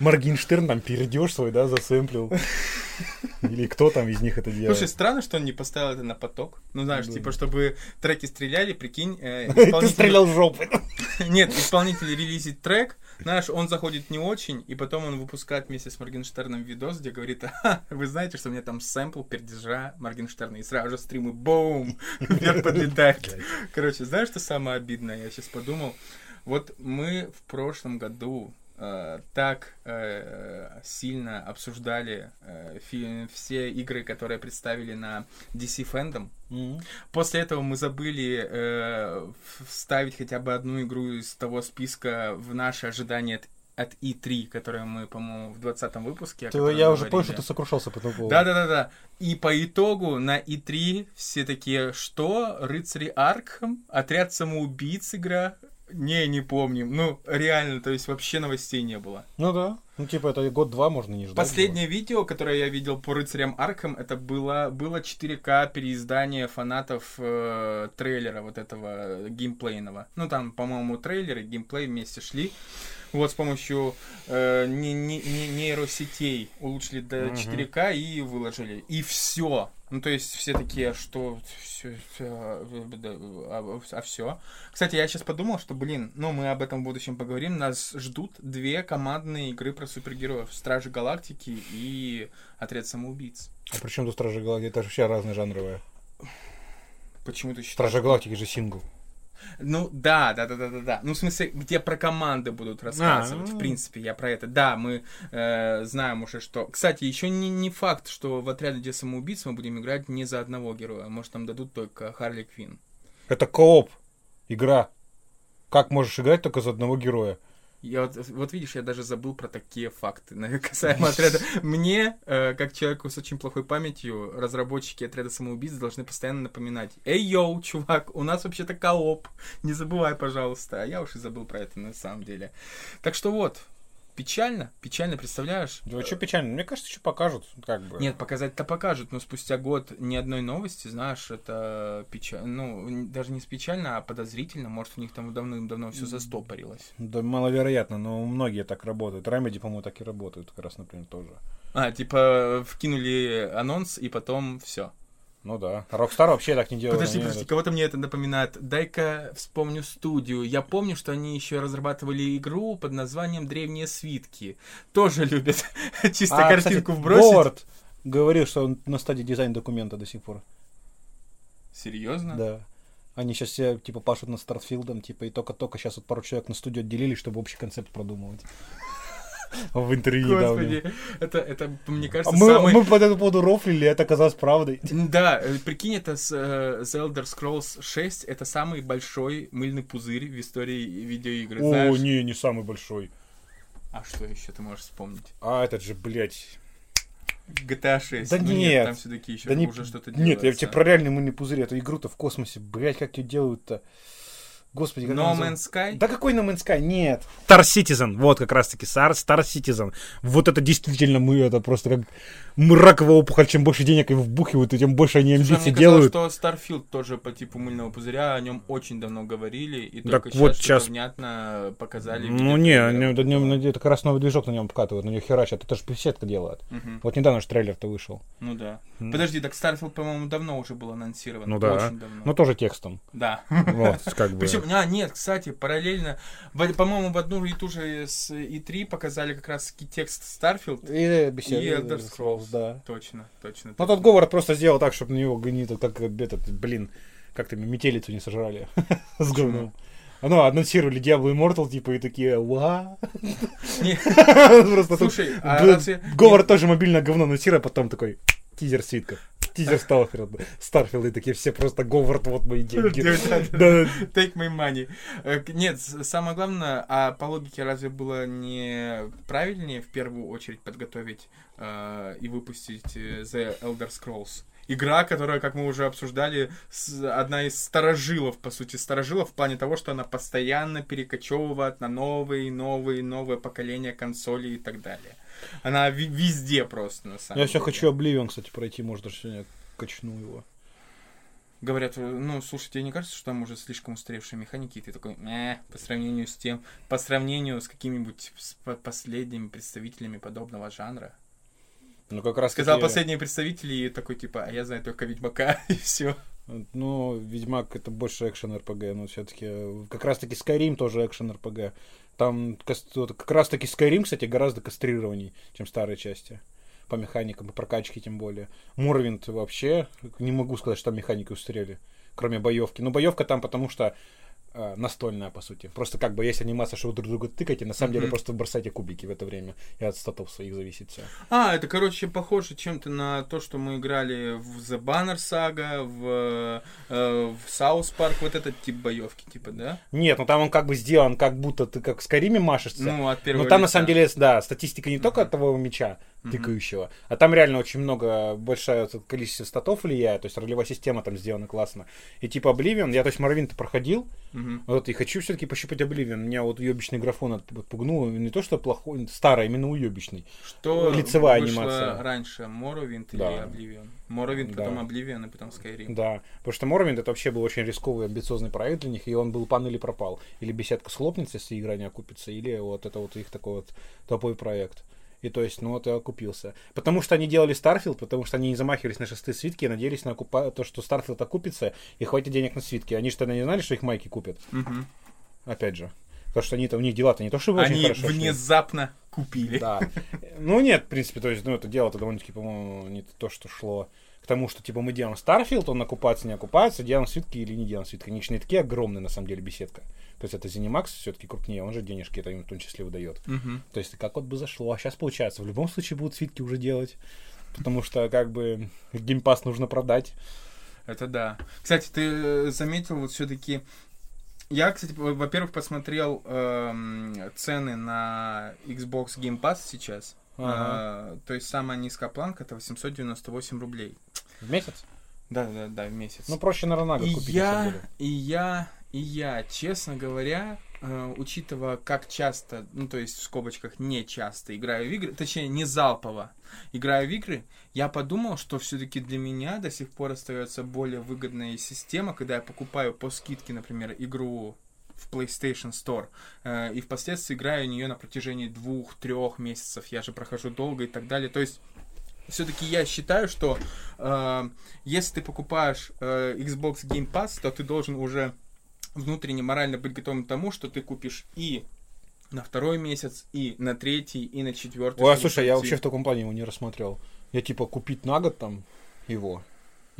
Моргенштерн там перейдешь свой, да, засэмплил. Или кто там из них это делает? Слушай, странно, что он не поставил это на поток. Ну, знаешь, Да. типа, чтобы треки стреляли, прикинь, э, Ты стрелял жопой. Нет, исполнитель релизит трек, знаешь, он заходит не очень, и потом он выпускает вместе с Моргенштерном видос, где говорит, «Ха, вы знаете, что у меня там сэмпл пердежа Моргенштерна, и сразу же стримы бум, вверх подлетает. Короче, знаешь, что самое обидное? Я сейчас подумал. Вот мы в прошлом году так э, сильно обсуждали э, все игры, которые представили на DC Fandom. Мгм. После этого мы забыли э, вставить хотя бы одну игру из того списка в наши ожидания от, от E3, которые мы, по-моему, в 20 выпуске. Ты- Я уже понял, что ты сокрушался по этому. Да-да-да-да. И по итогу на E3 все такие, что? Рыцари Аркхам? Отряд самоубийц игра? Не, не помним. Ну, реально, то есть вообще новостей не было. Ну да. Ну типа это год-два можно не ждать. Последнее видео, которое я видел по рыцарям Аркам, это было, было 4К переиздание фанатов э, трейлера вот этого геймплейного. Ну, там, по-моему, трейлер и геймплей вместе шли. Вот с помощью э, не- не- не- нейросетей улучшили до Мгм. 4К и выложили. И все. Ну, то есть все такие, что все, а, все. Кстати, я сейчас подумал, что, блин, ну, мы об этом в будущем поговорим. Нас ждут две командные игры про супергероев. Стражи Галактики и Отряд самоубийц. А при чем тут Стражи Галактики? Это же вообще разные жанровые. Почему ты считаешь? Стражи Галактики же сингл. Ну, да, да, да, да, да, да. Ну, в смысле, где про команды будут рассказывать. А. В принципе, я про это. Да, мы э, знаем уже, что. Кстати, еще не, не факт, что в отряде где самоубийц мы будем играть не за одного героя. Может, нам дадут только Харли Квин. Это кооп. Игра. Как можешь играть только за одного героя? Я вот, вот видишь, я даже забыл про такие факты касаемо отряда. Мне, э, как человеку с очень плохой памятью, разработчики отряда самоубийц должны постоянно напоминать. Эй, йоу, чувак, у нас вообще-то кооп. Не забывай, пожалуйста. А я уж и забыл про это на самом деле. Так что вот, печально, печально, представляешь? Да что печально? Мне кажется, еще покажут. Как бы. Нет, показать-то покажут, но спустя год ни одной новости, знаешь, это печально. Ну, даже не с печально, а подозрительно. Может, у них там давным-давно все застопорилось. Да, маловероятно, но многие так работают. Remedy, по-моему, так и работают, как раз, например, тоже. А, типа, вкинули анонс, и потом все. Ну да. Rockstar вообще так не делает. Подожди, Они подожди, кого-то мне это напоминает. Дай-ка вспомню студию. Я помню, что они еще разрабатывали игру под названием Древние свитки. Тоже любят чисто А, картинку кстати, вбросить. Говард говорил, что он на стадии дизайн документа до сих пор. Серьезно? Да. Они сейчас все, типа, пашут над Стартфилдом, типа, и только-только сейчас вот пару человек на студию отделили, чтобы общий концепт продумывать. В интервью. Господи, это, это, мне кажется, Мы, самый... мы по этому поводу рофлили, это оказалось правдой. Да, э, прикинь, это с э, The Elder Scrolls 6, это самый большой мыльный пузырь в истории видеоигры, О, не, не самый большой. А что еще ты можешь вспомнить? А этот же, блядь. GTA 6. Да Ну нет. там все-таки еще Да не, уже что-то нет, я делается. тебе про реальный мыльный пузырь, эту игру-то в космосе, блядь, как ее делают-то. Господи, как No Man's? Sky? Да какой No Man's Sky? Нет. Star Citizen, вот как раз таки, Star, Star Citizen. Вот это действительно мы, это просто как раковая опухоль, чем больше денег им вбухивают, и тем больше они амбиции мне казалось, делают. что Starfield тоже по типу мыльного пузыря, о нем очень давно говорили, и Так только вот сейчас, что-то внятно показали. Ну не, это, не- это как раз новый движок на нем вкатывают, на него херачат, это же сетка делает. Мгм. Вот недавно же трейлер-то вышел. Ну да. М. Подожди, так Starfield, по-моему, давно уже был анонсирован. Ну да. Очень давно. Ну тоже текстом. Да. Вот, как бы. Причем, а, нет, кстати, параллельно, по-моему, в одну и ту же с E3 показали как раз текст Starfield. И, беседа- И Elder Scrolls. Да. Точно, точно. Ну тот Говард просто сделал так, чтобы на него гнит, как этот, блин, как то метелицу не сожрали с говном. Ну, анонсировали Diablo Immortal, типа, и такие, ва. Просто Слушай, а. Говард тоже мобильное говно анонсирует, а потом такой, тизер свитков. Тизер Старфилда. Старфилды такие все просто Говард, вот мои деньги. Take my money. Э, Нет, самое главное, а по логике разве было не правильнее в первую очередь подготовить э, и выпустить э, The Elder Scrolls? Игра, которая, как мы уже обсуждали, одна из старожилов, по сути, старожилов в плане того, что она постоянно перекочевывает на новые, новые, новые поколения консолей и так далее. Она везде просто, на самом Я все деле. хочу Обливион, кстати, пройти, может, даже сегодня качну его. говорят, э, ну, слушай, тебе не кажется, что там уже слишком устаревшие механики? И ты такой, э, по сравнению с тем, по сравнению с какими-нибудь по- последними представителями подобного жанра. Ну, как раз Сказал таки- последние представители и такой, типа, а я знаю только Ведьмака, и все. Ну, Ведьмак это больше экшен РПГ, но все-таки как раз таки Skyrim тоже экшен РПГ. Там как раз таки Skyrim, кстати, гораздо кастрированней, чем старые части. По механикам, по прокачке тем более. Морвинд вообще, не могу сказать, что там механики устарели, кроме боевки. Но боевка там потому что э, настольная, по сути. Просто как бы есть анимация, что вы друг друга тыкаете, на самом деле Мгм. просто бросайте кубики в это время. И от статов своих зависит все. А, это, короче, похоже чем-то на то, что мы играли в The Banner Saga, в, э, в South Park, вот этот тип боевки, типа, да? Нет, ну там он как бы сделан, как будто ты как в Скайриме машешься. Ну, от первого Но там на лица. самом деле, да, статистика не только от того меча Тыкающего, а там реально очень много, большое количество статов влияет, то есть ролевая система там сделана классно. И типа Oblivion, я то есть Morrowind проходил, Мгм. вот и хочу все-таки пощупать Oblivion. Меня вот уебищный графон от- отпугнул, не то что плохой, старый, а именно уебищный. Что Лицевая вышло анимация. раньше, или Да. Oblivion? Morrowind, Да. потом Oblivion и потом Skyrim. Да, потому что Morrowind это вообще был очень рисковый, амбициозный проект для них, и он был пан или пропал. Или беседка схлопнется, если игра не окупится, или вот это вот их такой вот топовый проект. И то есть, ну вот и окупился. Потому что они делали Starfield, потому что они не замахивались на шестые свитки и надеялись на окупа... то, что Starfield окупится и хватит денег на свитки. Они же тогда не знали, что их майки купят. Мгм. Опять же. Потому что они-то, у них дела-то не то, что очень Они хорошо шли. внезапно купили. Да. Ну нет, в принципе, то есть, ну это дело-то довольно-таки, по-моему, не то, что шло к тому, что типа мы делаем Starfield, он окупается, не окупается, делаем свитки или не делаем свитки. Не такие огромные, на самом деле, беседка. То есть это Zenimax все-таки крупнее, он же денежки это им в том числе выдает. Мгм. То есть как вот бы зашло. А сейчас получается, в любом случае будут свитки уже делать. Потому что как бы геймпас нужно продать. Это да. Кстати, ты э, заметил вот все-таки... Я, кстати, во- во-первых, посмотрел эм, цены на Xbox Game Pass сейчас. Ага. Э, то есть самая низкая планка это 898 рублей. В месяц? Да, да, да, в месяц. Ну проще на год и купить. я, и я, и я, честно говоря, э, учитывая, как часто, ну то есть в скобочках не часто играю в игры, точнее не залпово играю в игры, я подумал, что все-таки для меня до сих пор остается более выгодная система, когда я покупаю по скидке, например, игру в PlayStation Store, э, и впоследствии играю в нее на протяжении двух-трех месяцев, я же прохожу долго и так далее, то есть все-таки я считаю, что э, если ты покупаешь э, Xbox Game Pass, то ты должен уже внутренне морально быть готовым к тому, что ты купишь и на второй месяц, и на третий, и на четвертый. Ой, а слушай, я вообще в таком плане его не рассмотрел. Я типа купить на год там его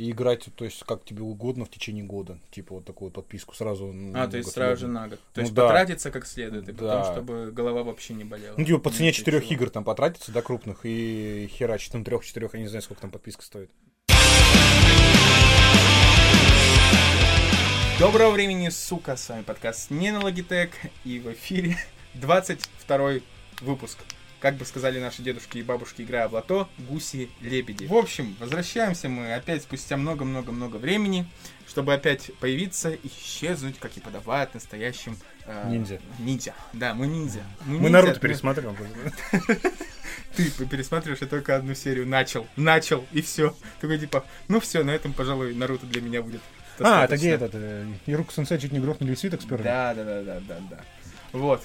и играть, то есть как тебе угодно в течение года. Типа вот такую вот подписку сразу. А, на то есть сразу же на год. То Ну есть да. потратиться как следует, и Да. потом, чтобы голова вообще не болела. Ну, типа по цене четырех игр там потратиться, да, крупных, и херачить там трех-четырех, я не знаю, сколько там подписка стоит. Доброго времени, сука, с вами подкаст не на Logitech, и в эфире 22 выпуск. Как бы сказали наши дедушки и бабушки, играя в лото, гуси-лебеди. В общем, возвращаемся мы опять спустя много-много-много времени, чтобы опять появиться и исчезнуть, как и подавает настоящим... э, Ниндзя. Ниндзя. Да, мы ниндзя. Мы, Мы ниндзя, Наруто мы- пересматриваем. Ты пересматриваешь, я только одну серию начал. Начал, и все. Такой типа, ну все, на этом, пожалуй, Наруто для меня будет. А, это где этот? э, Ируку Сенсей чуть не грохнули свиток сперли? Да, да, да, да, да, да. Вот.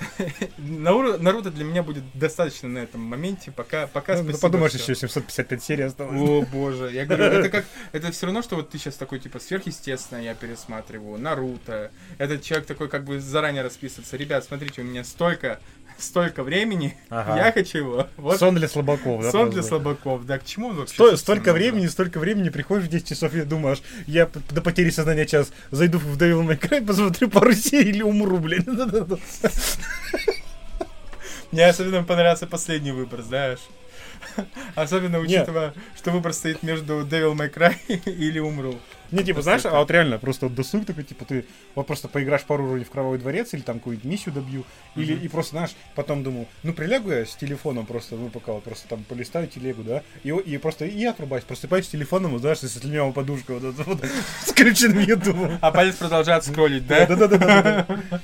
Наруто, для меня будет достаточно на этом моменте, пока, пока Ну, подумаешь, еще 755 серий осталось. О боже, я говорю, это как, это все равно, что вот ты сейчас такой, типа, сверхъестественное я пересматриваю, Наруто, этот человек такой, как бы, заранее расписывается, ребят, смотрите, у меня столько, столько времени, Ага. я хочу его, вот, Сон для слабаков, да? сон для просто? слабаков, да, к чему он вообще? Сто- столько времени, столько времени, приходишь в 10 часов и думаешь, я до потери сознания час зайду в Devil May Cry, посмотрю пару серий или умру, блин. Мне особенно понравился последний выбор, знаешь. Особенно учитывая, что выбор стоит между Devil May Cry или Умру. Не, типа, знаешь, а вот реально, просто вот досуг такой, типа, ты вот просто поиграешь пару уровней в Кровавый дворец или там какую-нибудь миссию добью, или, и просто, знаешь, потом думал, ну, прилягу я с телефоном просто, ну, пока вот просто там полистаю телегу, да, и, и просто, и отрубаюсь, просыпаюсь с телефоном, вот, знаешь, с слюнявой подушкой, вот, это вот, с включенным ютубом. А палец продолжает скроллить, да? Да-да-да-да.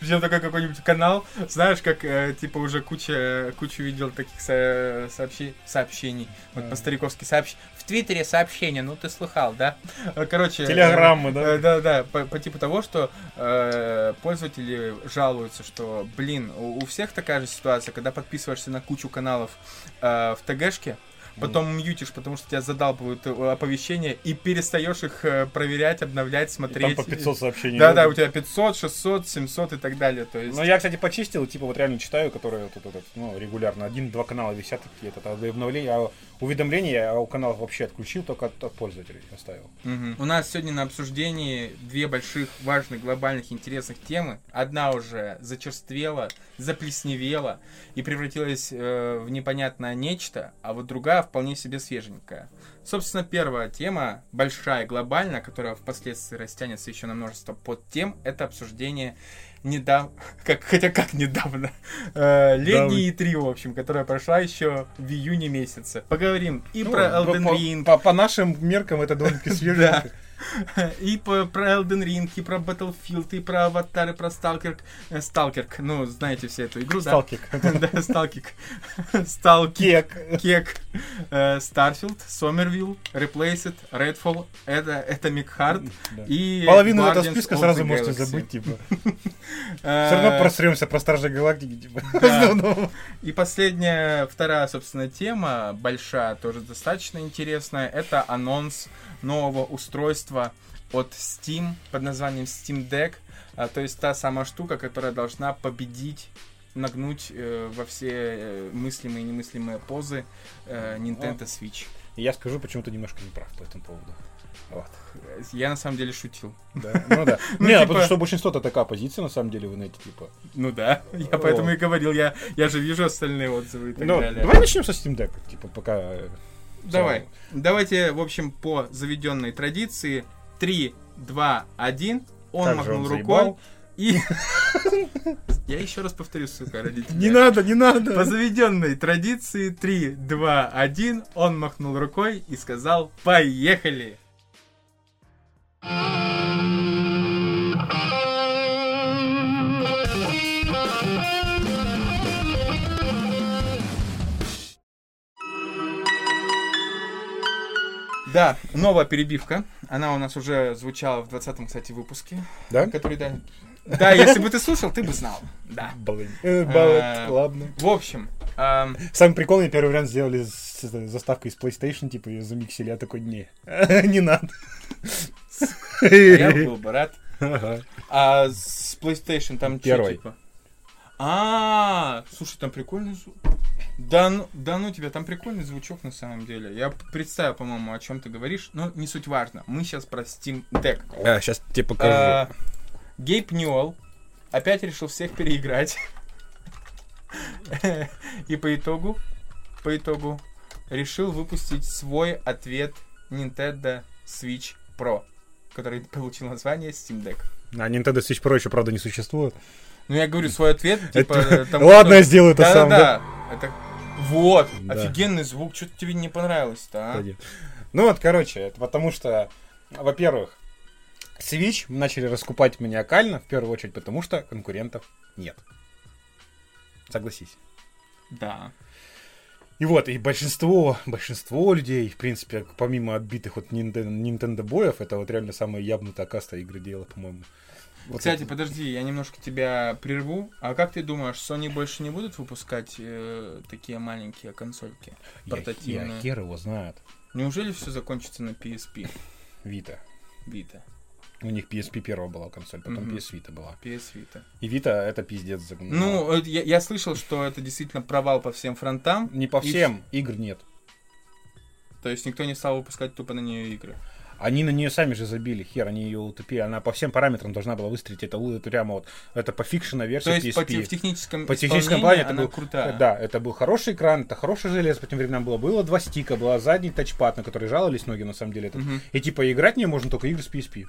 Причем такой какой-нибудь канал, знаешь, как, э, типа, уже куча, кучу видел таких со- сообщи- сообщений. Вот А. по-стариковски сообщ... В Твиттере сообщения, ну ты слыхал, да? Э, Короче... Телеграммы, э, да? э, Да, да, по, по типу того, что э, пользователи жалуются, что, блин, у, у всех такая же ситуация, когда подписываешься на кучу каналов э, в ТГшке, потом мьютишь, потому что тебя задалбывают э, оповещения, и перестаешь их э, проверять, обновлять, И смотреть. Там по 500 сообщений. Да, да, у тебя 500, 600, 700 и так далее. То есть... Ну, я, кстати, почистил, типа, вот реально читаю, которые тут, этот, ну, регулярно. Один-два канала висят такие, это обновления, а уведомления я у каналов вообще отключил, только от, от пользователей оставил. Мгм. У нас сегодня на обсуждении две больших, важных, глобальных, интересных темы. Одна уже зачерствела, заплесневела и превратилась э, в непонятное нечто, а вот другая вполне себе свеженькая. Собственно, первая тема, большая, глобальная, которая впоследствии растянется еще на множество подтем, это обсуждение недавно, как, хотя как недавно, э, летней E3, в общем, которая прошла еще в июне месяце. Поговорим и Ну, про по- Elden по, Ring, По, по нашим меркам это довольно-таки свежо. и по, про Elden Ring, и про Battlefield, и про Аватар, и про Stalker, э, Stalker, ну, знаете все эту игру, да? Сталкик. Да, Сталкик. Сталкик. Кек. Э, Starfield, Сомервилл, Replaced, Redfall, это, это Микхард. Да. И Половину этого списка сразу можете забыть, типа. Э, Все равно просремся про Стражей Галактики, типа. И последняя, вторая, собственно, тема, большая, тоже достаточно интересная, это анонс нового устройства от Steam под названием Steam Deck. А, то есть та самая штука, которая должна победить нагнуть э, во все э, мыслимые и немыслимые позы э, Nintendo Switch. И Я скажу, почему ты немножко не прав по этому поводу. Вот. Я на самом деле шутил. Да. Ну да. Ну, Не, а типа- потому что большинство-то такая позиция, на самом деле, в инете, типа. Ну да, я поэтому и говорил, я, я же вижу остальные отзывы и так Ну, далее. давай начнем со Steam Deck, типа, пока... Давай. Давайте, в общем, по заведенной традиции. 3, 2, 1. Он Как же махнул он рукой. И... Я еще раз повторю, сука, ради тебя. Не надо, не По надо. заведенной традиции 3, 2, 1. Он махнул рукой и сказал «Поехали!» Да, новая перебивка. Она у нас уже звучала в 20-м, кстати, выпуске. Да? Который, да. Да, если бы ты слушал, ты бы знал. Да. Блин. Э, А, ладно. В общем, ам, Самый прикольный первый вариант сделали с заставкой из PlayStation, типа ее замиксили, я такой, не, не надо. я был бы рад. А с PlayStation там Первый. типа? А, слушай, там прикольный звук. Да ну, да ну тебя, там прикольный звучок на самом деле. Я представил, по-моему, о чем ты говоришь, но не суть важно. Мы сейчас про Steam Deck. А, сейчас тебе покажу. А, Гейб Ньюэлл опять решил всех переиграть. И по итогу, по итогу, решил выпустить свой ответ Nintendo Switch Pro, который получил название Steam Deck. А Nintendo Switch Pro еще, правда, не существует. Ну, я говорю свой ответ, типа... Тому, Ладно, я сделаю это сам, да? Это... Вот, Да. офигенный звук, что-то тебе не понравилось-то, а? Пойдет. Ну вот, короче, это потому что, во-первых, Switch начали раскупать маниакально, в первую очередь, потому что конкурентов нет. Согласись. Да. И вот, и большинство, большинство людей, в принципе, помимо отбитых от Nintendo, Nintendo боев, это вот реально самая ябнутая каста игры дело, по-моему. Вот Кстати, это- подожди, я немножко тебя прерву. А как ты думаешь, Sony больше не будут выпускать э, такие маленькие консольки? я, портативные. я хер его знает. Неужели все закончится на PSP Vita. Vita? У них PSP первая была консоль, потом Мгм. PS Vita была. PS Vita. И Vita это пиздец. за- Ну, э, я, я слышал, что это действительно провал по всем фронтам. не по и всем, игр нет. То есть никто не стал выпускать тупо на нее игры. Они на нее сами же забили, хер, они ее утопили. Она по всем параметрам должна была выстрелить. Это, это прямо вот, это по фикшена версия То есть по, PSP. те- в техническом, По техническому исполнении плане это был, крутая. да, это был хороший экран, это хорошее железо по тем временам было. Было два стика, была задний тачпад, на который жаловались многие на самом деле. этот. Мгм. И типа играть в нее можно только игры с PSP.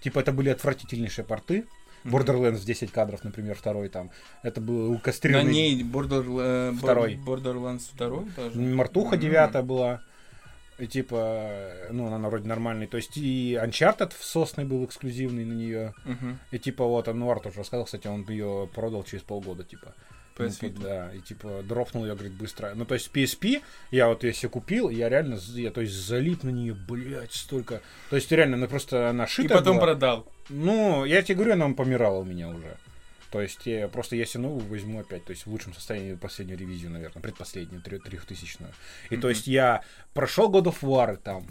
Типа это были отвратительнейшие порты. Borderlands 10 кадров, например, второй там. Это был На кастрированный... ней Border, э, Второй. Borderlands 2 даже. Мартуха М. 9 была. И типа, ну, она вроде нормальный. То есть и Uncharted в сосной был эксклюзивный на нее. Мгм. И типа вот Ануар тоже рассказал, кстати, он ее продал через полгода, типа. Ну, PS Vita. да, и типа дропнул ее, говорит, быстро. Ну, то есть PSP, я вот ее себе купил, я реально, я, то есть залип на нее, блядь, столько. То есть реально, она просто, она И шитая потом была. продал. Ну, я тебе говорю, она помирала у меня уже. То есть я просто если новую возьму опять, то есть в лучшем состоянии последнюю ревизию, наверное, предпоследнюю, трехтысячную. И то Мгм. есть я прошел God of War там,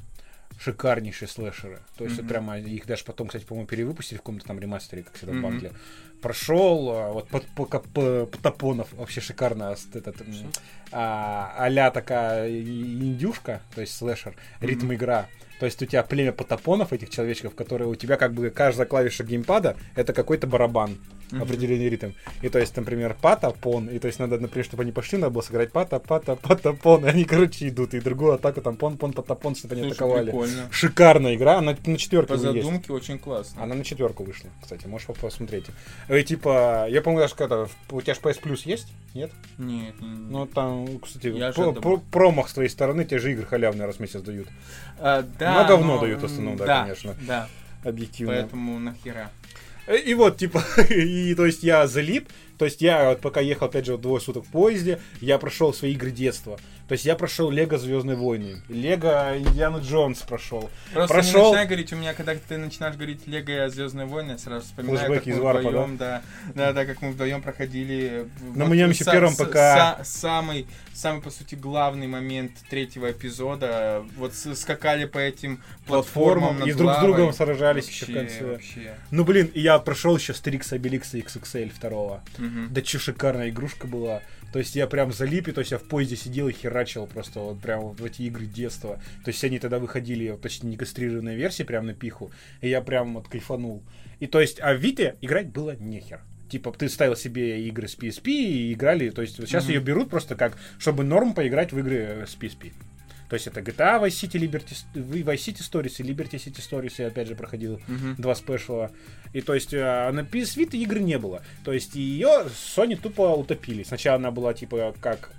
шикарнейшие слэшеры. То есть вот Мгм. прямо их даже потом, кстати, по-моему, перевыпустили в каком-то там ремастере, как всегда в Мгм. банке. Прошел, а, вот под, по, по- Потапонов, вообще шикарно, а, этот, Что? а, а-ля такая индюшка, то есть слэшер, ритм игра. То есть у тебя племя потапонов, этих человечков, которые у тебя как бы каждая клавиша геймпада это какой-то барабан, Мгм. определенный ритм. И то есть, например, пата, пон, и то есть надо, например, чтобы они пошли, надо было сыграть пата, пата, пата, пон, и они, короче, идут, и другую атаку там пон, пон, пата, пон, чтобы они Слушай, атаковали. прикольно. Шикарная игра, она на четверке По есть. задумке очень классно. Она на четверку вышла, кстати, можешь посмотреть. И типа, я помню, даже когда у тебя же PS Plus есть? Нет? Нет, не- не. Ну там, кстати, промах с твоей стороны, те же игры халявные раз в месяц дают. А, да, на говно но, дают в основном, да, конечно. Да, Объективно. поэтому нахера. Э, И вот, типа, и то есть я залип, то есть я вот пока ехал, опять же, вот двое суток в поезде, я прошел свои игры детства. То есть я прошел Лего Звездные войны, Лего Индиана Джонс прошел. Просто Прошел- не начинай говорить, у меня, когда ты начинаешь говорить Лего Звездные войны, я сразу вспоминаю, Флэшбэки как мы Варпа, вдвоем, да? да, да, как мы вдвоем проходили. На моем еще первом ПК. самый, самый, по сути, главный момент третьего эпизода. Вот скакали по этим платформам, Платформам, и друг с другом сражались еще в Вообще, конце. Вообще. Ну, блин, и я прошел еще Стрикс Обеликса XXL второго. Мгм. Да че шикарная игрушка была. То есть я прям залип, и то есть я в поезде сидел и херачил просто вот прям в эти игры детства. То есть они тогда выходили, вот, точнее, не кастрированные версии, прям на пиху. И я прям вот кайфанул. И то есть, а в Вите играть было нехер. Типа, ты ставил себе игры с PSP и играли, то есть вот сейчас Мгм. ее берут просто как, чтобы норм поиграть в игры с PSP. То есть это GTA, Vice City, Liberty, Vice City Stories и Liberty City Stories я опять же проходил Мгм. два спешла. И то есть а, на PS Vita игры не было. То есть ее Sony тупо утопили. Сначала она была типа как...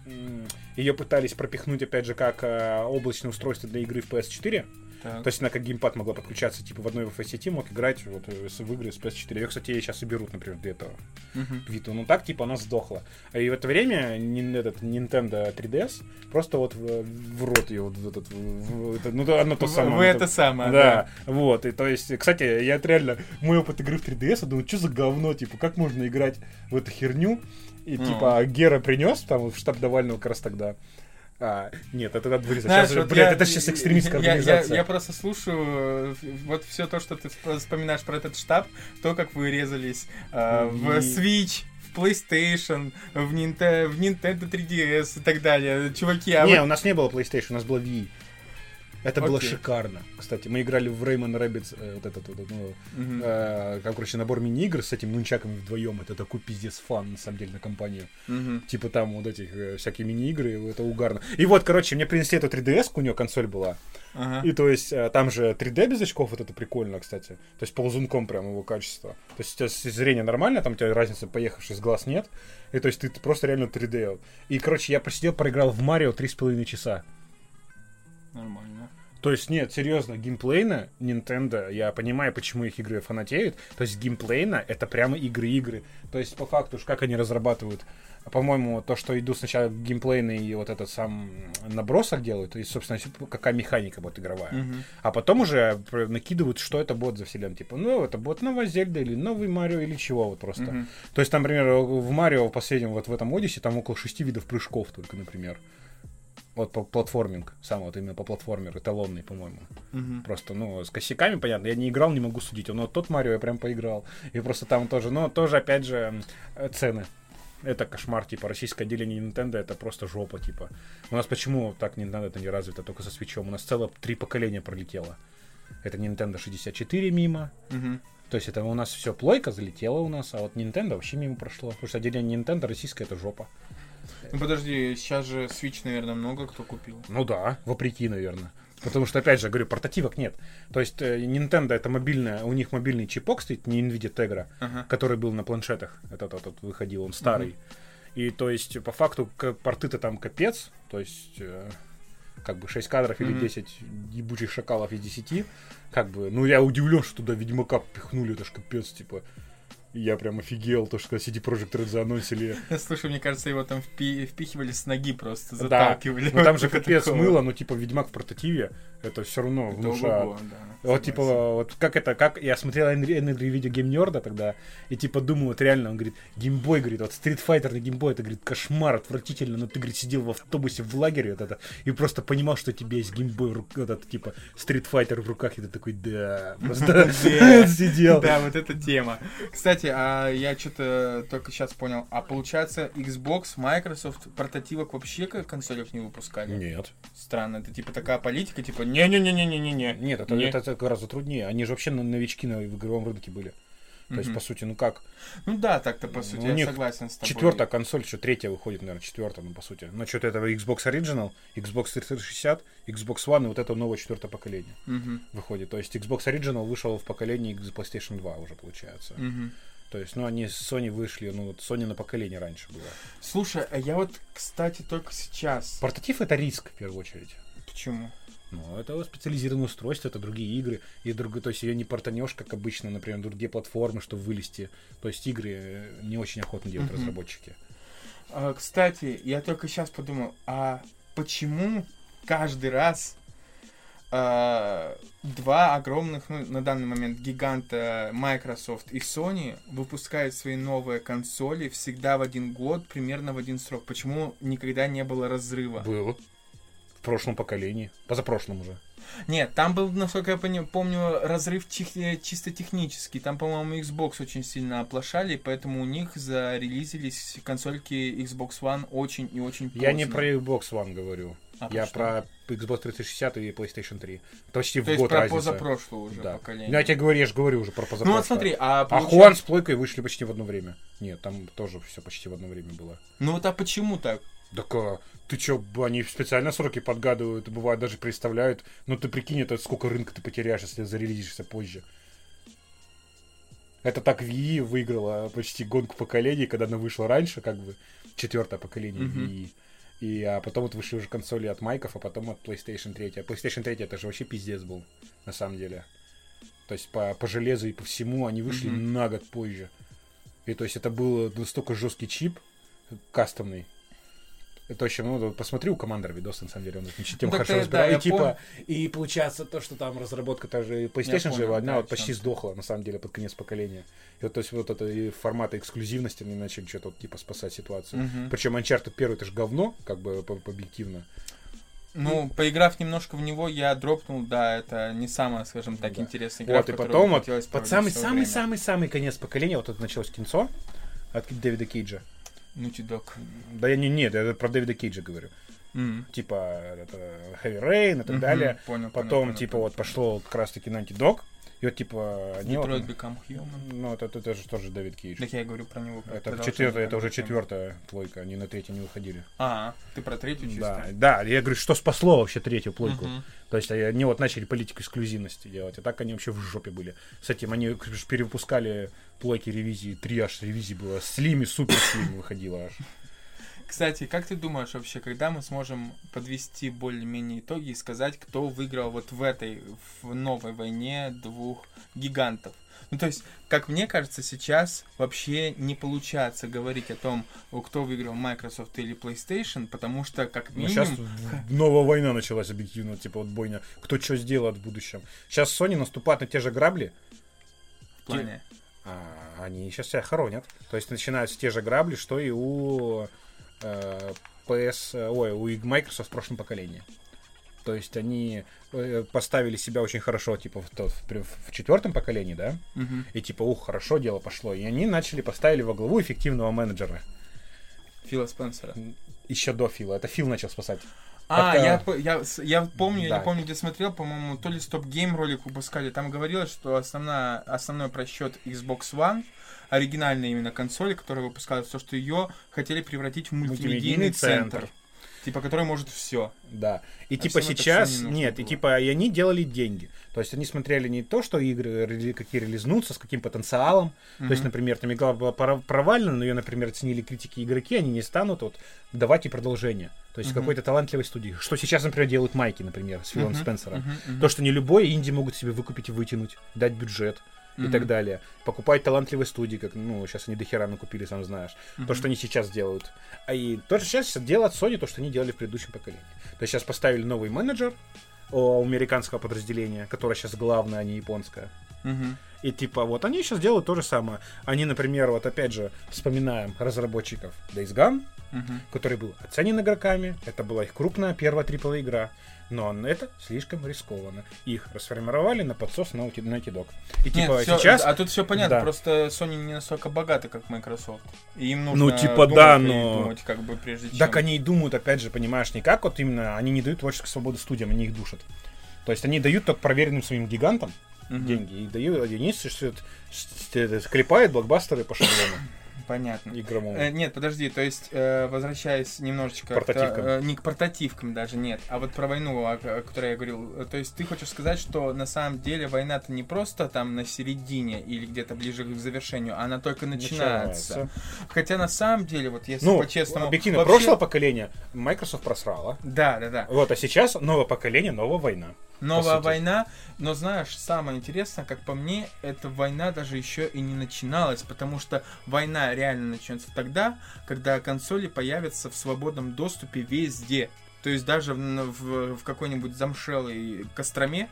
Ее пытались пропихнуть опять же как а, облачное устройство для игры в PS4. Так. То есть она как геймпад могла подключаться типа в одной в сети, мог играть вот э, в игры с PS4. Ее, кстати, сейчас и берут, например, для этого Мгм. Vita. Ну так, типа, она сдохла. А И в это время этот Nintendo 3DS просто вот в, в рот ее вот в этот... в- это- ну, оно то самое. в оно это то- самое, да, вот, и то есть, кстати, я реально, мой опыт игры в 3DS, я думаю, что за говно, типа, как можно играть в эту херню, и, Ну. типа, Гера принес, там, в штаб Навального как раз тогда, а, нет, это надо вырезать, Знаешь, сейчас вот блядь, я- это сейчас экстремистская я- я- организация. Я, просто слушаю э, вот все то, что ты сп- вспоминаешь про этот штаб, то, как вы резались э, в И- Switch, в PlayStation, в, Ninte- в Nintendo 3DS и так далее. Чуваки, а не, вы- у нас не было PlayStation, у нас было Wii. Это было Окей. шикарно. Кстати, мы играли в Rayman Rabbids, э, вот этот вот, ну, Мгм. э, короче, набор мини-игр с этим нунчаками вдвоем. Это такой пиздец фан, на самом деле, на компанию. Мгм. Типа там вот этих э, всякие мини-игры, это угарно. И вот, короче, мне принесли эту 3DS, у нее консоль была. Ага. И то есть э, там же 3D без очков, вот это прикольно, кстати. То есть ползунком прям его качество. То есть у тебя зрение нормально, там у тебя разницы поехавший с глаз нет. И то есть ты просто реально 3D. И, короче, я посидел, проиграл в Марио 3,5 часа. Нормально. То есть, нет, серьезно, геймплейно Nintendo, я понимаю, почему их игры фанатеют. То есть, геймплейно это прямо игры-игры. То есть, по факту, уж как они разрабатывают. По-моему, то, что идут сначала геймплейный и вот этот сам набросок делают, и, собственно, какая механика будет игровая. Мгм. А потом уже накидывают, что это будет за вселенная. Типа, ну, это будет новая Зельда или новый Марио или чего вот просто. Мгм. То есть, там, например, в Марио в последнем, вот в этом Одиссе, там около шести видов прыжков только, например. Вот по платформинг, сам вот именно по платформер, эталонный, по-моему. Мгм. Просто, ну, с косяками, понятно, я не играл, не могу судить. Но тот Марио я прям поиграл. И просто там тоже, но тоже, опять же, э, цены. Это кошмар, типа, российское отделение Nintendo это просто жопа, типа. У нас почему так Nintendo это не развито, только со свечом? У нас целое три поколения пролетело. Это Nintendo 64 мимо, Мгм. то есть это у нас все плойка залетела у нас, а вот Nintendo вообще мимо прошло. Потому что отделение Nintendo российское это жопа. Ну подожди, сейчас же Switch, наверное, много кто купил. Ну да, вопреки, наверное. Потому что, опять же, говорю, портативок нет. То есть э, Nintendo это мобильная, у них мобильный чипок стоит, не Nvidia Tegra, Ага. который был на планшетах. Этот, этот выходил, он старый. И то есть, по факту, порты-то там капец. То есть, э, Как бы 6 кадров или Мгм. 10 ебучих шакалов из 10. Как бы, ну я удивлен, что туда Ведьмака пихнули, это ж капец, типа. Я прям офигел, то, что CD Projekt Red заанонсили. Слушай, мне кажется, его там впи- впихивали с ноги просто, Да, заталкивали. ну там же капец такого. мыло, ну типа Ведьмак в портативе, это все равно Это внушает. ого-го, да, Вот типа, вот как это, как я смотрел Энергри видео Game Нерда тогда, и типа думаю, вот реально, он говорит, геймбой, говорит, вот Street Fighter на геймбой, это, говорит, кошмар, отвратительно, но ты, говорит, сидел в автобусе в лагере вот это, и просто понимал, что у тебя есть геймбой, вот этот, типа, Street Fighter в руках, и ты такой, да, просто Да. сидел. Да, вот эта тема. Кстати, а я что-то только сейчас понял. А получается, Xbox, Microsoft прототивок вообще как консолях не выпускали? Нет. Странно, это типа такая политика, типа не-не-не-не-не-не. Нет, это, Не. это, это гораздо труднее. Они же вообще новички на, игровом рынке были. То есть, Мгм. по сути, ну как, Ну да, так-то по сути, У я них согласен с тобой. Четвертая консоль, что третья выходит, наверное, четвертая, ну, по сути. Но что-то этого Xbox Original, Xbox 360, Xbox One и вот это новое четвертое поколение Мгм, выходит. То есть Xbox Original вышел в поколении PlayStation 2 уже, получается. мгм. То есть, ну, они с Sony вышли, ну, вот Sony на поколение раньше было. Слушай, а я вот, кстати, только сейчас. Портатив это риск, в первую очередь. Почему? Ну, это специализированное устройство, это другие игры. И другой, то есть ее не портанешь, как обычно, например, на другие платформы, чтобы вылезти. То есть игры э, не очень охотно делают Мгм. разработчики. А, кстати, я только сейчас подумал, а почему каждый раз а, два огромных, ну, на данный момент гиганта Microsoft и Sony выпускают свои новые консоли всегда в один год, примерно в один срок? Почему никогда не было разрыва? Было. В прошлом поколении. Позапрошлом уже. Нет, там был, насколько я пони- помню, разрыв чих- э, чисто технический. Там, по-моему, Xbox очень сильно оплошали, поэтому у них зарелизились консольки Xbox One очень и очень поздно. Я не про Xbox One говорю. А я про Xbox 360 и PlayStation 3. Это почти в То есть год про разница. позапрошлое уже Да. поколение. Ну, я тебе говорю, я же говорю уже про позапрошлое. ну вот смотри, а А Хуан с плойкой вышли почти в одно время. Нет, там тоже все почти в одно время было. Ну вот а почему так? Так а, ты чё, они специально сроки подгадывают, бывает даже представляют. Ну ты прикинь, это сколько рынка ты потеряешь, если зарелизишься позже. Это так Wii выиграла почти гонку поколений, когда она вышла раньше, как бы четвертое поколение Мгм. Wii. И а потом вот вышли уже консоли от Майков, а потом от PlayStation 3. А PlayStation 3 это же вообще пиздец был, на самом деле. То есть по, по железу и по всему они вышли Мгм. на год позже. И то есть это был настолько жесткий чип, кастомный. Это очень, ну, посмотри у командора видос, на самом деле, он очень тем Ну, хорошо разбирает. да, и, типа, и получается то, что там разработка тоже PlayStation понял, же, она да, вот почти сдохла, на самом деле, под конец поколения. И вот, то есть вот это и формата эксклюзивности они начали что-то вот, типа спасать ситуацию. Мгм. Причем Uncharted первый это же говно, как бы объективно. Ну, поиграв немножко в него, я дропнул, да, это не самая, скажем так, Да. интересная игра, Вот, и потом вот под проводить самый своё самый время. самый самый конец поколения, вот это началось кинцо от Дэвида Кейджа. Naughty Dog. Да я не, нет, я про Дэвида Кейджа говорю. М. Типа это Heavy Rain и так Мгм, далее. Понял, Потом, понял, типа, понял. вот пошло как раз-таки Naughty Dog. И вот, типа, Detroit Become Human. Ну, это, это же тоже Дэвид Кейдж. Так я говорю про него. Это, продолжение четвертая, это уже четвертая плойка, они на третью не выходили. А, ты про третью чисто? Да, да, я говорю, что спасло вообще третью плойку. Мгм. То есть они вот начали политику эксклюзивности делать, а так они вообще в жопе были. С этим они ж перевыпускали плойки ревизии, три аж ревизии было, слим и супер слим выходило аж. Кстати, как ты думаешь вообще, когда мы сможем подвести более-менее итоги и сказать, кто выиграл вот в этой, в новой войне двух гигантов? Ну, то есть, как мне кажется, сейчас вообще не получается говорить о том, кто выиграл Microsoft или PlayStation, потому что, как Ну, сейчас минимум... новая война началась объективно, типа вот бойня, кто что сделает в будущем. Сейчас Sony наступает на те же грабли, в плане... а они сейчас себя хоронят. То есть начинаются те же грабли, что и у PS, ой, у Microsoft в прошлом поколении. То есть они э, поставили себя очень хорошо, типа, в, тот, в, в четвертом поколении, да? Мгм. И типа, ух, хорошо дело пошло. И они начали, поставили во главу эффективного менеджера. Фила Спенсера. Еще до Фила. Это Фил начал спасать. А, Пока- я, я, я помню, я Да. не помню, где смотрел, по-моему, то ли Стоп Гейм ролик выпускали, там говорилось, что основная, основной просчет Xbox One, оригинальная именно консоль, которая выпускалась, то, что ее хотели превратить в мультимедийный, Мультимедийный центр. центр. Типа, который может все. Да. И А типа сейчас, не нет, и было. типа, и они делали деньги. То есть они смотрели не то, что игры какие релизнутся, с каким потенциалом. То есть, например, там игра была провальна, но ее, например, оценили критики и игроки, они не станут вот давать ей продолжение. То есть Мгм. какой-то талантливой студии. Что сейчас, например, делают Майки, например, с Филом Мгм, Спенсером. мгм. То, что не любой инди могут себе выкупить и вытянуть, дать бюджет и Мгм. так далее. Покупать талантливые студии, как, ну, сейчас они дохера накупили, сам знаешь. То, Мгм. что они сейчас делают. А и то, что сейчас делает Sony, то, что они делали в предыдущем поколении. То есть сейчас поставили новый менеджер у американского подразделения, которое сейчас главное, а не японское. Мгм. И типа вот они сейчас делают то же самое. Они, например, вот опять же вспоминаем разработчиков Days Gone, Мгм. который был оценен игроками. Это была их крупная первая AAA игра. Но это слишком рискованно. Их расформировали на подсос Naughty, Naughty Dog. И Нет, типа всё- сейчас... А тут все понятно, Да. просто Sony не настолько богаты, как Microsoft. И им нужно Ну, типа, да, думать и но- думать, как бы, прежде чем... Так они и думают, опять же, понимаешь, не как вот именно, они не дают творческую свободу студиям, они их душат. То есть они дают только проверенным своим гигантам Мгм. деньги и дают единицы, что это, что это склепает блокбастеры по шаблону Понятно. игровому. Э, нет, подожди, то есть, э, возвращаясь немножечко... к- Портативкам. э, не к портативкам даже, нет, а вот про войну, о, о которой я говорил. Э, То есть ты хочешь сказать, что на самом деле война-то не просто там на середине или где-то ближе к завершению, она только начинается. Хотя на самом деле, вот если Ну, по-честному... объективно, вообще- прошлое поколение Microsoft просрала. Да, да, да. Вот, а сейчас новое поколение, новая война. Новая война, но знаешь, самое интересное, как по мне, эта война даже еще и не начиналась, потому что война реально начнется тогда, когда консоли появятся в свободном доступе везде. То есть даже в, в- в какой-нибудь замшелой Костроме,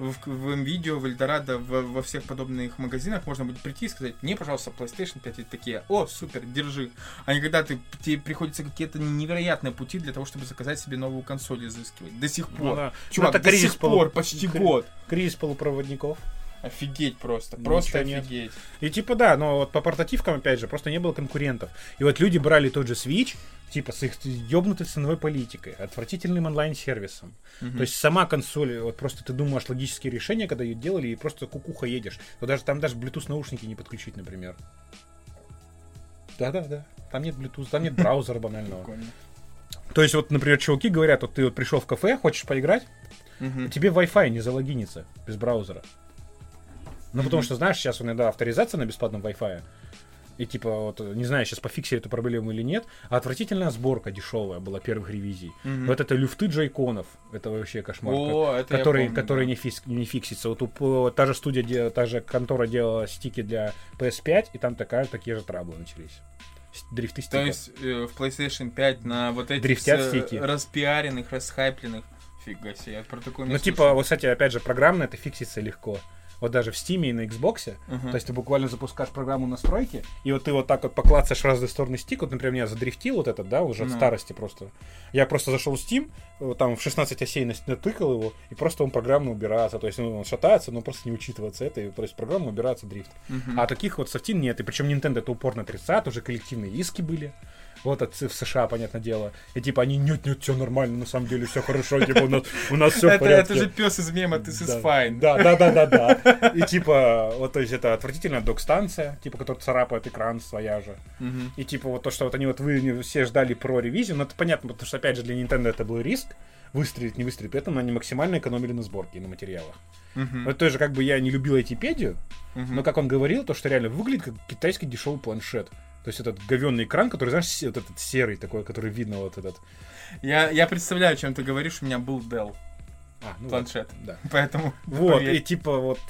в, в видео, в Эльдорадо, в- во всех подобных магазинах можно будет прийти и сказать, мне, пожалуйста, PlayStation 5 и такие, о, супер, держи. А не когда ты, тебе приходится какие-то невероятные пути для того, чтобы заказать себе новую консоль изыскивать. До сих пор. Ну, да. Чувак, Ну, до сих пор, полу- почти кри- год. Кризис полупроводников. Офигеть просто, Ничего просто нет. офигеть. И типа да, но вот по портативкам, опять же, просто не было конкурентов. И вот люди брали тот же Switch, типа с их ёбнутой ценовой политикой, отвратительным онлайн-сервисом. Мгм. То есть сама консоль, вот просто ты думаешь логические решения, когда ее делали, и просто кукуха едешь. Вот даже там даже Bluetooth наушники не подключить, например. Да-да-да. Там нет Bluetooth, там нет браузера банального. Прикольно. То есть, вот, например, чуваки говорят, вот ты вот пришел в кафе, хочешь поиграть, тебе Wi-Fi не залогинится без браузера. Ну, потому что, знаешь, сейчас иногда авторизация на бесплатном Wi-Fi. И типа, вот, не знаю, сейчас пофиксили эту проблему или нет, а отвратительная сборка дешевая была первых ревизий. Мгм. Вот это люфты джойконов, это вообще кошмар. О, это который, помню, который да. не, фис- не фиксится. Вот у, та же студия, та же контора делала стики для PS5, и там такая, такие же траблы начались. Дрифты То стиков. есть э, в PlayStation 5 на вот этих Дрифтят стики. распиаренных, расхайпленных. Фига себе, я про такое не Ну, типа, слышал. вот, кстати, опять же, программно это фиксится легко. Вот даже в Steam и на Xbox. Мгм. То есть ты буквально запускаешь программу настройки, и вот ты вот так вот поклацаешь в разные стороны стик. Вот, например, меня задрифтил вот этот, да, уже от Ну. старости просто. Я просто зашел в Steam, вот там в 16 осей натыкал его, и просто он программно убирается. То есть ну, он шатается, но просто не учитывается это, и то есть программа убирается дрифт. Мгм. А таких вот софтин нет. И причем Nintendo это упорно отрицает, уже коллективные иски были. Вот от, в США, понятное дело. И типа они нет, нет, все нормально, на самом деле все хорошо, типа у нас, у нас все это, это же пес из мема, ты is fine. Да, да, да, да, да. И типа, вот, то есть это отвратительная док-станция, типа, которая царапает экран своя же. И типа вот то, что вот они вот вы все ждали про ревизию, но это понятно, потому что опять же для Nintendo это был риск, выстрелить, не выстрелить, поэтому они максимально экономили на сборке и на материалах. Мгм. Вот тоже как бы я не любил Айтипедию, Мгм. но как он говорил, то что реально выглядит как китайский дешевый планшет. То есть этот говенный экран, который, знаешь, вот этот серый такой, который видно вот этот. я, я представляю, о чем ты говоришь, у меня был Dell А, ну вот, планшет. да. Поэтому Вот, и типа вот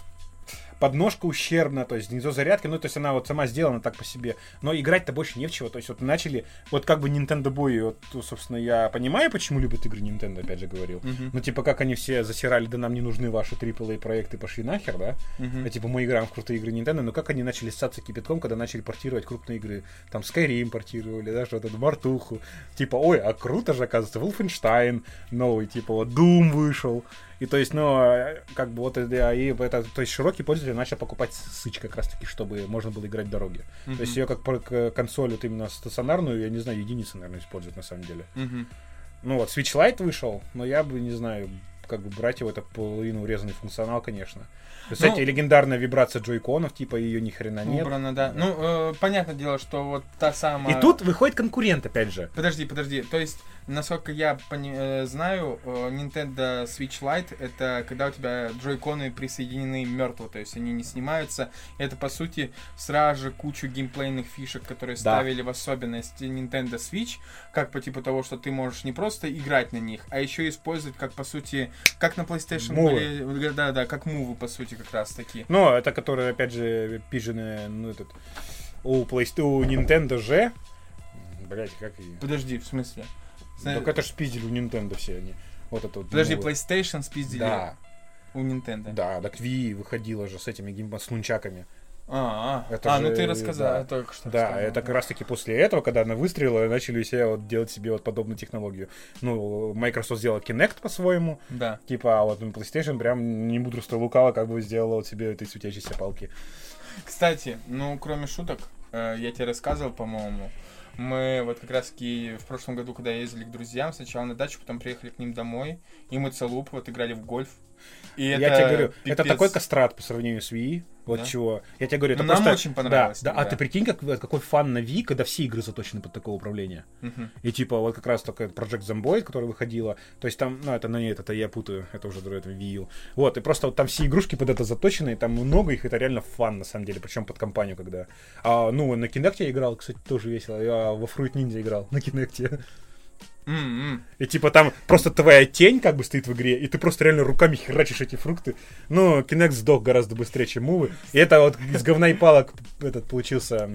подножка ущербна, то есть гнездо зарядки, ну, то есть она вот сама сделана так по себе. Но играть-то больше не в чего. То есть вот начали, вот как бы Nintendo Boy, вот, ну, собственно, я понимаю, почему любят игры Nintendo, опять же говорил. Мгм. Ну, типа, как они все засирали, да нам не нужны ваши AAA проекты, пошли нахер, да? Мгм. А, типа, мы играем в крутые игры Nintendo, но как они начали ссаться кипятком, когда начали портировать крупные игры. Там Skyrim портировали, да, что-то, Мартуху. Типа, ой, а круто же, оказывается, Wolfenstein новый, типа, вот Doom вышел. И то есть, ну, э, как бы вот, да, и это, то есть широкий пользователь начал покупать сыч как раз таки, чтобы можно было играть в дороге. Мгм. То есть ее как консоль вот именно стационарную, я не знаю, единицы, наверное, используют на самом деле. Мгм. Ну вот, Switch Lite вышел, но я бы, не знаю, как бы брать его, это половину урезанный функционал, конечно. Кстати, Ну- легендарная вибрация джойконов, типа ее ни хрена нет. Убрано, да. Ну, э, понятное дело, что вот та самая... И тут выходит конкурент, опять же. Подожди, подожди. То есть, насколько я пони- э, знаю, э, Nintendo Switch Lite это когда у тебя джойконы присоединены мертво, то есть они не снимаются. Это по сути сразу же кучу геймплейных фишек, которые Да. ставили в особенность Nintendo Switch, как по типу того, что ты можешь не просто играть на них, а еще использовать как по сути, как на PlayStation Мувы. были, да, да, как мувы по сути как раз таки. Но это которые, опять же, пижены, ну, этот, у PlayStation, у Nintendo же, блять, как и... Подожди, в смысле? Зна- Так это ж спиздили у Nintendo все они. Вот это вот. Подожди, ну, PlayStation спиздили Да, у Nintendo. да, так Wii выходила же с этими гейм с нунчаками. А, а, Это а, ну же, ты рассказал, да. только что. Да, рассказал, это как раз таки после этого, когда она выстрелила, начали все вот делать себе вот подобную технологию. Ну, Microsoft сделала Kinect по-своему, Да. типа, а вот ну, PlayStation прям не мудрство лукаво как бы сделала вот себе этой светящейся палки. Кстати, ну, кроме шуток, э, я тебе рассказывал, по-моему, мы вот как раз таки в прошлом году, когда ездили к друзьям, сначала на дачу, потом приехали к ним домой, и мы целуп вот играли в гольф. И я это тебе говорю, это пипец. такой кастрат по сравнению с Wii. Вот Да? чего. Я тебе говорю, это Ну, нам просто... очень понравилось Да, да, а ты прикинь, как, какой фан на Wii, когда все игры заточены под такое управление. Мгм. И типа вот как раз только Project Zomboid, которая выходила, то есть там, ну это на нет, это я путаю, это уже это Wii U. Вот, и просто вот там все игрушки под это заточены, и там много их, это реально фан на самом деле, причем под компанию, когда... А, ну, на Kinect я играл, кстати, тоже весело, я во Fruit Ninja играл на Kinect. М-м. И типа там просто твоя тень как бы стоит в игре, и ты просто реально руками херачишь эти фрукты. Ну, Kinect сдох гораздо быстрее, чем мувы. И это вот из говна и палок этот получился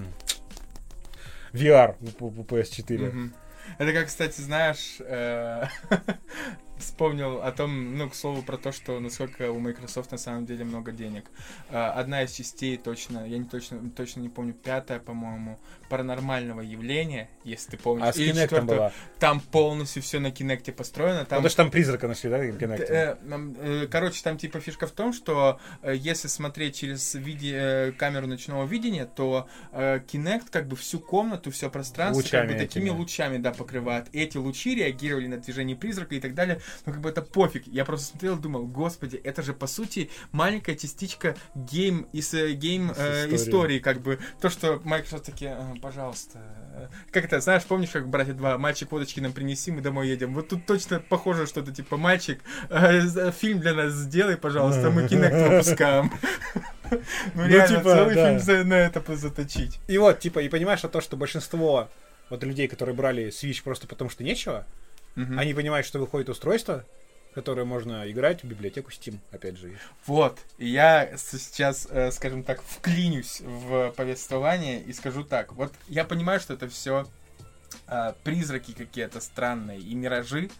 VR у у PS4. Мгм. Это как, кстати, знаешь, э, вспомнил о том, ну, к слову, про то, что насколько у Microsoft на самом деле много денег. Э, Одна из частей точно, я не точно, точно не помню, пятая, по-моему, паранормального явления, если ты помнишь. А с Kinect была. Там полностью все на Кинекте построено. Там Потому что там призрака нашли, да, Kinect? Э, э, Короче, там типа фишка в том, что э, если смотреть через виде, камеру ночного видения, то Kinect как бы всю комнату, все пространство как Лучами бы такими этими. лучами, да, покрывает. Эти лучи реагировали на движение призрака и так далее. Ну, как бы это пофиг. Я просто смотрел и думал, господи, это же по сути маленькая частичка game из э, game э, истории, как бы то, что Microsoft такие, «А, пожалуйста. э, Как это, знаешь, помнишь, как братья два, мальчик водочки нам принеси, мы домой едем. Вот тут точно похоже что-то типа, мальчик, э, за- фильм для нас сделай, пожалуйста, мы Kinect выпускаем. Ну Ну, реально, типа, целый фильм на это позаточить. И вот, типа, и понимаешь, что то, что большинство вот людей, которые брали Switch просто потому, что нечего, Мгм. они понимают, что выходит устройство, которое можно играть в библиотеку Steam, опять же. Вот, я сейчас, э, скажем так, вклинюсь в повествование и скажу так. Вот я понимаю, что это все призраки какие-то странные и миражи,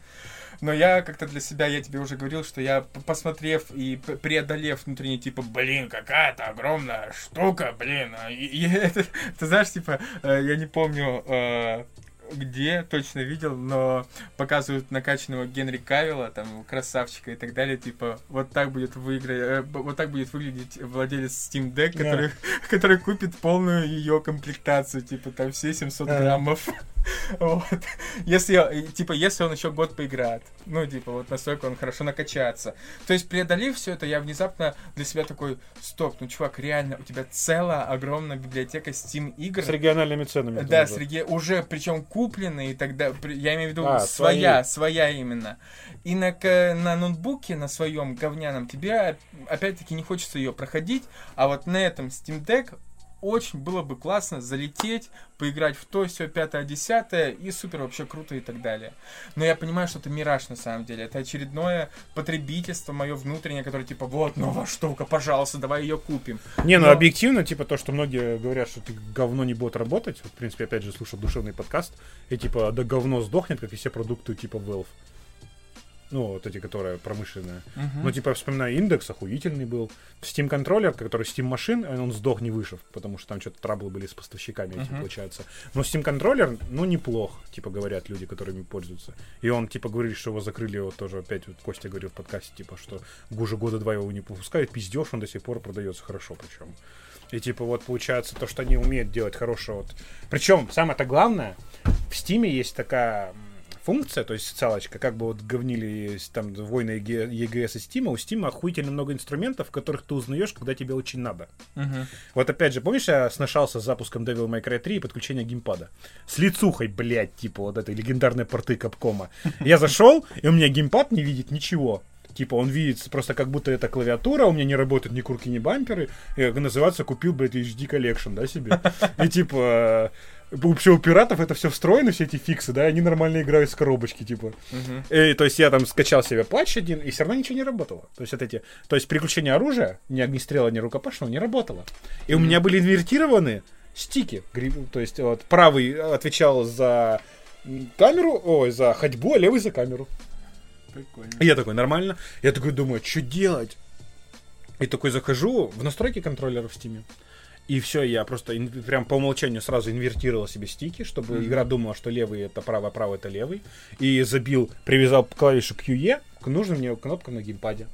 но я как-то для себя, я тебе уже говорил, что я, посмотрев и преодолев внутренне, типа, блин, какая-то огромная штука, блин, а, и, и это, ты знаешь, типа, э, я не помню, э, где точно видел, но показывают накачанного Генри Кавилла, там, красавчика и так далее, типа, вот так будет выиграть, вот так будет выглядеть владелец Steam Deck, Да. который, который купит полную ее комплектацию, типа, там, все 700 Ага. граммов. Вот. Если, и, типа, если он еще год поиграет, ну, типа, вот настолько он хорошо накачается. То есть, преодолев все это, я внезапно для себя такой, стоп, ну, чувак, реально, у тебя целая огромная библиотека Steam игр. С региональными ценами. Да, тоже. среди уже причем купленные и тогда, я имею в виду А, своя, своя именно. И на, на ноутбуке, на своем говняном, тебе опять-таки не хочется ее проходить, а вот на этом Steam Deck очень было бы классно залететь, поиграть в то, все, пятое, десятое, и супер, вообще круто и так далее. Но я понимаю, что это мираж на самом деле. Это очередное потребительство мое внутреннее, которое типа, вот, новая штука, пожалуйста, давай ее купим. Не, ну Но- объективно, типа то, что многие говорят, что ты говно не будет работать. Вот, в принципе, опять же, слушал душевный подкаст. И типа, да говно сдохнет, как и все продукты типа Valve. Ну, вот эти, которые промышленные. Мгм. Ну, типа, вспоминаю, индекс охуительный был. Steam контроллер, который Steam машин, он сдох не вышел, потому что там что-то траблы были с поставщиками этим, Мгм. получается. Но Steam контроллер, ну, неплох, типа, говорят люди, которыми пользуются. И он, типа, говорит, что его закрыли, вот тоже опять вот Костя говорил в подкасте, типа, что уже года два его не выпускают, пиздеж, он до сих пор продается хорошо причем. И типа вот получается то, что они умеют делать хорошее вот. Причем самое-то главное, в Стиме есть такая функция, то есть социалочка, как бы вот говнили там войны EG EGS и Steam, у Steam охуительно много инструментов, которых ты узнаешь, когда тебе очень надо. Мгм. Вот опять же, помнишь, я сношался с запуском Devil May Cry 3 и подключение геймпада? С лицухой, блядь, типа вот этой легендарной порты Капкома. Я зашел, и у меня геймпад не видит ничего. Типа, он видит просто как будто это клавиатура, у меня не работают ни курки, ни бамперы. И, как называется, купил, блядь, HD Collection, да, себе. И типа, вообще у пиратов это все встроено, все эти фиксы, да, они нормально играют с коробочки, типа. Мгм. И, то есть я там скачал себе патч один, и все равно ничего не работало. То есть вот эти, то есть переключение оружия, ни огнестрела, ни рукопашного не работало. И у меня были инвертированы стики. То есть вот правый отвечал за камеру, ой, за ходьбу, а левый за камеру. Прикольно. И я такой, нормально. Я такой думаю, что делать? И такой захожу в настройки контроллера в Steam. И все, я просто прям по умолчанию сразу инвертировал себе стики, чтобы Мгм. игра думала, что левый это правый, а правый это левый. И забил, привязал клавишу QE к нужным мне кнопкам на геймпаде.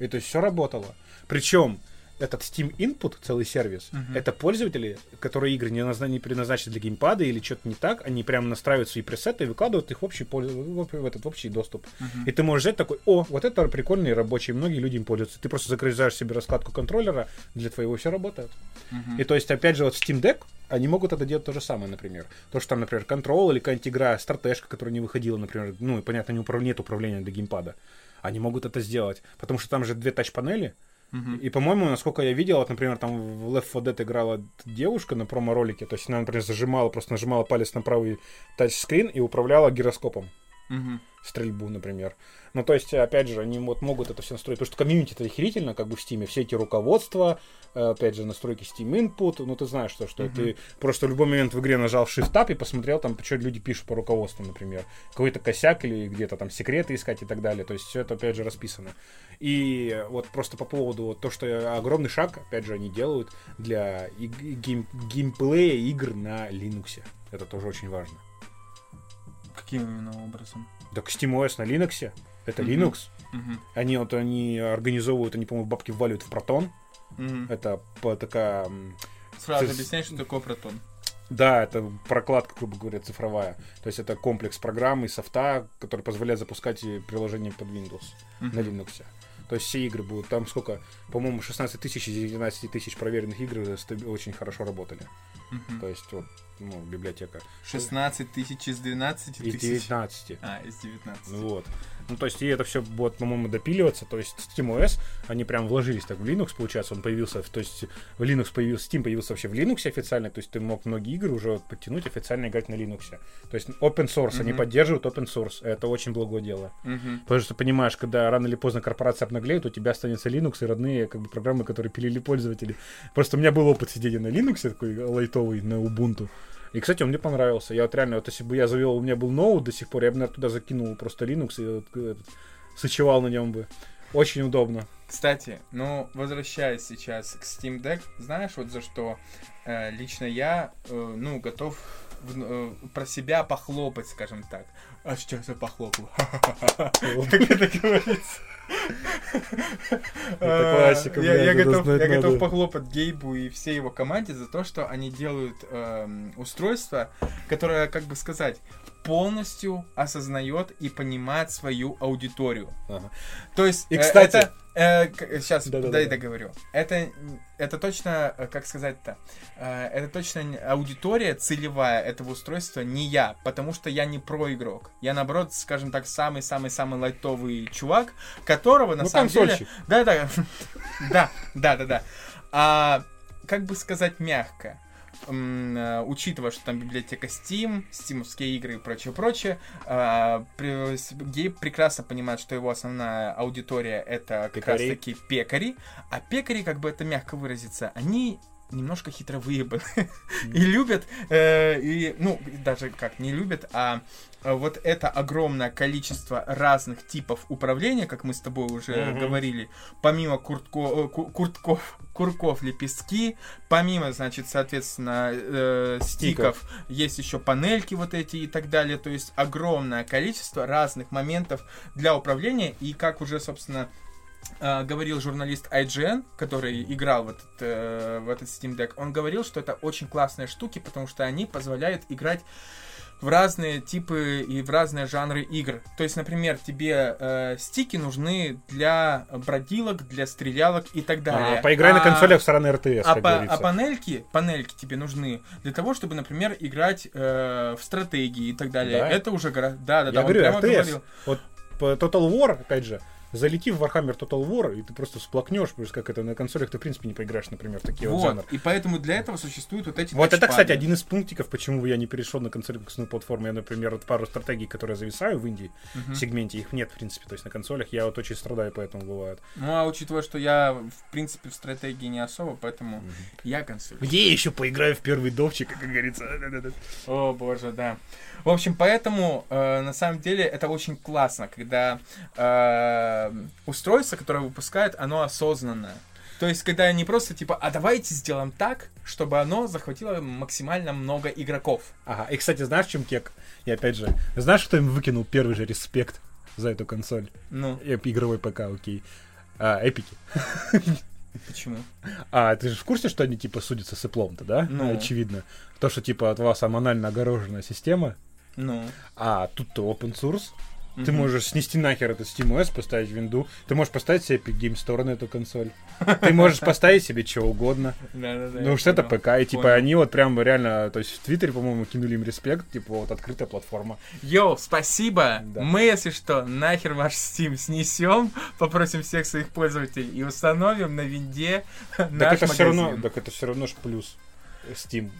И то есть все работало. Причем этот Steam Input, целый сервис, Мгм. это пользователи, которые игры не, назна- не предназначены для геймпада или что-то не так, они прям настраивают свои пресеты и выкладывают их в общий, польз- в, этот в общий доступ. Мгм. И ты можешь взять такой, о, вот это прикольный рабочий, многие люди им пользуются. Ты просто загружаешь себе раскладку контроллера, для твоего все работает. Мгм. И то есть, опять же, вот Steam Deck они могут это делать то же самое, например. То, что там, например, Control или какая-нибудь игра, стратежка, которая не выходила, например, ну, и, понятно, не управ... нет управления для геймпада. Они могут это сделать, потому что там же две тач-панели, Мгм. и, по-моему, насколько я видел, вот, например, там в Left 4 Dead играла девушка на промо-ролике, то есть она, например, зажимала, просто нажимала палец на правый тачскрин и управляла гироскопом Мгм. стрельбу, например. Ну, то есть, опять же, они вот могут это все настроить. Потому что комьюнити-то охерительно, как бы в Steam. Все эти руководства, э, опять же, настройки Steam Input. Ну, ты знаешь, что, что Мгм. ты просто в любой момент в игре нажал Shift-Tab и посмотрел там, что люди пишут по руководству, например. Какой-то косяк или где-то там секреты искать и так далее. То есть, все это, опять же, расписано. И вот просто по поводу вот то, что огромный шаг, опять же, они делают для гейм- геймплея игр на Linux. Это тоже очень важно. Каким именно образом? Так SteamOS на Linux, это Мгм. Linux. Мгм. Они вот они организовывают, они, по-моему, бабки вваливают в протон. Мгм. Это по- такая... Сразу ты- объясняй, что такое протон. Да, это прокладка, грубо говоря, цифровая. То есть это комплекс программ и софта, который позволяет запускать и приложения под Windows Мгм. на Linux. То есть все игры будут, там сколько, по-моему, 16 тысяч из 19 тысяч проверенных игр стаби- очень хорошо работали. То есть вот, ну, библиотека. 16 тысяч из 12 И тысяч. 19. А, из 19. Ну Вот. Ну, то есть, и это все будет, по-моему, допиливаться. То есть, SteamOS, они прям вложились так в Linux, получается, он появился, то есть, в Linux появился, Steam появился вообще в Linux официально, то есть, ты мог многие игры уже подтянуть официально играть на Linux. То есть, open source, они Мгм. поддерживают open source, это очень благое дело. Мгм. Потому что, понимаешь, когда рано или поздно корпорация обнаглеет, у тебя останется Linux и родные, как бы, программы, которые пилили пользователи. Просто у меня был опыт сидения на Linux, такой лайтовый, на Ubuntu. И, кстати, он мне понравился. Я вот реально, вот если бы я завел, у меня был ноут до сих пор, я бы, наверное, туда закинул просто Linux и вот, этот, сочевал на нем бы. Очень удобно. Кстати, ну, возвращаясь сейчас к Steam Deck, знаешь, вот за что э, лично я, э, ну, готов в- э, про себя похлопать, скажем так. А сейчас я похлопаю. Как это говорится? Это классика, Я- блядь, Я готов похлопать Гейбу и всей его команде за то, что они делают эм, устройство, которое, как бы сказать, полностью осознает и понимает свою аудиторию. Ага. То есть, И, э, кстати- это, э, сейчас, Да-да-да. дай договорю. Это, это точно, э, как сказать-то, э, это точно аудитория целевая этого устройства не я, потому что я не проигрок. Я, наоборот, скажем так, самый-самый-самый лайтовый чувак, которого, на Ну, самом деле... консольщик. Да-да, да, да-да-да. А, как бы сказать мягко, э, учитывая, что там библиотека Steam, стимовские игры и прочее-прочее, а, Гейб прекрасно понимает, что его основная аудитория это как раз Пекари. таки пекари, а пекари, как бы это мягко выразиться, они немножко хитро выебаны и любят, э, и, ну, даже как не любят, а э, вот это огромное количество разных типов управления, как мы с тобой уже говорили, помимо куртко, э, ку- куртков, курков лепестки, помимо, значит, соответственно, э, стиков, есть еще панельки вот эти и так далее, то есть огромное количество разных моментов для управления, и как уже, собственно, говорил журналист IGN, который играл в этот, э, в этот Steam Deck, он говорил, что это очень классные штуки, потому что они позволяют играть в разные типы и в разные жанры игр. То есть, например, тебе э, стики нужны для бродилок, для стрелялок и так далее. А, поиграй на консолях в стороны РТС, а, по- а панельки, панельки тебе нужны для того, чтобы, например, играть э, в стратегии и так далее. Да? Это уже. Да, да, да, Я он говорю, прямо РТС. говорил. Вот по Total War, опять же, залети в Warhammer Total War, и ты просто всплакнешь, потому что как это на консолях ты, в принципе, не поиграешь, например, такие вот, Вот, жанры. и поэтому для этого существуют вот эти Вот это, тачпады. кстати, один из пунктиков, почему я не перешел на консольную платформу. Я, например, вот пару стратегий, которые зависаю в Индии, в сегменте, их нет, в принципе. То есть на консолях я вот очень страдаю, поэтому бывает. Ну, а учитывая, что я, в принципе, в стратегии не особо, поэтому я консоль. Где я еще поиграю в первый довчик, как говорится? О, боже, да. В общем, поэтому, э, на самом деле, это очень классно, когда э, устройство, которое выпускают, оно осознанное. То есть, когда не просто типа, а давайте сделаем так, чтобы оно захватило максимально много игроков. Ага, и, кстати, знаешь, чем кек? И опять же, знаешь, кто им выкинул первый же респект за эту консоль? Ну, Эп- Игровой ПК, окей. А, эпики. почему? А, ты же в курсе, что они, типа, судятся с Эплом-то, да? Ну. Очевидно. То, что, типа, от вас анально огороженная система, Ну. а тут-то open source. Ты Мгм. можешь снести нахер этот SteamOS, поставить винду. Ты можешь поставить себе Epic Game Store на эту консоль. Ты можешь поставить себе чего угодно. Ну уж это. ПК. И типа они вот прям реально, то есть в Твиттере, по-моему, кинули им респект, типа вот открытая платформа. Йоу, спасибо! Мы, если что, нахер ваш Steam снесем, попросим всех своих пользователей и установим на винде Так это все равно, так это все равно ж плюс Steam.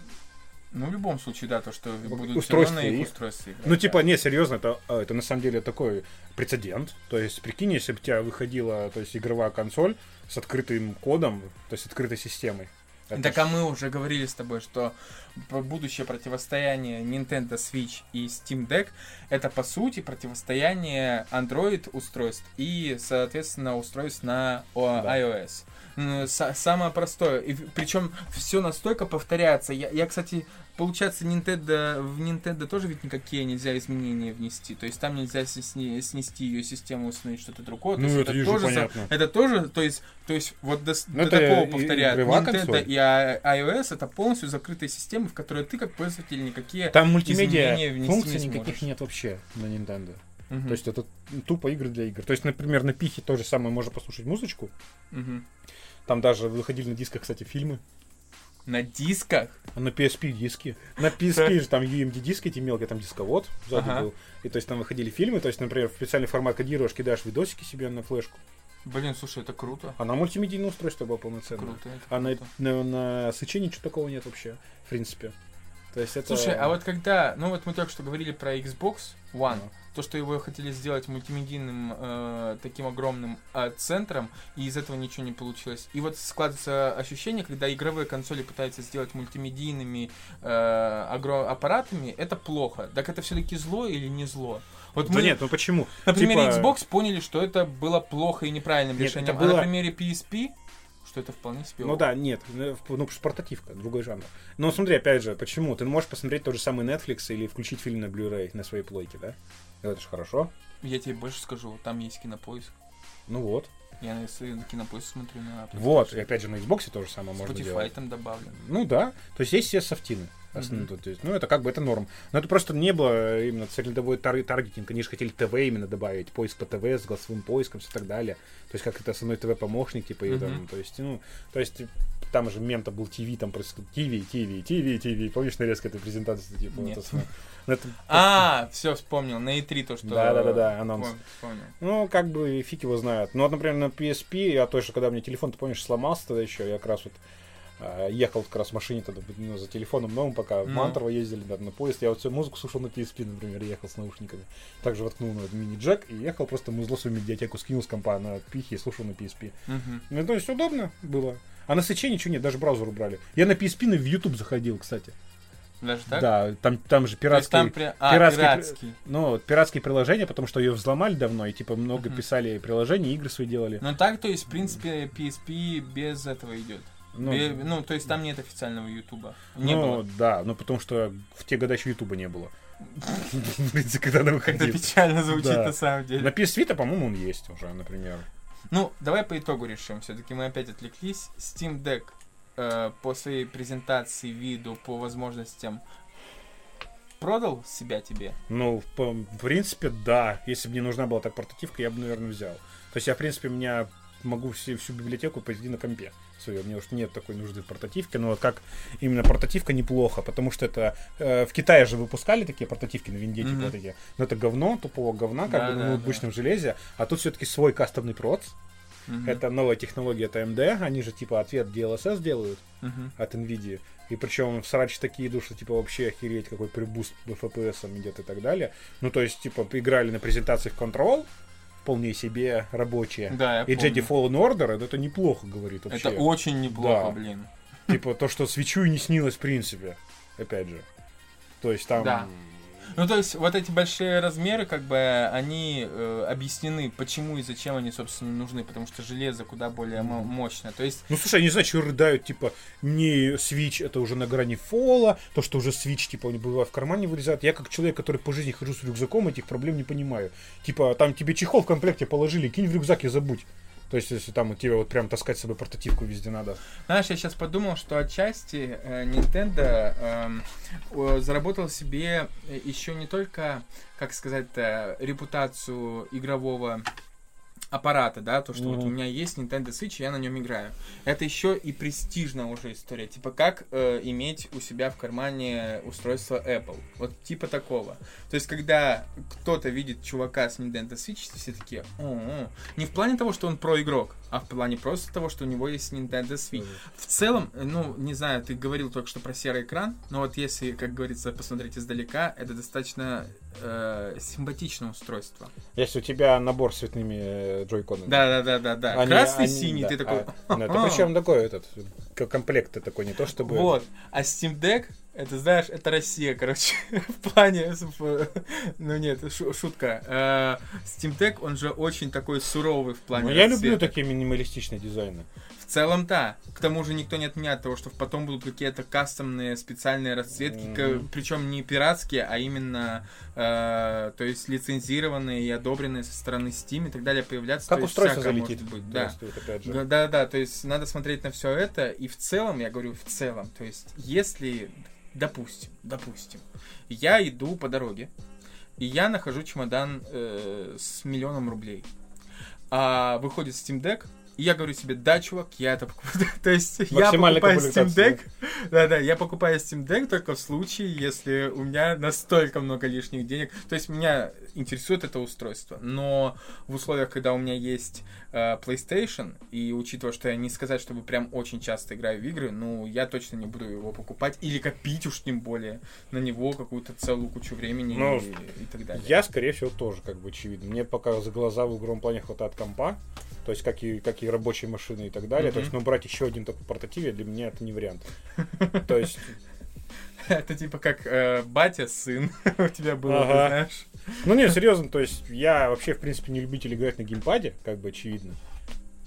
Ну, в любом случае, да, то, что будут Устройства их. устройстве играть, Ну, да. типа, не, серьезно, это, а, это на самом деле такой прецедент. То есть, прикинь, если бы у тебя выходила, то есть, игровая консоль с открытым кодом, то есть, открытой системой. Это Так ж- а мы уже говорили с тобой, что будущее противостояние Nintendo Switch и Steam Deck это по сути противостояние Android устройств и, соответственно, устройств на о, Да. Самое простое. И причем все настолько повторяется. Я, я, кстати, получается, Nintendo, в Nintendo тоже ведь никакие нельзя изменения внести. То есть там нельзя сне- снести ее систему, установить что-то другое. То Ну, есть это же тоже понятно. это тоже, то есть, то есть вот до, с- Ну, до это такого игровая Nintendo консоль. и I- iOS это полностью закрытые системы, в которые ты как пользователь никакие. Там мультимедиа изменения внести функций не никаких нет вообще на Nintendo. Мгм, То есть это тупо игры для игр. То есть, например, на Пихе то же самое можно послушать музычку. мгм. Там даже выходили на дисках, кстати, фильмы. На дисках. На PSP диски. На PSP же там UMD диски эти мелкие, там дисковод сзади Ага. был. И то есть там выходили фильмы, то есть, например, в специальный формат кодируешь, кидаешь видосики себе на флешку. Блин, слушай, это круто. А на мультимедийное устройство было полноценное. Круто. это А на, круто. на, на Сыче ничего такого нет вообще, в принципе. То есть это... Слушай, а вот когда, ну вот мы только что говорили про Xbox One, Ну. То, что его хотели сделать мультимедийным э, таким огромным э, центром, и из этого ничего не получилось. И вот складывается ощущение, когда игровые консоли пытаются сделать мультимедийными э, аппаратами, это плохо. Так это все-таки зло или не зло? Вот Да мы, нет, ну почему? на примере типа- Xbox поняли, что это было плохо и неправильным Нет, решением, это а было- на примере PSP, что это вполне себе Ну да, нет, ну ну, потому что портативка, другой жанр. Но смотри, опять же, почему? Ты можешь посмотреть тот же самый Netflix или включить фильм на Blu-ray на своей плойке, да? Это же хорошо. Я тебе больше скажу, там есть кинопоиск. Ну вот. Я на на кинопоиск смотрю на Вот, и опять же на Xbox то же самое можно Spotify делать. там добавлен. Ну да, то есть есть все софтины. Основные, то есть, ну, это как бы это норм. Но это просто не было именно целевой тар- таргетинг. Они же хотели ТВ именно добавить, поиск по ТВ с голосовым поиском, все так далее. То есть, как это основной ТВ-помощник, типа, и там, то есть, ну, то есть, там же мем-то был ТВ, там просто ТВ, ТВ, ТВ, ТВ. Помнишь нарезка этой презентации, типа, Нет. это, ну, А, все, вспомнил. На E3 то, что... Да-да-да-да, анонс. Пом- Вспомнил. Ну, как бы фиг его знает. Ну, вот, например, на PSP, я тоже, когда у меня телефон, ты помнишь, сломался тогда еще, я как раз вот а, ехал как раз в машине тогда ну, за телефоном новым, пока в Ну. Мантрово ездили да, на поезд. Я вот всю музыку слушал на PSP, например, ехал с наушниками. Также воткнул на мини-джек и ехал просто музло свою медиатеку скинул с компа на пихе и слушал на PSP. Мгм. Ну, то есть удобно было. А на Сыче ничего нет, даже браузер убрали. Я на PSP в YouTube заходил, кстати. Даже так? Да, там, там же пиратские... там при- А, пиратский- пиратский. Ну, пиратские приложения, потому что ее взломали давно, и типа много Мгм. писали приложений, игры свои делали. Ну так, то есть, в принципе, PSP без этого идет. Ну, Бе- Ну, то есть там нет официального Ютуба. Не ну, было. да, ну потому что в те года еще Ютуба не было. В принципе, когда она Как-то выходила. печально звучит Да. на самом деле. На PS Vita, по-моему, он есть уже, например. Ну, давай по итогу решим. Все-таки мы опять отвлеклись. Steam Deck э, по своей презентации, виду, по возможностям продал себя тебе? Ну, в, в принципе, да. Если бы мне нужна была так портативка, я бы, наверное, взял. То есть я, в принципе, меня могу всю, всю библиотеку произвести на компе свое. Мне уж нет такой нужды в портативке, но как именно портативка неплохо, потому что это э, в Китае же выпускали такие портативки на винде, Мгм. вот эти. Но это говно, тупого говна, как Да, бы да, на обычном железе. А тут все-таки свой кастомный проц. Мгм. Это новая технология от AMD. Они же типа ответ DLSS делают Мгм. от NVIDIA. И причем в срач такие что типа вообще охереть, какой прибуст FPS идет и так далее. Ну, то есть, типа, играли на презентациях Control, вполне себе рабочие. Да, я И помню. Jedi Fallen Order, это неплохо говорит вообще. Это очень неплохо, Да. блин. Типа то, что свечу и не снилось в принципе. Опять же. То есть там... Да. Ну, то есть, вот эти большие размеры, как бы, они э, объяснены, почему и зачем они, собственно, нужны, потому что железо куда более мо- мощное. То есть, Ну, слушай, не знаю, что рыдают, типа, не Switch, это уже на грани фола, то, что уже Switch, типа, они бывают в кармане вырезают. Я как человек, который по жизни хожу с рюкзаком, этих проблем не понимаю. Типа, там тебе чехол в комплекте положили, кинь в рюкзак и забудь. То есть, если там у тебя вот прям таскать с собой портативку везде надо. знаешь, я сейчас подумал, что отчасти э, Nintendo о, заработал себе э, еще не только, как сказать-то, репутацию игрового аппарата, да, то, что вот Мгм. у меня есть Nintendo Switch, и я на нем играю. Это еще и престижная уже история. Типа, как э, иметь у себя в кармане устройство Apple. Вот типа такого. То есть, когда кто-то видит чувака с Nintendo Switch, все такие, о не в плане того, что он про-игрок, а в плане просто того, что у него есть Nintendo Switch. В целом, ну, не знаю, ты говорил только что про серый экран, но вот если, как говорится, посмотреть издалека, это достаточно э, симпатичное устройство. Если у тебя набор с цветными э, джойконами. Да-да-да-да-да. Они- Красный, они- синий, да, ты такой... а, ну, это причем такой этот комплект ты такой, не то чтобы. Вот. А Steam Deck, это, знаешь, это Россия, короче, в плане... Ну нет, шу- шутка. Э, Steam Deck, он же очень такой суровый в плане Ну, я люблю такие минималистичные дизайны. В целом, да. К тому же никто не отменяет того, что потом будут какие-то кастомные специальные расцветки, Мгм. причем не пиратские, а именно, э, то есть лицензированные и одобренные со стороны Steam и так далее появляться. Как то есть устройство всякое залетит. может быть, да. Опять же. Да, да, да, то есть надо смотреть на все это, и в целом, я говорю, в целом, то есть если, допустим, допустим, я иду по дороге, и я нахожу чемодан э, с миллионом рублей, а выходит Steam Deck, и я говорю себе, да, чувак, я это покупаю. То есть я покупаю Steam. Deck, да-да, я покупаю Steam Deck только в случае, если у меня настолько много лишних денег. То есть меня интересует это устройство. Но в условиях, когда у меня есть э, PlayStation, и учитывая, что я не сказать, чтобы прям очень часто играю в игры, ну, я точно не буду его покупать. Или копить уж тем более на него какую-то целую кучу времени Ну, и, и так далее. Я, скорее всего, тоже, как бы, очевидно. Мне пока за глаза в игровом плане хватает компа, то есть, как и, как и рабочие машины и так далее. То есть, ну, брать еще один такой портативе для меня это не вариант. То есть, Это типа как э, батя, сын у тебя было, бы, Ага. знаешь. Ну, не, серьезно, то есть, я вообще, в принципе, не любитель играть на геймпаде, как бы, очевидно.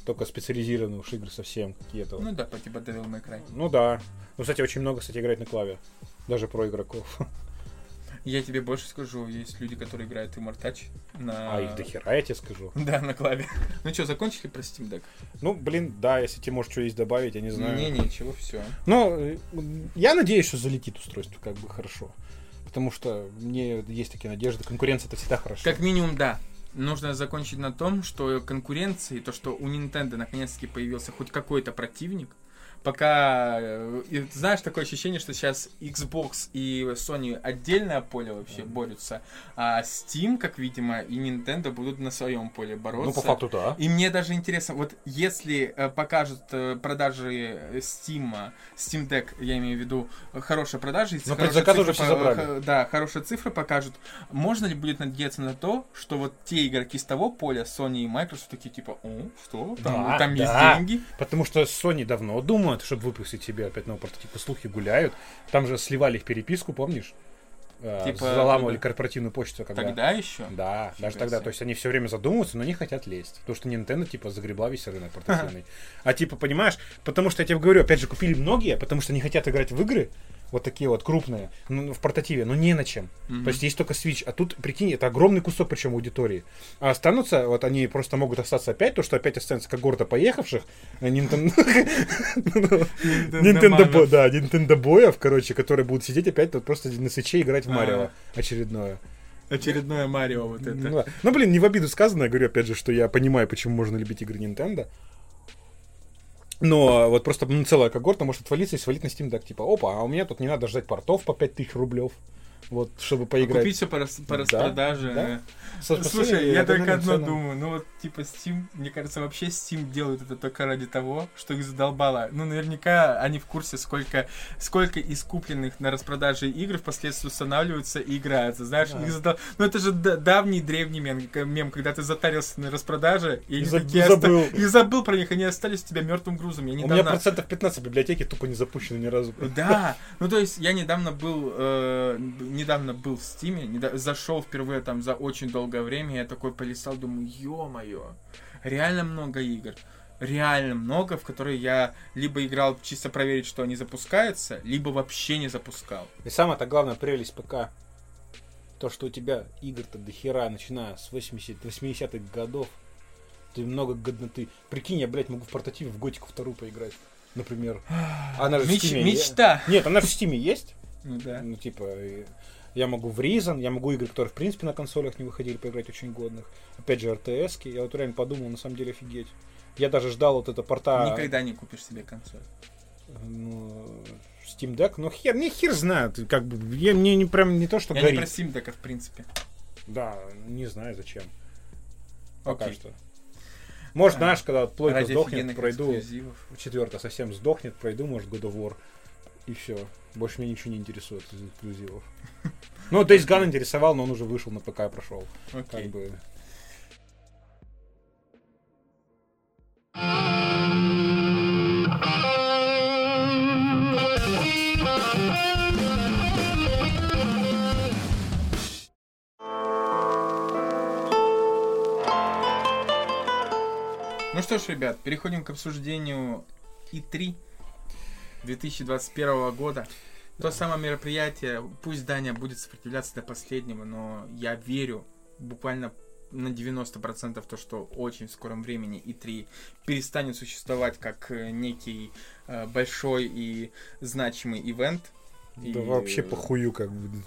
Только специализированные уж игры совсем какие-то. Ну да, по типа Devil May Cry. Ну да. Ну, кстати, очень много, кстати, играет на клаве. Даже про игроков. Я тебе больше скажу, есть люди, которые играют Immort Touch на... А их до хера, я тебе скажу. Да, на клаве. Ну что, закончили про Steam Deck? Ну, блин, да, если тебе, может, что есть добавить, я не знаю. Не, ничего, все. Ну, э, я надеюсь, что залетит устройство как бы хорошо. Потому что мне есть такие надежды. Конкуренция это всегда хорошо. Как минимум, да. Нужно закончить на том, что конкуренции, то, что у Nintendo наконец-таки появился хоть какой-то противник, пока, э, знаешь, такое ощущение, что сейчас Xbox и Sony отдельное поле вообще борются, а Steam, как видимо, и Nintendo будут на своем поле бороться. Ну, по факту, да. И мне даже интересно, вот если э, покажут э, продажи Steam, Steam Deck, я имею в виду, хорошие продажи, Но хорошие предзаказ уже все забрали. Да, хорошие цифры покажут. Можно ли будет надеяться на то, что вот те игроки с того поля, Sony и Microsoft, такие типа, о, что? Там, Да, там есть да. деньги. Потому что Sony давно думают, чтобы выпустить себе опять новый прототип. Слухи гуляют. Там же сливали их переписку, помнишь? Э, Типа, заламывали когда? корпоративную почту. Когда... Тогда еще? Да, Фига даже тогда. себе. То есть они все время задумываются, но не хотят лезть. Потому что Nintendo, типа, загребла весь рынок портативный. А типа, понимаешь, потому что я тебе говорю, опять же, купили многие, потому что не хотят играть в игры, вот такие вот крупные, ну, в портативе, но не на чем. Мгм. То есть есть только Switch, а тут, прикинь, это огромный кусок, причем аудитории. А останутся, вот они просто могут остаться опять, то, что опять останется когорта поехавших, э, Nintendo... Бо- да, Nintendo боев, короче, которые будут сидеть опять тут просто на свече играть в А. Марио очередное. Очередное Марио вот это. Ну. Ну, блин, не в обиду сказано, я говорю, опять же, что я понимаю, почему можно любить игры Nintendo. Но вот просто ну, целая когорта может отвалиться и свалить на Steam Deck. Типа, опа, а у меня тут не надо ждать портов по 5000 рублев. Вот, чтобы поиграть. Купить все по, рас- по Да, распродаже. да. Со- Слушай, последней я только одно ценой. думаю, ну вот типа Steam, мне кажется, вообще Steam делают это только ради того, что их задолбало. Ну, наверняка они в курсе, сколько, сколько из купленных на распродаже игр впоследствии устанавливаются и играются. Знаешь, Да. их задол- ну это же давний древний мем, мем, когда ты затарился на распродаже, и, И они заб- такие оста- забыл. и забыл про них, они остались у тебя мертвым грузом. Я У недавно... меня процентов 15 библиотеки тупо не запущены ни разу. Да, ну то есть я недавно был, э, недавно был в Стиме, неда- зашел впервые там за очень долгое время, я такой полистал, думаю, ё-моё, реально много игр, реально много, в которые я либо играл чисто проверить, что они запускаются, либо вообще не запускал. И самая-то главная прелесть ПК. То, что у тебя игр-то до хера, начиная с 80, 80-х годов. Ты много годноты. Прикинь, я, блядь, могу в портативе в Готику вторую поиграть. Например. Она же в Меч- Steam мечта. Нет, она же в Стиме есть. Ну да. Ну, типа, я могу в Reason, я могу игры, которые, в принципе, на консолях не выходили, поиграть очень годных. Опять же, RTS. -ки. Я вот реально подумал, на самом деле, офигеть. Я даже ждал вот это порта... Никогда не купишь себе консоль. ну, Steam Deck, ну хер, не хер знает, как бы, я, мне не прям не то, что Я горит. не про Steam Deck, а в принципе. Да, не знаю зачем. Пока Окей. что. Может, А, знаешь, когда плойка сдохнет, пройду, эксклюзивов. четвертая совсем сдохнет, пройду, может, God of War, и все. Больше меня ничего не интересует из эксклюзивов. Ну, Days Gone интересовал, но он уже вышел на ПК и прошел. Как бы... Ну что ж, ребят, переходим к обсуждению И3 2021 года. То самое мероприятие, пусть Даня будет сопротивляться до последнего, но я верю буквально на 90% то, что очень в скором времени И3 перестанет существовать как э, некий э, большой и значимый ивент. И, Да вообще похую как бы.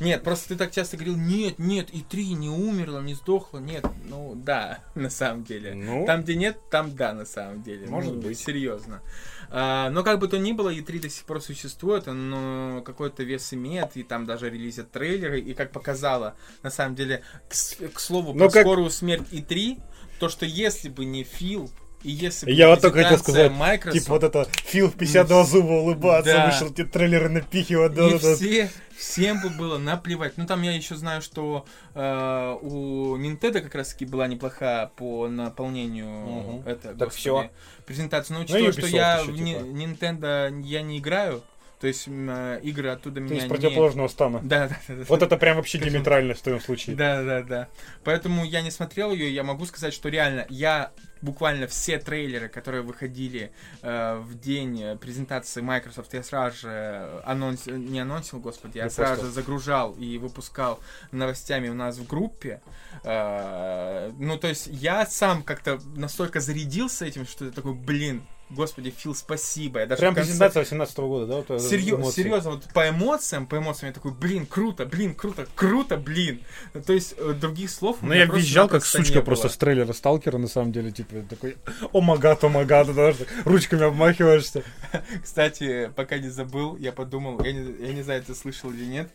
Нет, просто ты так часто говорил, нет, нет, И3 не умерла, не сдохла, нет. Ну, да, на самом деле. Ну, Там, где нет, там да, на самом деле. Может Ну, быть. Серьезно. А, но как бы то ни было, E3 до сих пор существует, но какой-то вес имеет, и там даже релизят трейлеры, и как показало, на самом деле, к, к слову, Но про как- скорую смерть E3, то, что если бы не Фил, и если Я не вот только хотел сказать, Microsoft, типа вот это Фил в 52 зуба улыбаться, Да. вышел, эти трейлеры напихивать. да, и да, да. все, всем бы было наплевать. Ну, там я еще знаю, что э, у Nintendo как раз-таки была неплоха по наполнению Мгм. это, Так господи, всё. презентации. Но Ну, учитывая, и что я еще, в типа. Nintendo я не играю, то есть э, игры оттуда меня из не... противоположного стана. Да, да, да. да. Вот это прям вообще диаметрально в твоем случае. Да, да, да. Поэтому я не смотрел ее, я могу сказать, что реально я буквально все трейлеры, которые выходили э, в день э, презентации Microsoft, я сразу же э, анонс... не анонсил, господи, я Ну, сразу же загружал и выпускал новостями у нас в группе. Э, ну, то есть я сам как-то настолько зарядился этим, что я такой, блин, господи, Фил, спасибо. Я даже Прям конце- презентация 18 года, да? вот, э, Серьё- эмоции? серьезно, вот по эмоциям, по эмоциям я такой, блин, круто, блин, круто, круто, блин. То есть э, других слов. у Ну, я визжал как сучка просто с трейлера Сталкера, на самом деле, типа, такой, о магад, о магад, ручками обмахиваешься. Кстати, пока не забыл, я подумал, я не, я не знаю, ты слышал или нет,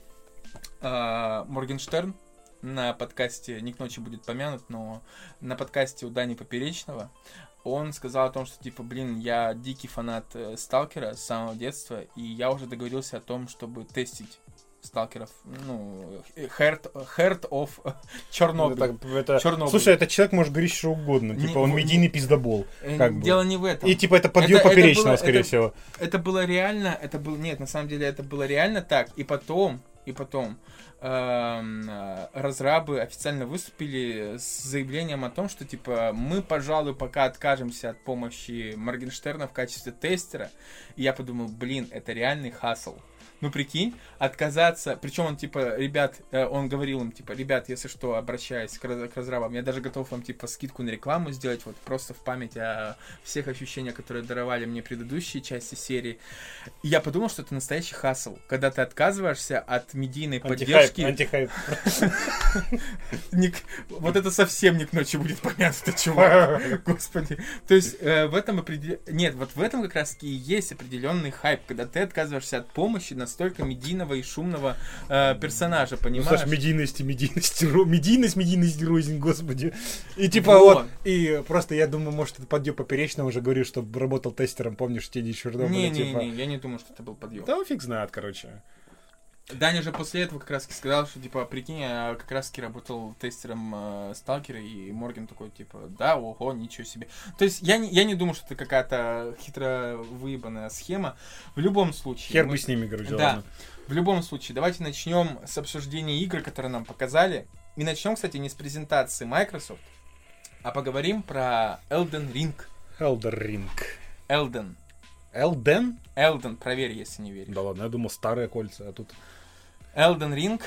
а, Моргенштерн на подкасте «Не к ночи» будет помянут, но на подкасте у Дани Поперечного он сказал о том, что, типа, блин, я дикий фанат э, Сталкера с самого детства, и я уже договорился о том, чтобы тестить сталкеров, ну, э, Heart, Heart of Чернобыль. Это, это- Чернобыль. Слушай, этот человек может говорить что угодно. Не, Типа, он в- медийный пиздобол. Э, как бы. Дело не в этом. И типа это подъем Это- это поперечного, было- скорее это- всего. это было реально, это был, нет, на самом деле это было реально так, и потом, и потом разрабы официально выступили с заявлением о том, что типа мы, пожалуй, пока откажемся от помощи Моргенштерна в качестве тестера, и я подумал, блин, это реальный хасл. Ну, прикинь, отказаться, причем он, типа, ребят, э, он говорил им, типа, ребят, если что, обращаясь к, раз- к разрабам, я даже готов вам, типа, скидку на рекламу сделать, вот, просто в память о всех ощущениях, которые даровали мне предыдущие части серии. И я подумал, что это настоящий хасл, когда ты отказываешься от медийной поддержки. антихайп. Вот это совсем не к ночи будет понятно, чувак. Господи. То есть э, в этом определ... Нет, вот в этом как раз таки и есть определенный хайп, когда ты отказываешься от помощи настолько медийного и шумного э, персонажа, Ну, понимаешь? слушай, медийность и медийность, ро- медийность, медийность, рознь, господи. И типа Вот. вот, и просто я думаю, может, это подъем поперечного уже говорил, что работал тестером, помнишь, Теди Чернобыля, Не-не-не, типа. я не думаю, что это был подъем. Да фиг знает, короче. Даня же после этого как раз сказал, что, типа, прикинь, я как раз таки работал тестером э, Сталкера, и Морген такой, типа, да, ого, ничего себе. То есть я не, я не думаю, что это какая-то хитро выебанная схема. В любом случае... Хер мы- бы с ними, короче, Да. ладно. В любом случае, давайте начнем с обсуждения игр, которые нам показали. И начнем, кстати, не с презентации Microsoft, а поговорим про Elden Ring. Elder Ring. Elden. Elden? Elden, проверь, если не веришь. Да ладно, я думал, старые кольца, а тут... Elden Ring.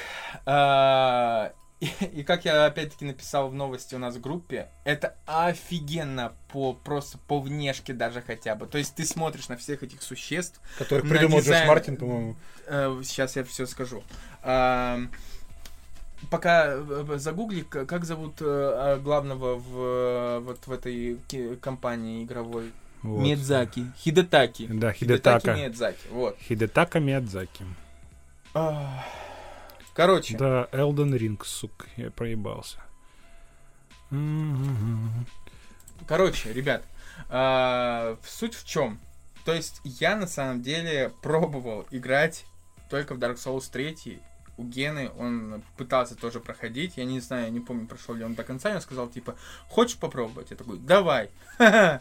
а, И, и как я опять-таки написал в новости у нас в группе, это офигенно по просто по внешке даже хотя бы. То есть ты смотришь на всех этих существ, Которых придумал Джордж дизайн. Мартин, по-моему. Э, сейчас я все скажу. А, Пока э, загугли, как зовут э, а, главного в вот в этой компании игровой? Вот. Миядзаки. Хидетаки. Да, Хидетаки Хидетака. Миядзаки. Вот. Хидетака Миядзаки. Короче, Да, Elden Ring, сука, я проебался. Короче, ребят, а, суть в чем? То есть я на самом деле пробовал играть только в Dark Souls 3. У Гены он пытался тоже проходить. Я не знаю, я не помню, прошел ли он до конца. Он сказал, типа, хочешь попробовать? Я такой, давай. Я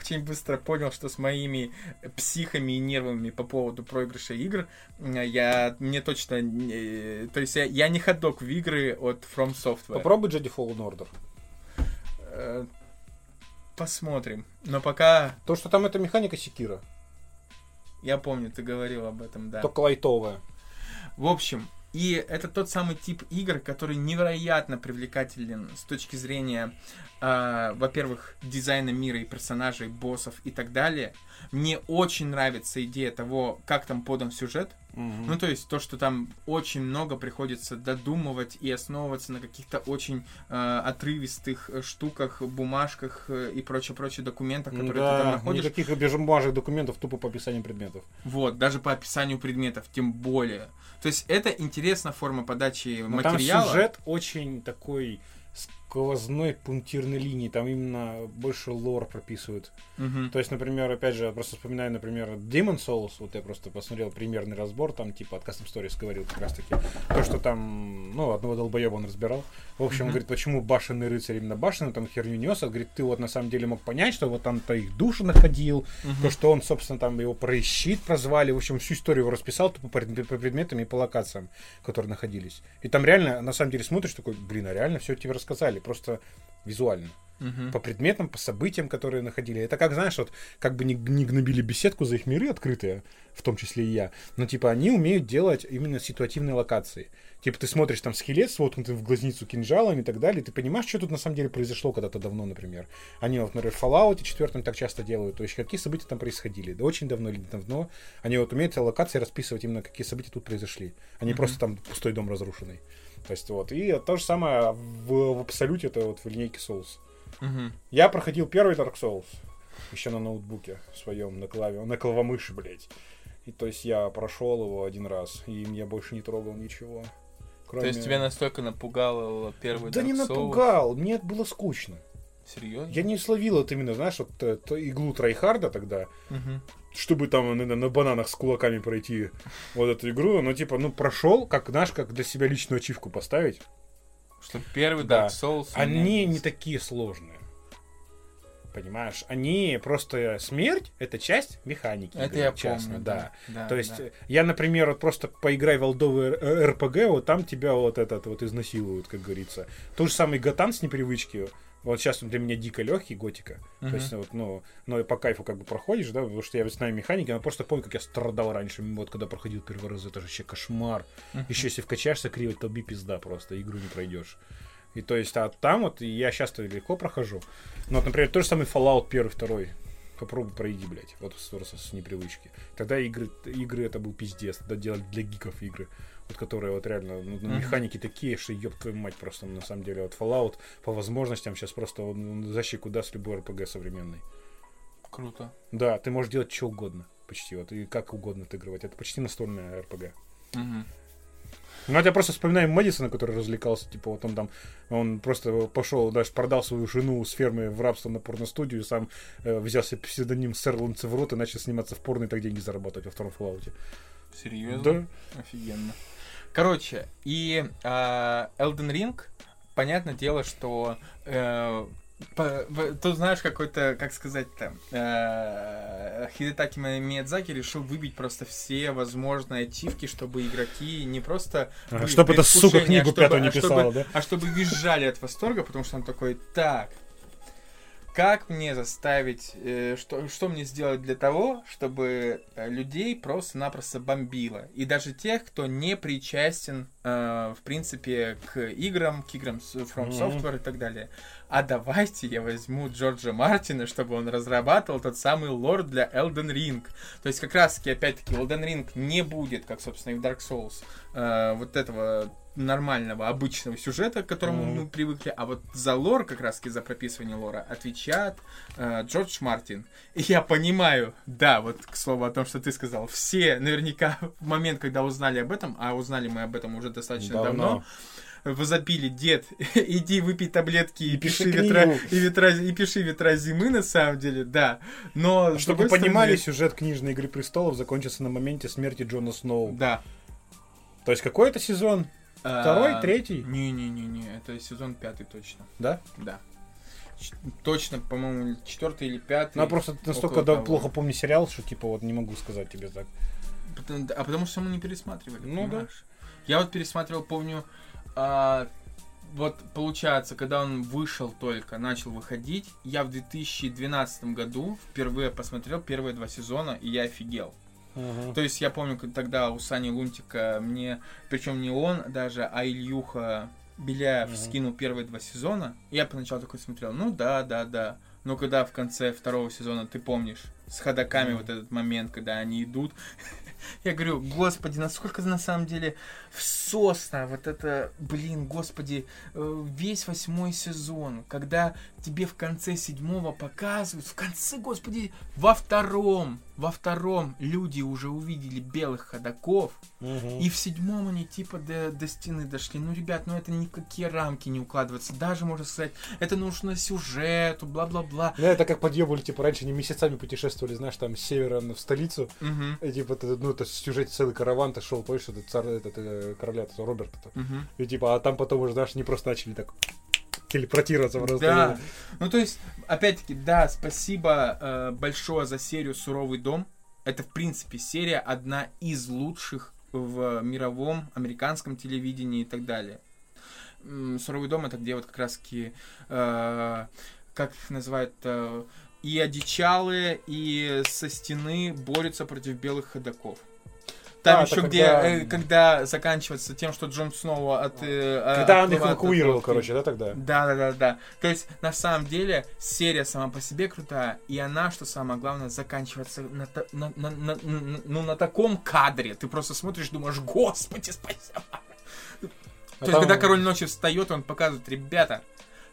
очень быстро понял, что с моими психами и нервами по поводу проигрыша игр я мне точно... не- То есть я, я не ходок в игры от From Software. Попробуй Jedi Fallen Order. Э, Посмотрим. Но пока То, что там это механика Секира, я помню, ты говорил об этом, да. только лайтовая. В общем, и это тот самый тип игр, который невероятно привлекателен с точки зрения, э, во-первых, дизайна мира и персонажей, боссов и так далее. Мне очень нравится идея того, как там подан сюжет. Ну, то есть то, что там очень много приходится додумывать и основываться на каких-то очень э, отрывистых э, штуках, бумажках э, и прочее-прочее документах, которые ты там Да, находишь. никаких бежебумажных документов, тупо по описанию предметов. Вот, даже по описанию предметов, тем более. То есть это интересная форма подачи Но там материала. сюжет очень такой сквозной пунктирной линии, там именно больше лор прописывают. Мгм. То есть, например, опять же, я просто вспоминаю, например, Demon Souls, вот я просто посмотрел примерный разбор, там, типа, от Custom Stories говорил как раз-таки, то, что там, ну, одного долбоеба он разбирал. В общем, он Мгм. говорит, почему башенный рыцарь именно башенный, там, херню нес, а говорит, ты вот на самом деле мог понять, что вот там-то их души находил, Мгм. то, что он, собственно, там его про щит прозвали, в общем, всю историю его расписал тупо по предметам и по локациям, которые находились. И там реально, на самом деле, смотришь такой, блин, а реально все тебе рассказали, просто визуально. Мгм. По предметам, по событиям, которые находили. Это как, знаешь, вот как бы не, не гнобили беседку за их миры открытые, в том числе и я, но типа они умеют делать именно ситуативные локации. Типа ты смотришь там скелет с воткнутым в глазницу кинжалом и так далее, и ты понимаешь, что тут на самом деле произошло когда-то давно, например. Они вот, например, в Fallout 4 так часто делают, то есть какие события там происходили. Да очень давно или давно. Они вот умеют локации расписывать именно, какие события тут произошли. Они Мгм. просто там пустой дом разрушенный. То есть вот. И то же самое в, в абсолюте, это вот в линейке Souls. Мгм. Я проходил первый Dark Souls еще на ноутбуке своем, на клаве, на клавомыши, блядь. И то есть я прошел его один раз, и я больше не трогал ничего. То Кроме... есть тебя настолько напугал первый Да Dark не Souls? напугал, мне было скучно. Серьезно? Я не словил вот именно, знаешь, вот э, то иглу Трайхарда тогда, Мгм. Чтобы там на, на бананах с кулаками пройти вот эту игру, но типа, ну прошел, как, знаешь, как для себя личную ачивку поставить. Что первый Да. Dark Souls... Они не такие сложные. Понимаешь? Они просто смерть это часть механики. Это игры, я честно, помню, да. да, То есть да. э, я, например, вот просто поиграй в олдовый РПГ, вот там тебя вот этот вот изнасилуют, как говорится. То же самое Гатан с непривычки. Вот сейчас он для меня дико легкий, готика. Мгм. То есть, вот, ну, но по кайфу как бы проходишь, да, потому что я вот знаю механики, но просто помню, как я страдал раньше, вот когда проходил первый раз, это же вообще кошмар. Мгм. Еще если вкачаешься криво, то би пизда просто, игру не пройдешь. И то есть, а там вот я часто легко прохожу. Ну, вот, например, тот же самый Fallout первый, второй. Попробуй пройди, блядь, вот с, с, с непривычки. Тогда игры, игры это был пиздец, тогда делали для гиков игры. Вот которые вот реально, ну, Мгм. механики такие, что ёб твою мать просто, на самом деле. Вот Fallout по возможностям сейчас просто он за щеку даст любой RPG современный. Круто. Да, ты можешь делать что угодно, почти, вот, и как угодно отыгрывать. Это почти настольная RPG. Мгм. Ну, вот я просто вспоминаю Мэдисона, который развлекался, типа, вот он там, он просто пошел, даже продал свою жену с фермы в рабство на порностудию, сам э, взял себе псевдоним Сэр Ланцеврот и начал сниматься в порно и так деньги зарабатывать во втором Fallout. Серьезно? Да. Офигенно. Короче, и а, Elden Ring, понятное дело, что э, по- в- тут знаешь какой-то, как сказать-то, э, Хидетаки Ми- Миядзаки решил выбить просто все возможные ачивки, чтобы игроки не просто Ага, были чтоб в эта сука предвкушении, а книгу чтобы- пятую не а чтобы- писала, да? а чтобы визжали от восторга, потому что он такой, так, как мне заставить, э, что, что мне сделать для того, чтобы э, людей просто-напросто бомбило? И даже тех, кто не причастен, э, в принципе, к играм, к играм From. Software и так далее. А давайте я возьму Джорджа Мартина, чтобы он разрабатывал тот самый лор для Elden Ring. То есть, как раз-таки, опять-таки, Elden Ring не будет, как, собственно, и в Dark Souls, э, вот этого нормального, обычного сюжета, к которому Мгм. мы привыкли, а вот за лор, как раз-таки за прописывание лора, отвечает э, Джордж Мартин. И я понимаю, да, вот к слову о том, что ты сказал, все наверняка в момент, когда узнали об этом, а узнали мы об этом уже достаточно давно, возопили, дед, иди выпей таблетки и, И пиши пиши ветра, книгу». и, ветра, и пиши ветра зимы, на самом деле, да. Но, с Чтобы вы понимали, стороны, сюжет книжной Игры Престолов закончится на моменте смерти Джона Сноу. Да. То есть какой это сезон? Второй, А, третий? Не-не-не-не, это сезон пятый точно. Да? Да. Ч- Точно, по-моему, четвертый или пятый. Ну, я просто настолько да, плохо помню сериал, что типа вот не могу сказать тебе так. Потому- А потому что мы не пересматривали, Ну да. понимаешь? Я вот пересматривал, помню, а, вот получается, когда он вышел только, начал выходить, я в 2012 году впервые посмотрел первые два сезона, и я офигел. То есть я помню, тогда у Сани Лунтика мне, причем не он даже, а Ильюха Беляев Мгм. скинул первые два сезона. И я поначалу такой смотрел, ну да, да, да. Но когда в конце второго сезона, ты помнишь, с ходаками Мгм. вот этот момент, когда они идут, я говорю, господи, насколько на самом деле всосно вот это, блин, господи, э, весь восьмой сезон, когда тебе в конце седьмого показывают, в конце, господи, во втором, во втором люди уже увидели белых ходаков, и в седьмом они типа до, до стены дошли. Ну, ребят, ну это никакие рамки не укладываются. Даже, можно сказать, это нужно сюжету, бла-бла-бла. Ну, это как подъебывали, типа, раньше не месяцами путешествовали, знаешь, там, с севера в столицу. Мгм. И, типа, ты, ну, это в сюжете целый караван, ты шел, помнишь, этот царь, этот, э, короля, этого Роберта. Мгм. И, типа, а там потом уже, знаешь, не просто начали так телепортироваться просто. Да. Ну, то есть, опять-таки, да, спасибо э, большое за серию «Суровый дом». Это, в принципе, серия одна из лучших в мировом, американском телевидении и так далее. «Суровый дом» — это где вот как раз-таки, э, как их называют, э, и одичалые, и со стены борются против белых ходаков. Там А, еще это где, когда- э, когда заканчивается тем, что Джон Сноу от... э, Когда он их от эвакуировал, короче, да, тогда? Да, да, да, да. То есть, на самом деле, серия сама по себе крутая, и она, что самое главное, заканчивается на, на- на- на- на- ну, на таком кадре. Ты просто смотришь, думаешь, господи, спасибо. А То есть, там- когда король ночи встает, он показывает, ребята,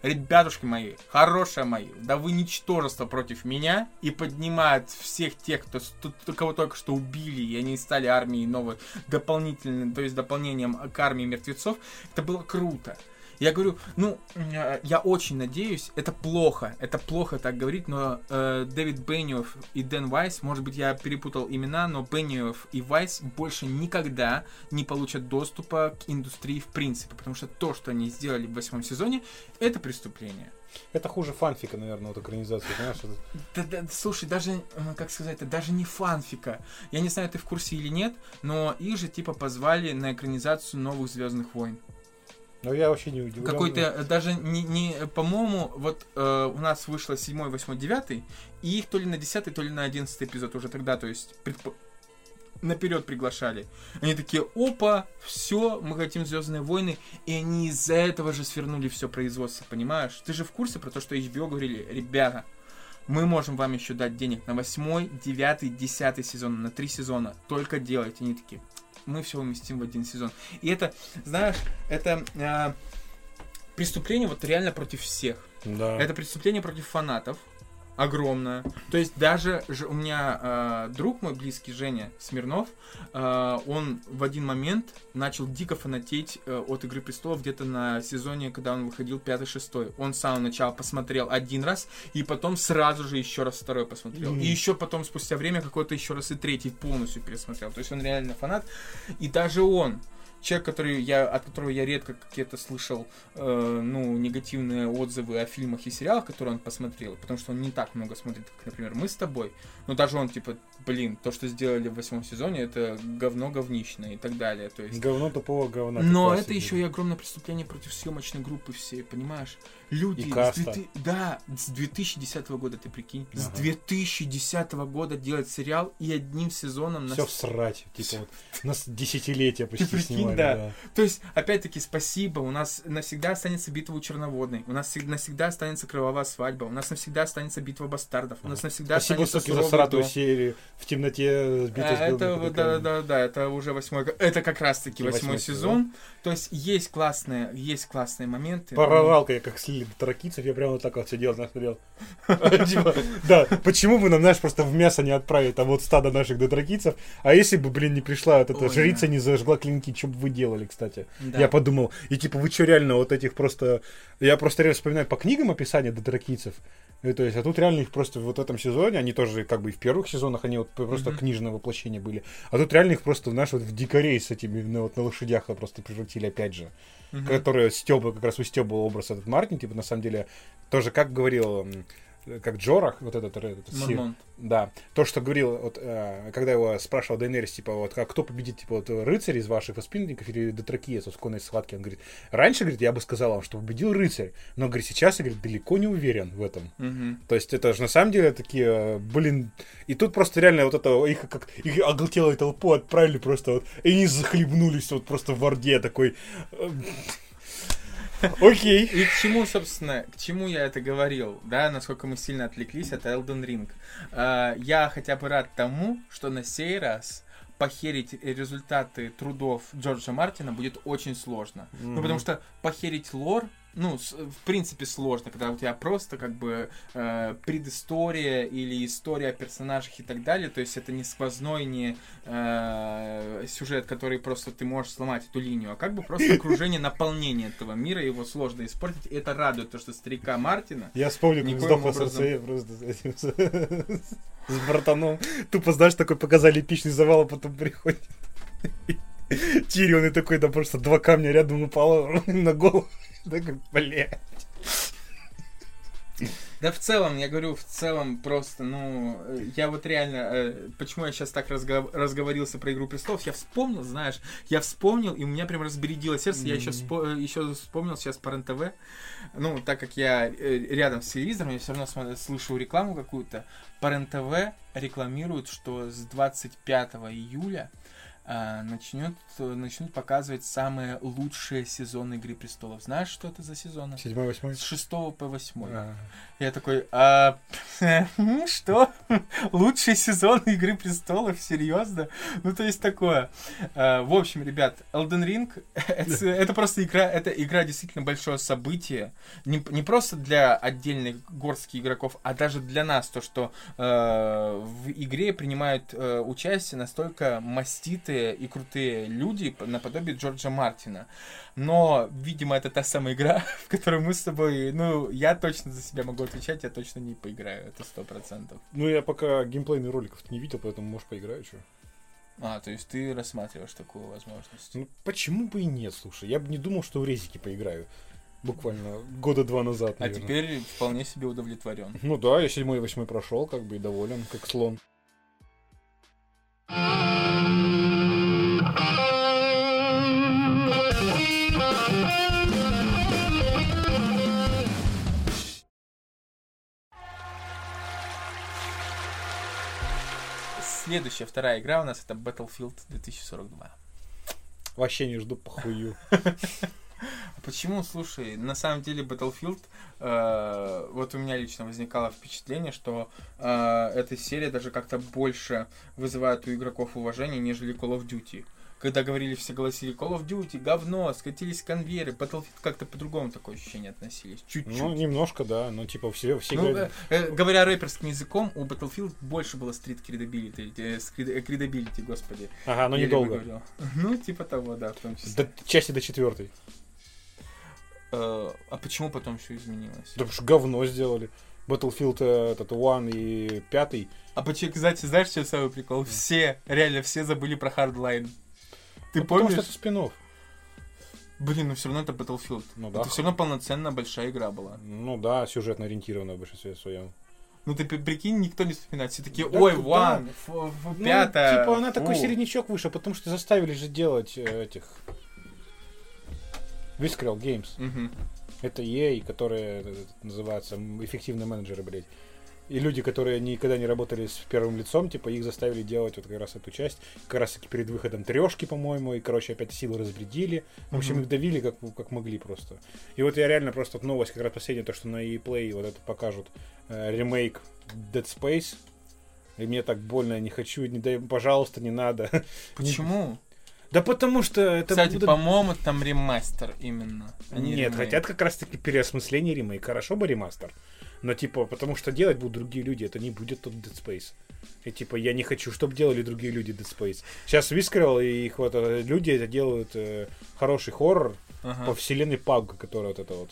ребятушки мои, хорошие мои, да вы ничтожество против меня, и поднимает всех тех, кто, кого только что убили, и они стали армией новой, дополнительным, то есть дополнением к армии мертвецов. Это было круто. Я говорю, ну, э, я очень надеюсь, это плохо, это плохо так говорить, но э, Дэвид Бенниофф и Дэн Вайс, может быть, я перепутал имена, но Бенниофф и Вайс больше никогда не получат доступа к индустрии в принципе, потому что то, что они сделали в восьмом сезоне, это преступление. Это хуже фанфика, наверное, вот экранизация, понимаешь? Да, да, слушай, даже, э, как сказать, это даже не фанфика. Я не знаю, ты в курсе или нет, но их же типа позвали на экранизацию новых Звездных войн. Ну, я вообще не удивлен. Какой-то, даже не, не по-моему, вот э, у нас вышло 7, 8, 9, и их то ли на 10, то ли на 11 эпизод уже тогда, то есть предпо- наперед приглашали. Они такие, опа, все, мы хотим Звездные войны, и они из-за этого же свернули все производство, понимаешь? Ты же в курсе про то, что HBO говорили, ребята, мы можем вам еще дать денег на 8, 9, 10 сезон, на 3 сезона, только делайте. Они такие, мы все уместим в один сезон. И это, знаешь, это э, преступление вот реально против всех. Да. Это преступление против фанатов. Огромное. То есть даже у меня э, друг мой близкий, Женя Смирнов, э, он в один момент начал дико фанатеть э, от Игры престолов где-то на сезоне, когда он выходил 5-6. Он с самого начала посмотрел один раз, и потом сразу же еще раз второй посмотрел. Мгм. И еще потом, спустя время, какой-то еще раз и третий полностью пересмотрел. То есть он реально фанат. И даже он, человек, который я, от которого я редко какие-то слышал, э, ну, негативные отзывы о фильмах и сериалах, которые он посмотрел, потому что он не так много смотрит, как, например, мы с тобой. Но даже он, типа, блин, то, что сделали в восьмом сезоне, это говно говнищное и так далее. То есть... Говно тупого говна. Но как это еще и огромное преступление против съемочной группы всей, понимаешь? Люди, И с каста. 2000 да, с 2010 года, ты прикинь, с Ага. 2010 года делать сериал и одним сезоном на Все всрать. Типа вот на с- десятилетия почти прикинь, снимали. да. Да. То есть, опять-таки, спасибо. У нас навсегда останется битва у Черноводной. У нас всег- навсегда останется кровавая свадьба. У нас навсегда останется битва бастардов. У нас навсегда Спасибо, останется суки, за сратую серию. В темноте сбита А, с Это, да, да, да, это уже восьмой. Это как раз-таки восьмой сезон. То есть есть классные, есть классные моменты. Прорал-ка я как слили до таракицев, я прямо вот так вот сидел, знаешь, смотрел. Типа, Да, почему бы нам, знаешь, просто в мясо не отправить там вот стадо наших дотракицев, а если бы, блин, не пришла вот эта жрица, не зажгла клинки, что бы вы делали, кстати? Я подумал, и типа, вы что, реально вот этих просто... Я просто реально вспоминаю по книгам описания дотракицев, и, то есть, а тут реально их просто вот в этом сезоне, они тоже как бы и в первых сезонах, они вот просто Мгм. книжное воплощение были, а тут реально их просто, знаешь, вот в дикарей с этими, ну, вот на лошадях просто превратили опять же Мгм. которая стёба, как раз устёбывал образ этот Мартин, типа, на самом деле, тоже, как говорил, как Джорах, вот этот, этот Сир, да, то, что говорил, вот, э, когда его спрашивал Дейнерис, типа, вот, а кто победит, типа, вот, рыцарь из ваших воспитанников или Дотракиес в конной схватке, он говорит, раньше, говорит, я бы сказал вам, что победил рыцарь, но, говорит, сейчас, я, говорит, далеко не уверен в этом. Мгм. То есть это же на самом деле такие, э, блин, и тут просто реально вот это, их как, их оголтелую толпу отправили просто вот, и они захлебнулись вот просто в Орде такой, э, окей. И к чему, собственно, к чему я это говорил, да, насколько мы сильно отвлеклись от Elden Ring. А, я хотя бы рад тому, что на сей раз похерить результаты трудов Джорджа Мартина будет очень сложно. Ну, потому что похерить лор, ну, в принципе, сложно, когда у тебя просто как бы э, предыстория или история о персонажах и так далее, то есть это не сквозной, не э, сюжет, который просто ты можешь сломать эту линию, а как бы просто окружение, наполнение этого мира, его сложно испортить, и это радует, то, что старика Мартина Я вспомнил, как сдохла образом. Серсея просто с этим, с, с братаном. Тупо, знаешь, такой показали эпичный завал, а потом приходит Тирион и такой, да просто два камня рядом упало на голову. Такой, блядь. Да в целом, я говорю, в целом просто, ну, э, я вот реально, э, почему я сейчас так разго- разговорился про Игру Престолов, я вспомнил, знаешь, я вспомнил, и у меня прям разбередило сердце, я еще, Мгм. еще вспомнил сейчас по РЕН-ТВ, ну, так как я э, рядом с телевизором, я все равно смотрю- слышу рекламу какую-то, по РЕН-ТВ рекламируют, что с 25 июля начнет, начнут показывать самые лучшие сезоны Игры Престолов. Знаешь, что это за сезоны? Седьмой, восьмой. С 6 по 8. А. Я такой, а, что? Лучший сезон Игры Престолов? Серьезно? Ну, то есть такое. А, В общем, ребят, Elden Ring это, просто игра, это игра действительно большое событие. Не, не просто для отдельных горских игроков, а даже для нас. То, что э, в игре принимают э, участие настолько маститые взрослые и крутые люди наподобие Джорджа Мартина. Но, видимо, это та самая игра, в которой мы с тобой, ну, я точно за себя могу отвечать, я точно не поиграю, это сто процентов. Ну, я пока геймплейных роликов не видел, поэтому, может, поиграю, что. А, то есть ты рассматриваешь такую возможность? Ну, почему бы и нет, слушай. Я бы не думал, что в резики поиграю. Буквально года два назад, А наверное. теперь вполне себе удовлетворен. Ну да, я седьмой и восьмой прошел, как бы и доволен, как слон. Следующая, вторая игра у нас это Battlefield 2042. Вообще не жду похую. Почему, слушай, на самом деле Battlefield, э, вот у меня лично возникало впечатление, что э, эта серия даже как-то больше вызывает у игроков уважение, нежели Call of Duty. Когда говорили, все голосили Call of Duty, говно, скатились конвейеры, Battlefield как-то по-другому такое ощущение относились. Чуть-чуть. Ну, немножко, да. Ну, типа, все, все Ну, говорят- э, э, говоря рэперским языком, у Battlefield больше было стрит credibility, э, скрид- э, господи. Ага, но Еле недолго. Ну, типа того, да, в том числе. До части до четвертой. Э, а почему потом все изменилось? Да потому что говно сделали. Battlefield этот One и пятый. А почему, кстати, знаешь, что самый прикол? Все, реально, все забыли про Hardline. Ты Ну, потому помнишь? что это спин Блин, ну все равно это Battlefield. Ну да. Это все равно полноценная большая игра была. Ну да, сюжетно ориентированная в большинстве своем. Ну ты при- прикинь, никто не вспоминает. Все такие, ой, ф- Ну, пятая. типа, она такой фу». середнячок вышел, потому что заставили же делать э, этих... Visceral Games. Это EA, которые э, называются эффективные менеджеры, блядь. И люди, которые никогда не работали с первым лицом, типа, их заставили делать вот как раз эту часть. Как раз таки перед выходом трешки, по-моему, и, короче, опять силы разбредили. В общем, их давили как, как могли просто. И вот я реально просто вот новость, как раз последняя, то, что на E-Play вот это покажут э, ремейк Dead Space. И мне так больно, я не хочу, не дай, пожалуйста, не надо. Почему? Да потому что это Кстати, будет- по-моему, там ремастер именно. а не Нет, ремейк. хотят как раз таки переосмысление ремейка. Хорошо бы ремастер. Но типа, потому что делать будут другие люди, это не будет тот Dead Space. И типа, я не хочу, чтобы делали другие люди Dead Space. Сейчас Вискрел и их вот э, люди это делают э, хороший хоррор Ага. по вселенной Паг, которая вот это вот.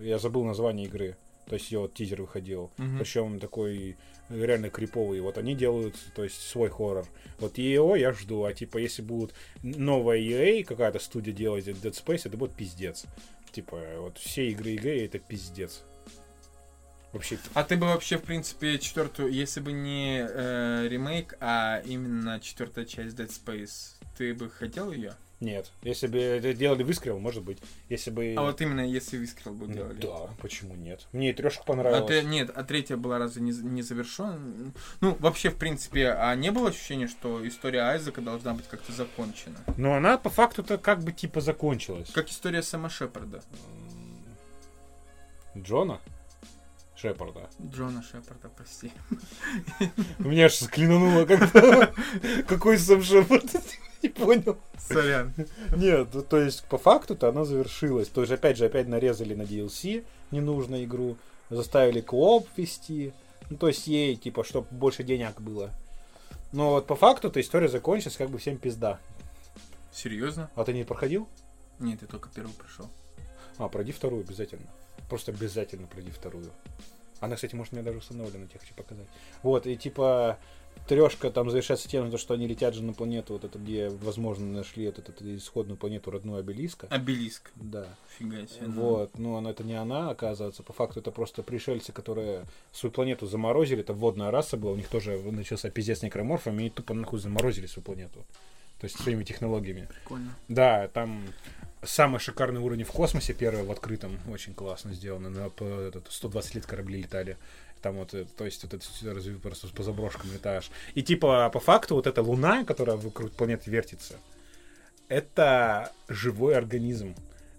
Я забыл название игры. То есть ее вот тизер выходил. Мгм. Причем такой реально криповый. Вот они делают, то есть, свой хоррор. Вот EO я жду, а типа, если будут новая EA, какая-то студия делать Dead Space, это будет пиздец. Типа, вот все игры EA это пиздец. Вообще, А ты бы вообще, в принципе, четвертую, если бы не э, ремейк, а именно четвертая часть Dead Space, ты бы хотел ее? нет. Если бы это делали Вискрил, может быть. Если бы... А вот именно если Вискрил бы Ну, делали. да, почему нет? Мне и трешка А понравилась. ты- нет, а третья была разве не, не завершена? Ну, вообще, в принципе, а не было ощущения, что история Айзека должна быть как-то закончена? Но она по факту-то как бы типа закончилась. Как история Сэма Шепарда. Джона Шепарда. Джона Шепарда, прости. Меня аж склянуло как-то. Какой сам Шепард? Не понял. Сорян. Нет, ну, то есть по факту-то она завершилась. То есть опять же, опять нарезали на DLC ненужную игру, заставили кооп вести. Ну, то есть ей, типа, чтобы больше денег было. Но вот по факту-то история закончилась, как бы всем пизда. Серьезно? А ты не проходил? Нет, я только первый пришел. А, пройди вторую обязательно. Просто обязательно пройди вторую. Она, кстати, может, меня даже установлена, я хочу показать. Вот, и типа трешка там завершается тем, то, что они летят же на планету, вот это, где, возможно, нашли вот эту, исходную планету родную обелиска. Обелиск. Да. Фига себе. Вот, ну она это не она, оказывается. По факту это просто пришельцы, которые свою планету заморозили. Это водная раса была, у них тоже начался пиздец с некроморфами, и тупо нахуй заморозили свою планету. То есть своими технологиями. Прикольно. Да, там самый шикарный уровень в космосе, первый в открытом, очень классно сделано. На этот, 120 лет корабли летали. Там вот, э, то есть вот это просто по заброшкам летаешь. И типа по факту вот эта Луна, которая вокруг планеты вертится, это живой организм.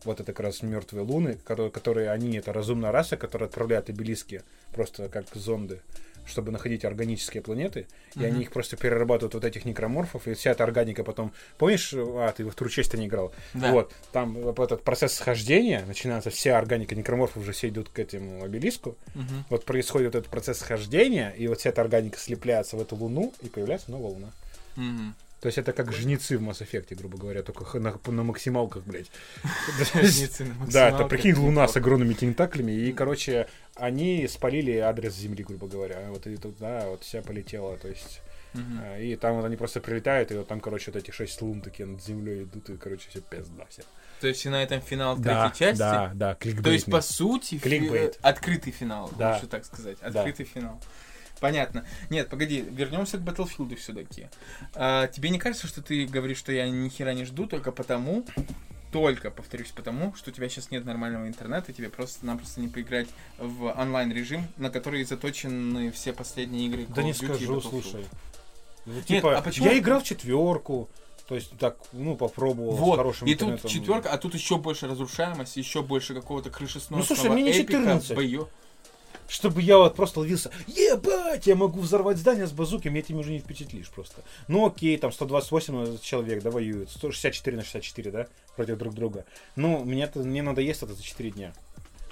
Вот это как раз мертвые луны, которые, которые они, это разумная раса, которая отправляет обелиски просто как зонды, чтобы находить органические планеты, и Мгм. они их просто перерабатывают вот этих некроморфов, и вся эта органика потом... Помнишь, а, ты во вторую часть не играл? Да. Вот, там вот этот процесс схождения, начинается вся органика некроморфов, уже все идут к этому обелиску, Мгм. вот происходит этот процесс схождения, и вот вся эта органика слепляется в эту луну, и появляется новая луна. Мгм. То есть это как жнецы в Mass Effect, грубо говоря, только на, на максималках, блядь. Жнецы на Да, это прикинь, Луна с огромными тентаклями, и, короче, они спалили адрес Земли, грубо говоря. Вот и туда вот вся полетела, то есть... А, И там вот они просто прилетают, и вот там, короче, вот эти шесть лун такие над землей идут, и, короче, все пизда все. То есть и на этом финал Да, третьей части? да, да, То есть, по сути, фи- Кликбейт. открытый финал, Да. лучше так сказать. Да. Открытый финал. Понятно. Нет, погоди, вернемся к Battlefield все-таки. тебе не кажется, что ты говоришь, что я ни хера не жду только потому, только, повторюсь, потому, что у тебя сейчас нет нормального интернета, и тебе просто-напросто не поиграть в онлайн-режим, на который заточены все последние игры Да Call не Duty и скажу, слушай. Ну, Типа, а почему- я играл в четверку, то есть так, ну, попробовал с Вот, хорошим и тут четверка, а тут еще больше разрушаемости, еще больше какого-то крышесносного Ну, слушай, мне не эпика, 14. боё- Чтобы я вот просто ловился, ебать, я могу взорвать здание с базуки, меня этим уже не впечатлишь просто. Ну окей, там 128 человек, да, воюют, 164 на 64, да, против друг друга. Ну, мне, мне надоест это за 4 дня.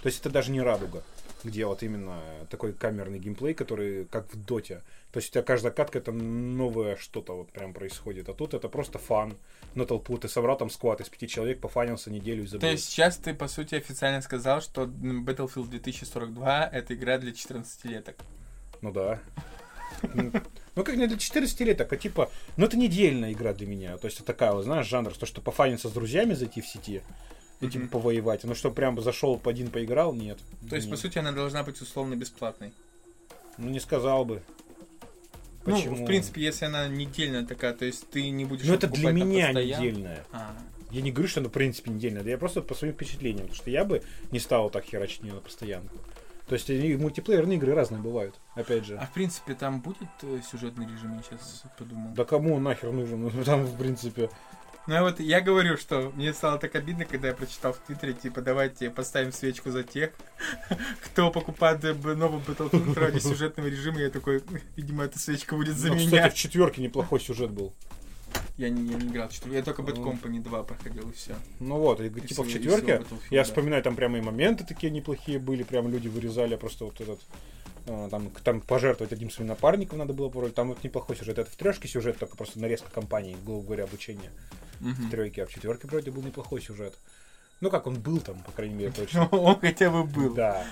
То есть это даже не радуга, где вот именно такой камерный геймплей, который как в доте. То есть у тебя каждая катка это новое что-то вот прям происходит. А тут это просто фан на толпу. Ты собрал там сквад из пяти человек, пофанился неделю и забыл. То есть сейчас ты, по сути, официально сказал, что Battlefield 2042 это игра для 14-леток. Ну да. Ну, Ну, как не для 14 лет, а типа, ну это недельная игра для меня. То есть это такая, вот, знаешь, жанр, то, что пофаниться с друзьями зайти в сети и типа Мгм. повоевать. Ну, что прям зашел один поиграл, нет. То есть, Нет. по сути, она должна быть условно бесплатной. Ну, не сказал бы. Почему? Ну, в принципе, если она недельная такая, то есть ты не будешь Ну, это для меня постоянно. недельная. А, Я не говорю, что она, в принципе, недельная. Да я просто по своим впечатлениям. Потому что я бы не стал так херачить нее на постоянку. То есть и мультиплеерные игры разные бывают. Опять же. а в принципе, там будет э, сюжетный режим, я сейчас подумал. Да кому он нахер нужен? Ну, Там, в принципе... Ну, а вот я говорю, что мне стало так обидно, когда я прочитал в Твиттере, типа, давайте поставим свечку за тех, кто покупает новый Battlefield ради сюжетного режима. Я такой, видимо, эта свечка будет за Ну, меня. кстати, в четверке неплохой сюжет был. Я не, я не играл в четвертый. Я только Bad Ну. Company 2 проходил, и все. Ну вот, и, типа в четверке Я вспоминаю, там прямо и моменты такие неплохие были, прям люди вырезали просто вот этот там, к- там пожертвовать одним своим напарником надо было порой. Там вот неплохой сюжет. Это в трешке сюжет, только просто нарезка компании, грубо говоря, обучение в тройке, а в четверке вроде был неплохой сюжет. Ну как он был там, по крайней мере, точно. Он хотя бы был. Да.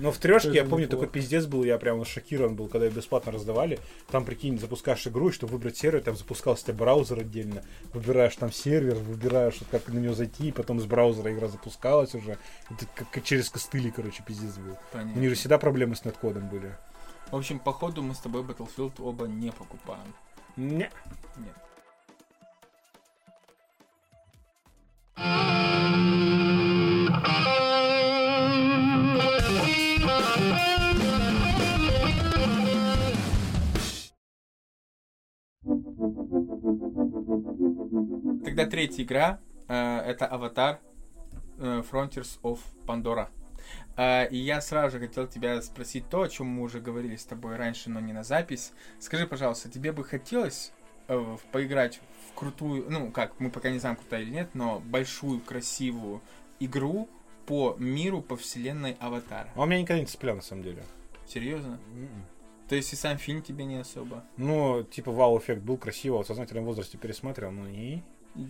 Но в трешке, я помню, такой пиздец был, я прям шокирован был, когда ее бесплатно раздавали. Там, прикинь, запускаешь игру, и чтобы выбрать сервер, там запускался тебе браузер отдельно. Выбираешь там сервер, выбираешь, вот как на него зайти, и потом с браузера игра запускалась уже. Это как, через костыли, короче, пиздец был. У Понятно. них же всегда проблемы с неткодом были. В общем, походу мы с тобой Battlefield оба не покупаем. Не. Нет. Тогда третья игра э, это Аватар э, Frontiers of Pandora. Э, и я сразу же хотел тебя спросить то, о чем мы уже говорили с тобой раньше, но не на запись. Скажи, пожалуйста, тебе бы хотелось э, поиграть в крутую, ну как, мы пока не знаем, крутая или нет, но большую, красивую игру по миру, по вселенной Аватара? А он меня никогда не цеплял, на самом деле. Серьезно? М-м. То есть и сам фильм тебе не особо? Ну, типа, вау-эффект был красиво, вот в сознательном возрасте пересматривал, ну и...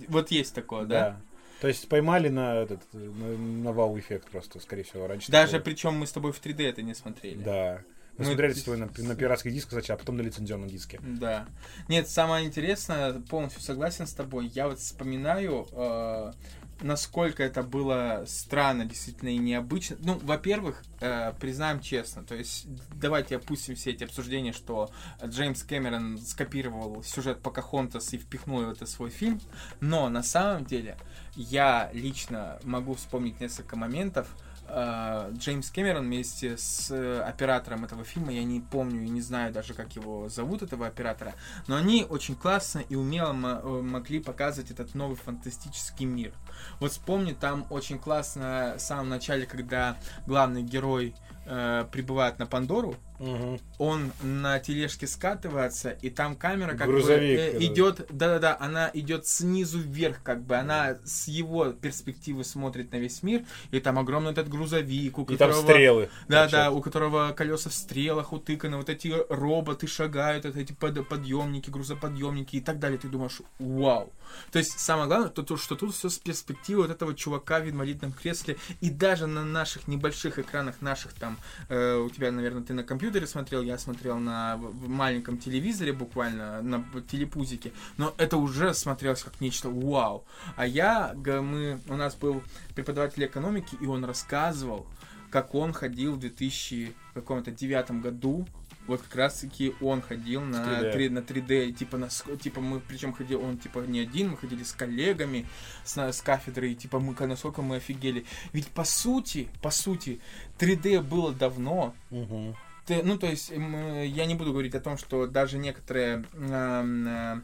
Вот есть такое, да? То есть поймали на этот, на, на вау-эффект просто, скорее всего, раньше. Даже такого- причем мы с тобой в 3D это не смотрели. Да. Мы- смотрели с тобой на, на пиратский диск сначала, а потом на лицензионном диске. Да. Нет, самое интересное, полностью согласен с тобой. Я вот вспоминаю, э, насколько это было странно, действительно, и необычно. Ну, во-первых, э, признаем честно, то есть давайте опустим все эти обсуждения, что Джеймс Кэмерон скопировал сюжет Покахонтас и впихнул это в свой фильм, но на самом деле я лично могу вспомнить несколько моментов, Джеймс Кэмерон вместе с э, оператором этого фильма, я не помню и не знаю даже, как его зовут, этого оператора, но они очень классно и умело э, могли показывать этот новый фантастический мир. Вот вспомни, там очень классно в самом начале, когда главный герой э, прибывает на Пандору, Мгм. он на тележке скатывается, и там камера как Грузовик, бы э, идет, да-да-да, она идет снизу вверх, как бы она с его перспективы смотрит на весь мир, и там огромный этот грузовик, у И там которого... стрелы. Да, торчат. да, у которого колеса в стрелах утыканы, вот эти роботы шагают, вот эти под- подъемники, грузоподъемники и так далее. Ты думаешь, вау. То есть самое главное, то, то, что тут все с перспективы вот этого чувака в инвалидном кресле, и даже на наших небольших экранах, наших там, э, у тебя, наверное, ты на компьютере смотрел, я смотрел на маленьком телевизоре буквально, на телепузике, но это уже смотрелось как нечто вау. А я, мы, у нас был преподаватель экономики, и он рассказывал, как он ходил в 2000 каком-то девятом году. Вот как раз таки он ходил на 3D. 3D, на 3D, типа, на, типа мы, причем ходил он типа не один, мы ходили с коллегами с, с кафедры, и типа мы, насколько мы офигели. Ведь по сути, по сути, 3D было давно, Мгм. Ты- ну, то есть, я не буду говорить о том, что даже некоторые э,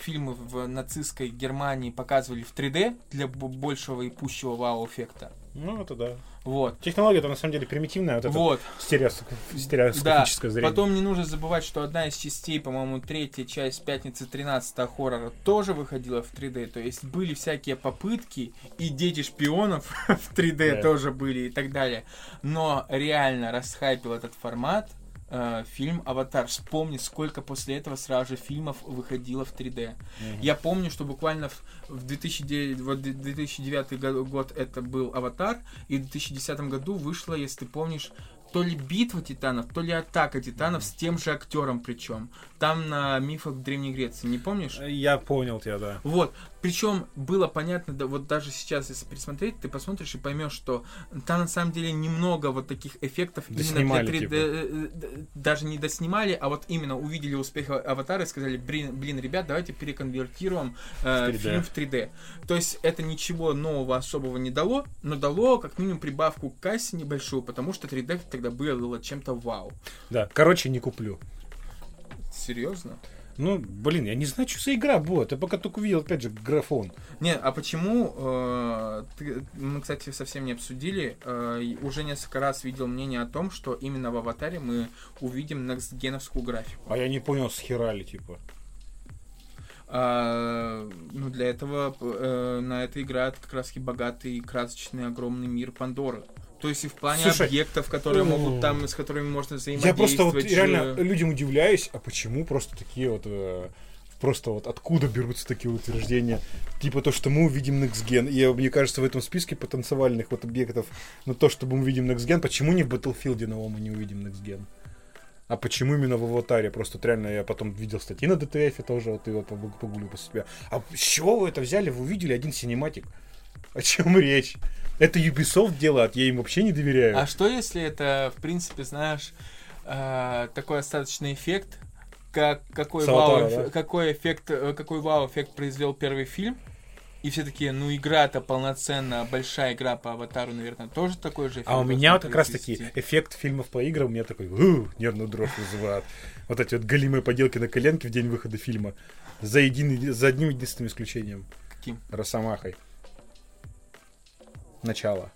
фильмы в нацистской Германии показывали в 3D для большего и пущего вау-эффекта. Ну, это да. Вот. Технология-то на самом деле примитивная, вот Вот. стереоск- Да. стереоскопическое зрение. Потом не нужно забывать, что одна из частей, по-моему, третья часть пятницы 13 хоррора тоже выходила в 3D. То есть были всякие попытки, и дети шпионов в 3D Да. тоже были и так далее. Но реально расхайпил этот формат э, фильм «Аватар». Вспомни, сколько после этого сразу же фильмов выходило в 3D. Мгм. Я помню, что буквально в, в 2009, вот 2009 го- год это был «Аватар», и в 2010 году вышла, если ты помнишь, то ли «Битва титанов», то ли «Атака титанов» с тем же актером причем. Там на мифах Древней Греции, не помнишь? Я понял тебя, да. Вот, причем было понятно, да, вот даже сейчас, если пересмотреть, ты посмотришь и поймешь, что там на самом деле немного вот таких эффектов Доснимали, именно для 3D, типа. э, э, даже не доснимали, а вот именно увидели успех А- аватара и сказали, блин, блин ребят, давайте переконвертируем э, В 3D. фильм в 3D. То есть это ничего нового особого не дало, но дало как минимум прибавку к кассе небольшую, потому что 3D тогда было чем-то вау. Да, короче, не куплю. Серьезно? Ну, блин, я не знаю, что за игра будет. Я пока только увидел, опять же, графон. Не, а почему, э, ты- мы, кстати, совсем не обсудили, э, уже несколько раз видел мнение о том, что именно в «Аватаре» мы увидим некстгеновскую графику. А я не понял, с херали, типа. А, ну, для этого э, на это играет как раз и богатый, красочный, огромный мир Пандоры. То есть и в плане Слушай, объектов, которые м, могут там, с которыми можно Я взаимодействовать. просто вот же. реально людям удивляюсь, а почему просто такие вот... э, Просто вот откуда берутся такие утверждения? Типа то, что мы увидим Next Gen. И мне кажется, в этом списке потенциальных вот объектов, ну то, что мы увидим Next Gen, почему не в Battlefield новом мы не увидим Next Gen? А почему именно в аватаре? Просто вот реально я потом видел статьи на DTF тоже, вот и вот погу- погуглил по себя. А с чего вы это взяли? Вы увидели один синематик? О чем речь? Это Ubisoft делает, я им вообще не доверяю. А что если это, в принципе, знаешь, э, такой остаточный эффект, как какой вау, да? какой эффект, э, какой вау эффект произвел первый фильм? И все такие, ну игра-то полноценная, большая игра по аватару, наверное, тоже такой же эффект. А у меня вот как раз таки эффект фильмов по играм у меня такой «У, нервную дрожь вызывает. Вот эти вот голимые поделки на коленке в день выхода фильма. За, един, за одним единственным исключением. Каким? Росомахой. Начало.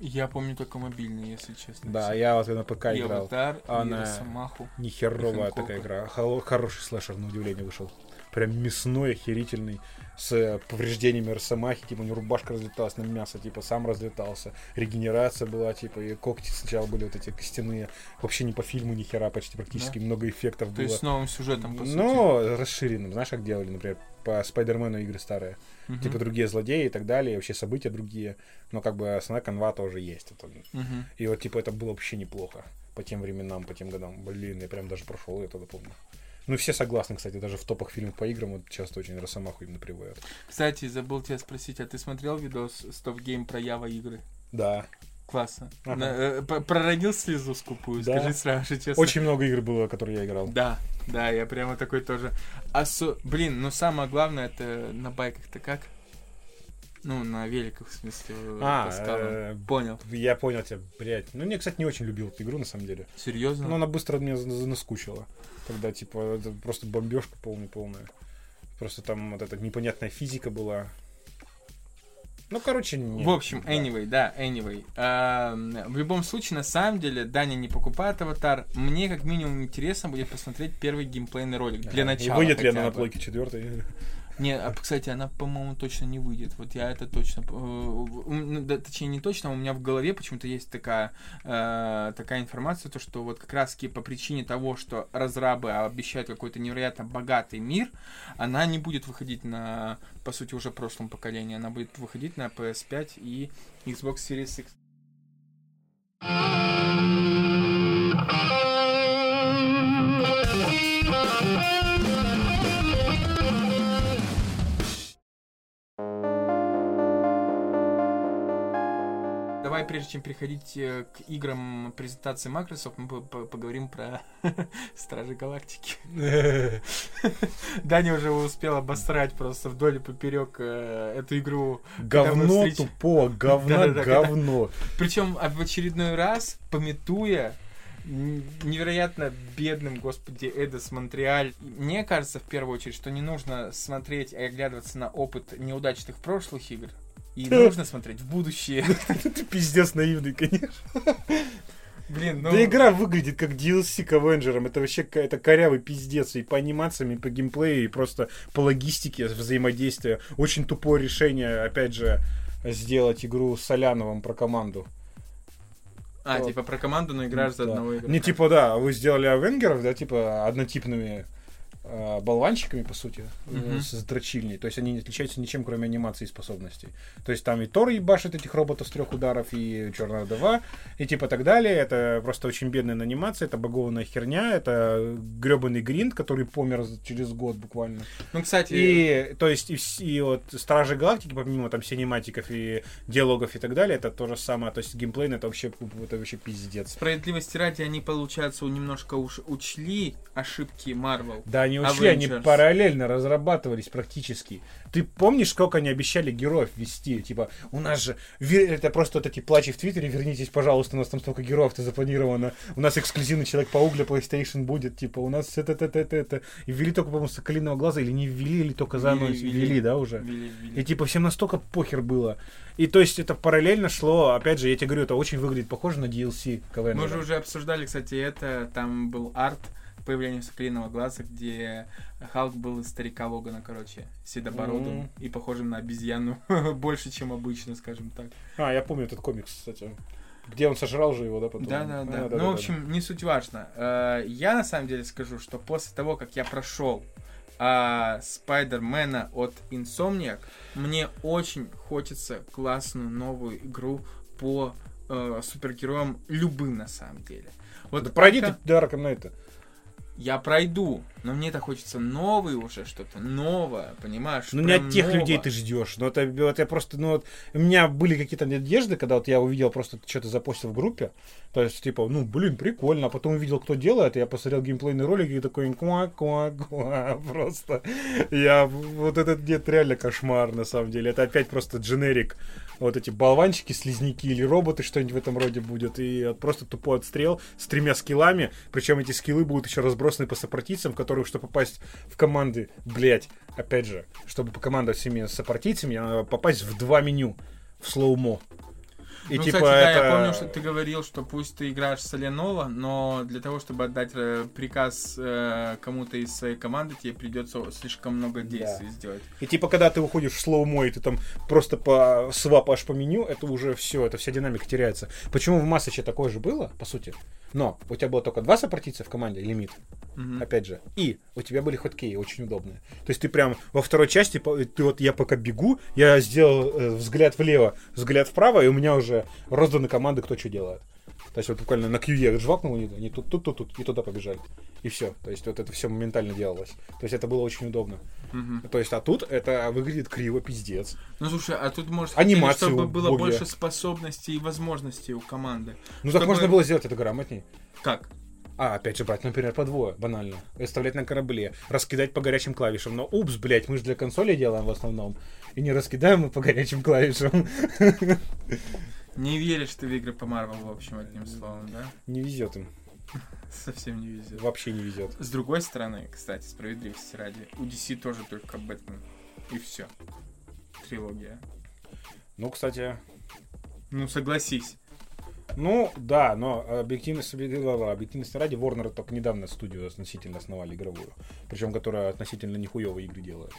Я помню только мобильный, если честно. Да, я вот на ПК и играл. аватар, она- Росомаху. Нехеровая Хэнкока. такая игра. Хо- Хороший слэшер, на удивление, вышел. Прям мясной, охерительный. С повреждениями Росомахи. Типа у него рубашка разлеталась на мясо, типа сам разлетался. Регенерация была, типа, и когти сначала были вот эти костяные. Вообще не по фильму ни хера, почти практически много эффектов То было. есть с новым сюжетом, по сути. Но расширенным, знаешь, как делали, например, по Спайдермену игры старые. Мгм. Типа другие злодеи и так далее, и вообще события другие. Но как бы основная канва тоже есть. Это- Мгм. И вот типа это было вообще неплохо по тем временам, по тем годам. Блин, я прям даже прошел, я тогда помню. Ну, все согласны, кстати, даже в топах фильмов по играм вот часто очень Росомаху именно приводят. Кстати, забыл тебя спросить, а ты смотрел видос Stop Game про Ява игры? Да. Классно. Ага. На- э, проронил слезу скупую, Да. скажи сразу же честно. Очень много игр было, которые я играл. Да, да, я прямо такой тоже. А со- Блин, ну самое главное, это на байках-то как? Ну, на великах, в смысле, А, по скалам. э, Понял. Я понял тебя, блядь. Ну, я, кстати, не очень любил эту игру, на самом деле. Серьезно? Но она быстро меня наскучила. Когда, типа, это просто бомбежка полная-полная. Просто там вот эта непонятная физика была. Ну, короче, нет. В общем, Да. anyway, да, anyway. А, в любом случае, на самом деле, Даня не покупает аватар. Мне, как минимум, интересно будет посмотреть первый геймплейный ролик. Для начала. И выйдет ли она на плойке четвертой? Не, а, кстати, она, по-моему, точно не выйдет. Вот я это точно... э, ну, точнее, не точно, у меня в голове почему-то есть такая, э, такая информация, то, что вот как раз по причине того, что разрабы обещают какой-то невероятно богатый мир, она не будет выходить на, по сути, уже прошлом поколении. Она будет выходить на PS5 и Xbox Series X. Давай, прежде чем переходить э, к играм презентации Microsoft, мы по- по- поговорим про Стражи Галактики. Даня уже успел обосрать просто вдоль и поперек э, эту игру. Говно тупо, говно, говно. Причем а, в очередной раз, пометуя невероятно бедным, господи, Эдос Монреаль. Мне кажется, в первую очередь, что не нужно смотреть и оглядываться на опыт неудачных прошлых игр. И нужно смотреть в будущее. Ты пиздец наивный, конечно. Блин, ну... Да игра выглядит как DLC к Авенджерам. Это вообще какая-то корявый пиздец. И по анимациям, и по геймплею, и просто по логистике взаимодействия. Очень тупое решение, опять же, сделать игру с Соляновым про команду. А, Вот. типа про команду, но играешь за Да. одного игрока. Не типа, да, вы сделали Авенгеров, да, типа однотипными э, болванчиками, по сути, Мгм. с дрочильней. То есть они не отличаются ничем, кроме анимации и способностей. То есть там и Тор ебашит этих роботов с трех ударов, и Черная Дова, и типа так далее. Это просто очень бедная анимация, это багованная херня, это гребаный гринд, который помер через год буквально. Ну, кстати, И, то есть, и, и вот Стражи Галактики, помимо там синематиков и диалогов и так далее, это то же самое. То есть геймплей это вообще, это вообще пиздец. справедливости ради, они, получается, немножко уж учли ошибки Marvel. Да, они ушли, они Avengers. параллельно разрабатывались практически. Ты помнишь, сколько они обещали героев ввести? Типа, у нас же... Это просто вот эти плачи в Твиттере, вернитесь, пожалуйста, у нас там столько героев-то запланировано. У нас эксклюзивный Человек-паук для PlayStation будет, типа, у нас это, это, это, это. И ввели только, по-моему, Соколиного глаза, или не ввели, или только заново Ввели, ввели, ввели. да, уже? Вели- вели. И типа всем настолько похер было. И то есть это параллельно шло, опять же, я тебе говорю, это очень выглядит похоже на DLC к Мы же уже обсуждали, кстати, это. Там был арт появления Соколиного глаза, где Халк был из старика Логана, короче, седобородым Мгм. и похожим на обезьяну больше, чем обычно, скажем так. А, я помню этот комикс, кстати. Где он сожрал же его, да, потом? Да, да, А, да. Ну, да, в общем, не суть важно. Э, Я на самом деле скажу, что после того, как я прошел а, Спайдермена от Insomniac, мне очень хочется классную новую игру по э, супергероям любым на самом деле. Вот Да пройди ты Дарка Найта. Я пройду, но мне-то хочется новый уже что-то, новое, понимаешь? Ну, не от тех ново. людей ты ждешь. Ну, это, вот я просто, ну, вот, у меня были какие-то надежды, когда вот я увидел просто что-то запостил в группе. То есть, типа, ну, блин, прикольно. А потом увидел, кто делает, и я посмотрел геймплейный ролик и такой, ква-ква-ква, просто. Я, вот этот дед реально кошмар, на самом деле. Это опять просто дженерик. Вот эти болванчики, слизняки или роботы, что-нибудь в этом роде будет. И просто тупой отстрел с тремя скиллами. Причем эти скиллы будут еще разбросаны по сопротивцам, в которых, чтобы попасть в команды, блять, опять же, чтобы покомандовать всеми сопротивцами, надо попасть в два меню в слоумо. И ну, типа кстати, да, это... я помню, что ты говорил, что пусть ты играешь Соленова, но для того, чтобы отдать э, приказ э, кому-то из своей команды, тебе придется слишком много действий сделать. И типа, когда ты уходишь в слоумо, и ты там просто по свапаешь по меню, это уже все, это вся динамика теряется. Почему в Массаче такое же было, по сути? Но у тебя было только два сопротивца в команде, лимит, Мгм. опять же. И у тебя были хоткеи очень удобные. То есть ты прям во второй части, ты вот я пока бегу, я сделал э, взгляд влево, взгляд вправо, и у меня уже розданы команды, кто что делает. То есть вот буквально на QE жвакнул, они, они тут, тут, тут, тут, и туда побежали. И все. То есть вот это все моментально делалось. То есть это было очень удобно. Мгм. То есть, а тут это выглядит криво, пиздец. Ну слушай, а тут может Анимацию хотели, чтобы было убогие. больше способностей и возможностей у команды. Ну так Чтобы- можно было сделать это грамотней. Как? А, опять же, брать, например, по двое, банально. И Оставлять на корабле, раскидать по горячим клавишам. Но упс, блядь, мы же для консоли делаем в основном. И не раскидаем мы по горячим клавишам. Не веришь ты в игры по Марвел, в общем, одним словом, да? Не везет им. Совсем не везет. Вообще не везет. С другой стороны, кстати, справедливости ради, у DC тоже только Бэтмен. И все. Трилогия. Ну, кстати, Ну, согласись. ну, да, но объективность, объективности ради, Warner только недавно студию относительно основали игровую. Причем, которая относительно нихуевые игры делает.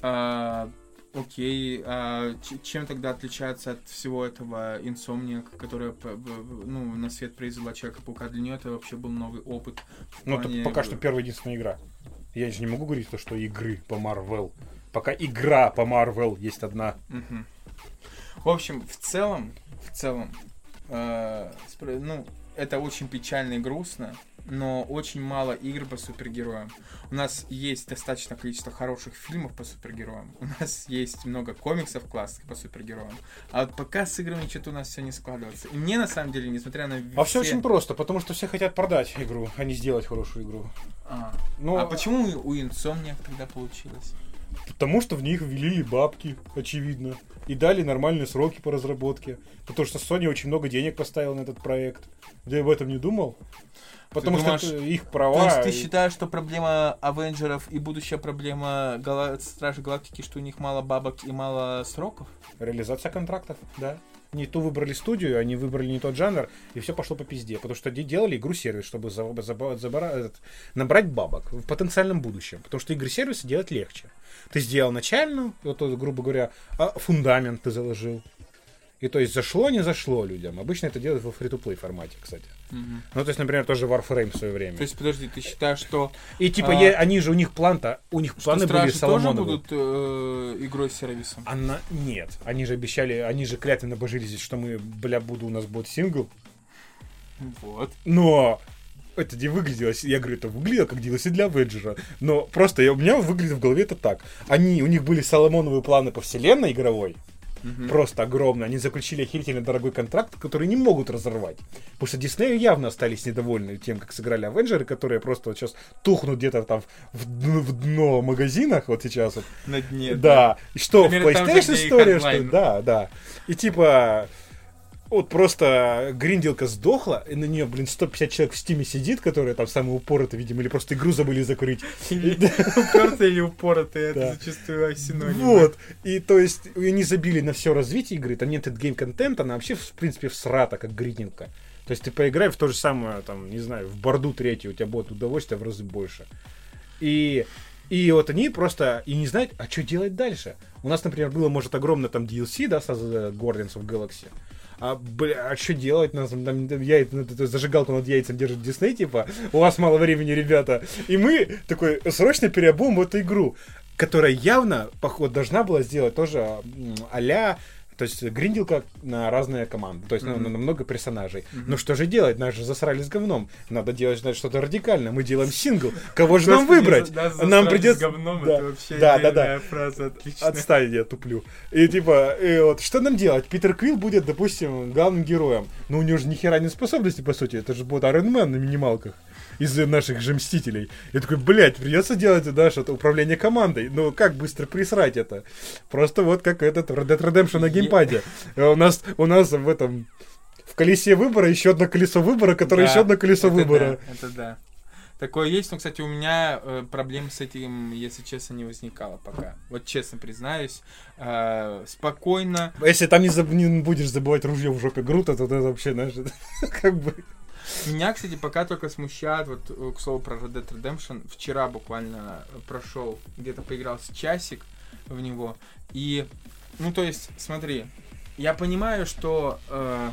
А, окей, а чем тогда отличается от всего этого Insomniac, которая ну, на свет произвела Человека-паука? Для нее это вообще был новый опыт. Ну, это плане- пока что первая единственная игра. Я же не могу говорить, то, что игры по Marvel. Пока игра по Marvel есть одна. Мгм. В общем, в целом, в целом, э, ну, это очень печально и грустно, но очень мало игр по супергероям. У нас есть достаточное количество хороших фильмов по супергероям. У нас есть много комиксов классных по супергероям. А вот пока с играми что-то у нас все не складывается. И мне на самом деле, несмотря на А все очень просто, потому что все хотят продать игру, а не сделать хорошую игру. А, Ну, а почему у Insomniac тогда получилось? Потому что в них влили бабки, очевидно. И дали нормальные сроки по разработке. Потому что Sony очень много денег поставил на этот проект. Ты об этом не думал? Потому думаешь, что их То права. есть ты и- считаешь, что проблема Авенджеров и будущая проблема Гала... Стражи Галактики, что у них мало бабок и мало сроков? Реализация контрактов, да. Не ту выбрали студию, они выбрали не тот жанр, и все пошло по пизде. Потому что де- делали игру-сервис, чтобы за- заба- забара- этот, набрать бабок в потенциальном будущем. Потому что игры-сервисы делать легче. Ты сделал начальную, вот, вот, грубо говоря, а фундамент ты заложил. И то есть зашло, не зашло людям. Обычно это делают во фри-то-плей формате, кстати. Ну, то есть, например, тоже Warframe в свое время. То есть, подожди, ты считаешь, что, И типа, а, е- они же, у них план-то, у них что планы были Стражи тоже Соломоновы. будут э, игрой-сервисом? Она... Нет, они же обещали, они же клятвенно божились, что мы, бля, буду, у нас будет сингл. Вот. Но это не выглядело, я говорю, это выглядело как DLC для Веджера. Но просто я, у меня выглядит в голове это так. Они, у них были Соломоновые планы по вселенной игровой, Мгм. просто огромные. Они заключили охерительно дорогой контракт, который не могут разорвать. Потому что Диснею явно остались недовольны тем, как сыграли Авенджеры, которые просто вот сейчас тухнут где-то там в дно, в дно магазинах вот сейчас вот. На дне. Да. И что, Примерно в PlayStation история, что. Да, да. И типа, вот просто гринделка сдохла, и на нее, блин, 150 человек в стиме сидит, которые там самые упоротые, видимо, или просто игру забыли закрыть. Или упертый или упоротый, это зачастую синонимы. Вот. И то есть они забили на все развитие игры, там нет game контента, она вообще, в принципе, всрата, как гринделка. То есть ты поиграй в то же самое, там, не знаю, в Борду третью, у тебя будет удовольствие в разы больше. И и вот они просто и не знают, а что делать дальше. У нас, например, было, может, огромное там DLC, да, с э, Guardians of Galaxy. А, бля, а что делать? Нас там, там яй- ну, т- т- зажигалку над яйцем держит Дисней, типа, у вас мало времени, ребята. И мы такой, срочно переобуем эту игру, которая явно, поход, должна была сделать тоже а-ля то есть гринделка на разные команды, то есть на- на, на много персонажей. Ну что же делать? Нас же засрали с говном. Надо делать значит, что-то радикальное. Мы делаем сингл. Кого же нам выбрать? Нам придется... говном, Да. это вообще Да, да, фраза. Отстань, я туплю. И типа, и вот, что нам делать? Питер Квилл будет, допустим, главным героем. Но у него же ни хера не способности, по сути. Это же будет Iron Man на минималках из наших же Мстителей. Я такой, блядь, придется делать, да, что-то управление командой. Ну, как быстро присрать это? Просто вот как этот Red Dead Redemption на геймпаде. А У нас, у нас в этом... В колесе выбора еще одно колесо выбора, которое Да, еще одно колесо это выбора. да, это да. Такое есть, но, кстати, у меня э, проблем с этим, если честно, не возникало пока. Вот честно признаюсь. Э, спокойно. Если там не, заб- не будешь забывать ружье в жопе Грута, то это вообще, знаешь, как бы... Меня, кстати, пока только смущает, вот, э, к слову, про Red Dead Redemption. Вчера буквально прошел, где-то поиграл с часик в него. И, ну, то есть, смотри, я понимаю, что э,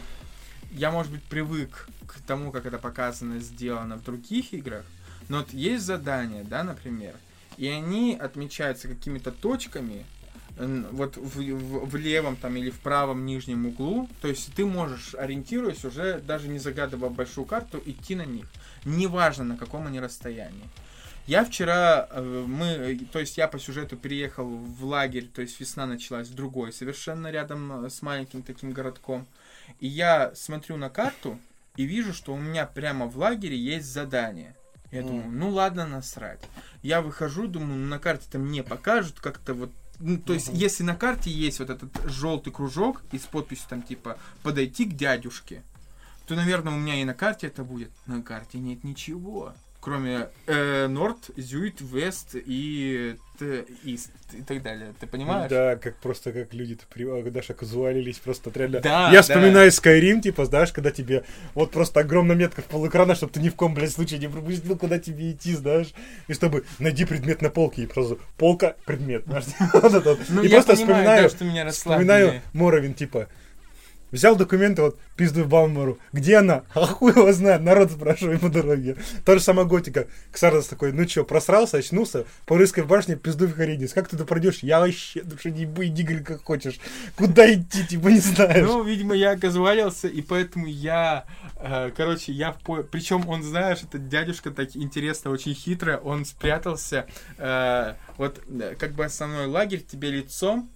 я, может быть, привык к тому, как это показано, сделано в других играх, но вот есть задания, да, например, и они отмечаются какими-то точками, вот в, в- в левом там или в правом нижнем углу, то есть ты можешь, ориентируясь уже, даже не загадывая большую карту, идти на них. Неважно, на каком они расстоянии. Я вчера, э, мы, то есть я по сюжету переехал в лагерь, то есть весна началась в другой, совершенно рядом э, с маленьким таким городком. И я смотрю на карту и вижу, что у меня прямо в лагере есть задание. Я Мгм. думаю, ну ладно, насрать. Я выхожу, думаю, ну на карте-то мне покажут как-то вот ну, то есть, если на карте есть вот этот желтый кружок и с подписью там типа подойти к дядюшке, то, наверное, у меня и на карте это будет. На карте нет ничего. Кроме э, Норд, Зюит, Вест и Ист и так далее. Ты понимаешь? Да, как просто как люди-то при... Даша казуалились просто реально. Да, Я да. вспоминаю Skyrim, типа, знаешь, когда тебе вот просто огромная метка в полэкрана, чтобы ты ни в ком, блядь, случае не пропустил, куда тебе идти, знаешь. И чтобы найди предмет на полке, и просто полка, предмет. Ну, И просто вспоминаю, вспоминаю Моровин, типа, Взял документы, вот, пизду в Балмору. Где она? А хуй его знает, народ спрашивай по дороге. То же самое Готика. Ксардос такой, ну чё, просрался, очнулся, по рыской башне пизду в Харидис. Как ты туда пройдешь? Я вообще, душа не иди, говорит, как хочешь. Куда идти, типа, не знаешь. Ну, видимо, я оказывался, и поэтому я, э, короче, я по... Причем он, знаешь, этот дядюшка так интересно, очень хитро, он спрятался, э, вот, э, как бы основной лагерь тебе лицом,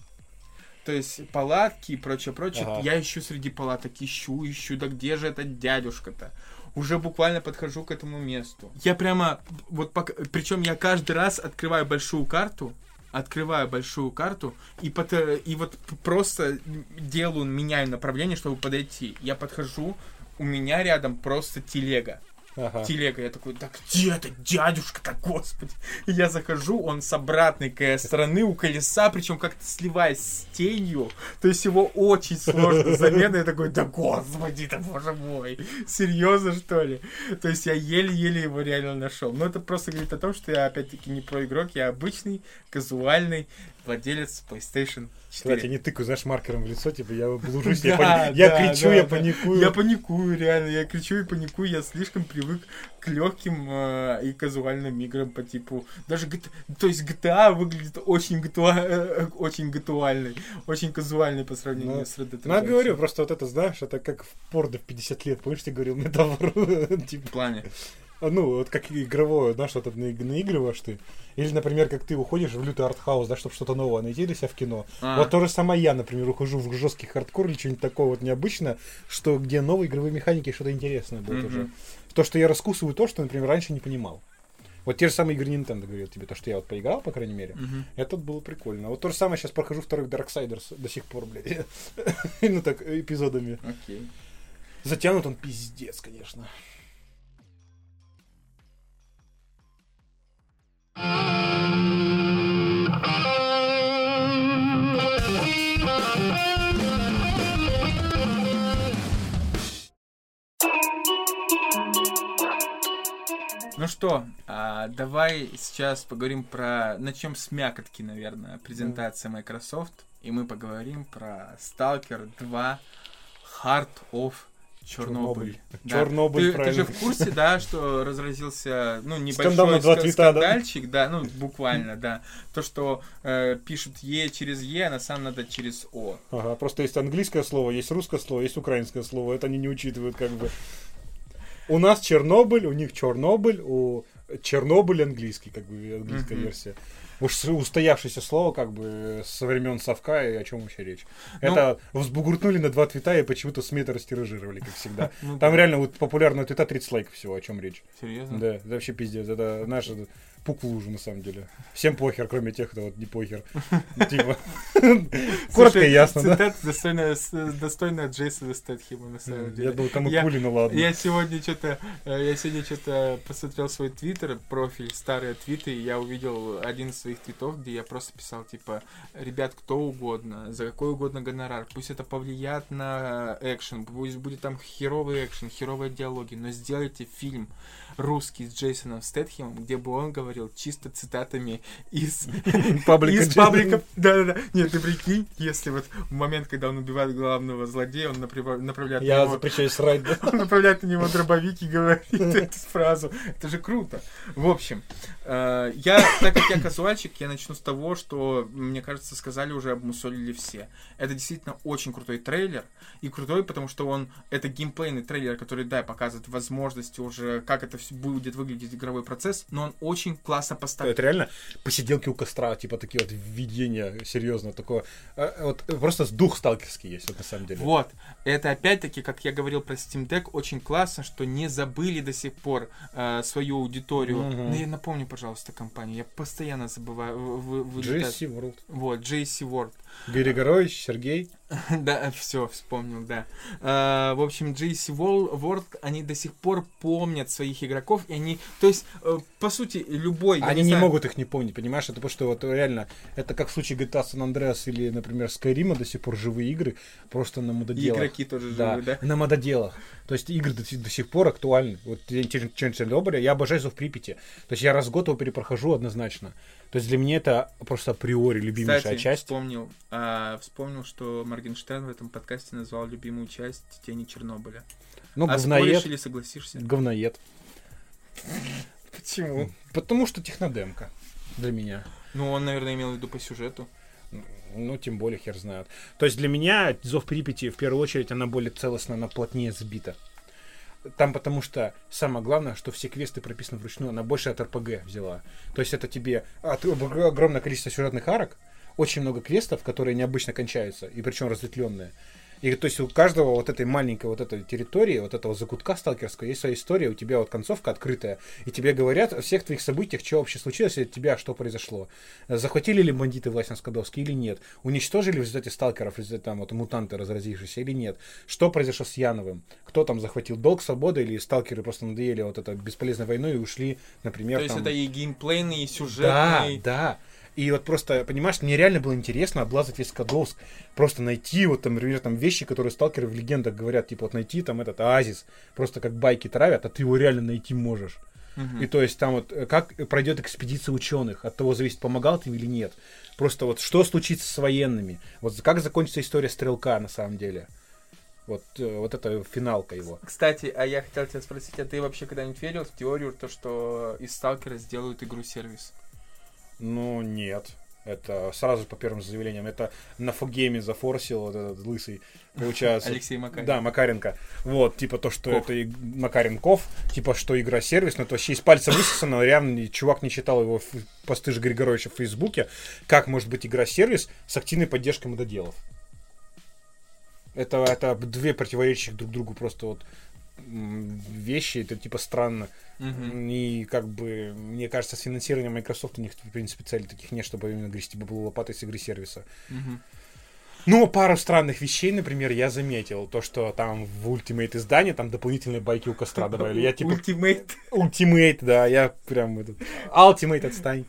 то есть палатки и прочее, прочее. Ага. Я ищу среди палаток, ищу, ищу, да где же этот дядюшка-то? Уже буквально подхожу к этому месту. Я прямо, вот пока, причем я каждый раз открываю большую карту, открываю большую карту и, пот- и вот просто делаю, меняю направление, чтобы подойти. Я подхожу, у меня рядом просто телега. Ага. Телега. Я такой, да где это дядюшка-то, господи? И я захожу, он с обратной к- стороны у колеса, причем как-то сливаясь с тенью. То есть его очень сложно заметно. Я такой, да господи, да боже мой. Серьезно, что ли? То есть я еле-еле его реально нашел. Но это просто говорит о том, что я опять-таки не про игрок, я обычный, казуальный владелец PlayStation 4. Кстати, не тыкаю, знаешь, маркером в лицо, типа, я блужусь, я, Да, пани- я да, кричу, да, я паникую. Я паникую, реально, я кричу и паникую, я слишком привык к легким э, и казуальным играм по типу, даже GTA, то есть GTA выглядит очень, гатуа, э, очень гатуальной, очень казуальной по сравнению Ну, с Red Dead Ну, я говорю, просто вот это, знаешь, это как в порно в 50 лет. Помнишь, ты говорил метафору? В Типа, плане. А, ну, вот как игровое, знаешь, что ты на- наигрываешь ты. Или, например, как ты уходишь в лютый артхаус, да, чтобы что-то новое найти для себя в кино. А. Вот то же самое я, например, ухожу в жесткий хардкор или что-нибудь такое вот необычное, что где новые игровые механики, что-то интересное будет уже. То, что я раскусываю то, что, например, раньше не понимал. Вот те же самые игры Nintendo, говорил тебе, то, что я вот поиграл, по крайней мере. Мгм. Это было прикольно. Вот то же самое сейчас прохожу второй Darksiders до сих пор, блядь. Ну так, эпизодами. Окей. Затянут он пиздец, конечно. Ну что, а, давай сейчас поговорим про... Начнем с мякотки, наверное, презентация Microsoft. И мы поговорим про Stalker 2 Heart of Чернобыль. Да. Чернобыль, ты, ты же в курсе, да, что разразился, ну, небольшой Скандал на два твита, да? скандальчик, да, ну, буквально, да. То, что э, пишут Е через Е, а на самом надо через О. Ага, просто есть английское слово, есть русское слово, есть украинское слово. Это они не учитывают как бы. У нас Чернобыль, у них Чернобыль, у Чернобыль английский, как бы английская версия. Уж с- устоявшееся слово, как бы, со времен Совка, и о чем вообще речь. Ну- Это взбугуртнули на два твита и почему-то СМИ это растиражировали, как всегда. Ну, Там реально вот популярного твита 30 лайков всего, о чем речь. Серьезно? Да, это вообще пиздец. Это наш это, пук в лужу, на самом деле. Всем похер, кроме тех, кто вот не похер. Типа. Коротко и ясно, да? Цитата достойная, достойная Джейсона Стэтхема, на самом деле. Я думал, кому Я- пули, ну ладно. Я сегодня что-то, я сегодня что-то посмотрел свой твиттер, профиль, старые твиты, и я увидел один из своих твитов, где я просто писал, типа, ребят, кто угодно, за какой угодно гонорар, пусть это повлияет на экшен, пусть будет там херовый экшен, херовые диалоги, но сделайте фильм русский с Джейсоном Стэтхемом, где бы он говорил чисто цитатами из Паблика из Джейсона. паблика. Да-да-да. Нет, ты прикинь, если вот в момент, когда он убивает главного злодея, он направляет на Я запрещаю срать, да? он направляет на него дробовик и говорит эту фразу. Это же круто. В общем, э, я, так как я казуальщик, я начну с того, что, мне кажется, сказали уже, обмусолили все. Это действительно очень крутой трейлер. И крутой, потому что он, это геймплейный трейлер, который, да, показывает возможности уже, как это будет выглядеть игровой процесс, но он очень классно поставлен. Это реально посиделки у костра, типа такие вот видения, серьезно, такое. э, Вот просто дух сталкерский есть, вот на самом деле. Вот. Это опять-таки, как я говорил про Steam Deck, очень классно, что не забыли до сих пор э, свою аудиторию. Мгм. Ну, я напомню, пожалуйста, компанию. Я постоянно забываю. в- в- вылетает. Джесси Ворлд. Вот, JC World. Григорович, Сергей. Да, все, вспомнил, да. А, в общем, GC World, они до сих пор помнят своих игроков, и они, то есть, э, по сути, любой... Они не знаю, могут их не помнить, понимаешь? Это потому что вот реально, это как в случае GTA San Andreas или, например, Skyrim до сих пор живые игры, просто на и мододелах. игроки тоже Да, живые, да? на мододелах. То есть игры до, сих- до сих пор актуальны. Вот Чернобыль я обожаю Зов Припяти. То есть я раз в год его перепрохожу однозначно. То есть для меня это просто априори любимейшая Кстати, часть. вспомнил, а, вспомнил, что Моргенштерн в этом подкасте назвал любимую часть «Тени Чернобыля». Ну, а говноед. или согласишься? Говноед. Почему? Потому что технодемка для меня. Ну, он, наверное, имел в виду по сюжету. Ну, тем более, хер знает. То есть для меня Зов Припяти, в первую очередь, она более целостно, она плотнее сбита. Там потому что самое главное, что все квесты прописаны вручную, она больше от РПГ взяла. То есть это тебе от- огромное количество сюжетных арок, очень много квестов, которые необычно кончаются, и причем разветвленные. И то есть у каждого вот этой маленькой вот этой территории, вот этого закутка сталкерского, есть своя история, у тебя вот концовка открытая, и тебе говорят о всех твоих событиях, что вообще случилось, и от тебя что произошло. Захватили ли бандиты власть на Скадовске или нет? Уничтожили в результате сталкеров, в результате там вот мутанты разразившиеся или нет? Что произошло с Яновым? Кто там захватил долг свободы или сталкеры просто надоели вот этой бесполезной войной и ушли, например, То есть там... это и геймплейный, и Да, сюжетный. да. И вот просто, понимаешь, мне реально было интересно облазать весь Кадовск, просто найти вот там, например, там вещи, которые сталкеры в легендах говорят, типа вот найти там этот оазис, просто как байки травят, а ты его реально найти можешь. Мгм. И то есть там вот э, как пройдет экспедиция ученых, от того зависит, помогал ты или нет. Просто вот что случится с военными, вот как закончится история Стрелка на самом деле. Вот, э, вот это финалка его. Кстати, а я хотел тебя спросить, а ты вообще когда-нибудь верил в теорию, то, что из Сталкера сделают игру-сервис? Ну, нет. Это сразу по первым заявлениям. Это на фогейме зафорсил вот этот лысый, получается. Алексей Макаренко. Да, Макаренко. Вот, типа то, что Ков. это и- Макаренков, типа что игра сервис, но это вообще из пальца высосано, реально чувак не читал его посты же Григоровича в Фейсбуке, как может быть игра сервис с активной поддержкой мододелов. Это, это две противоречащих друг другу просто вот вещи, это типа странно. Мгм. И как бы, мне кажется, с финансированием Microsoft у них, в принципе, целей таких нет, чтобы именно грести бабло лопатой с игры сервиса. Мгм. Но пару странных вещей, например, я заметил. То, что там в Ultimate издании там дополнительные байки у костра добавили. Я типа... Ultimate. Ultimate, да, я прям этот... Ultimate отстань.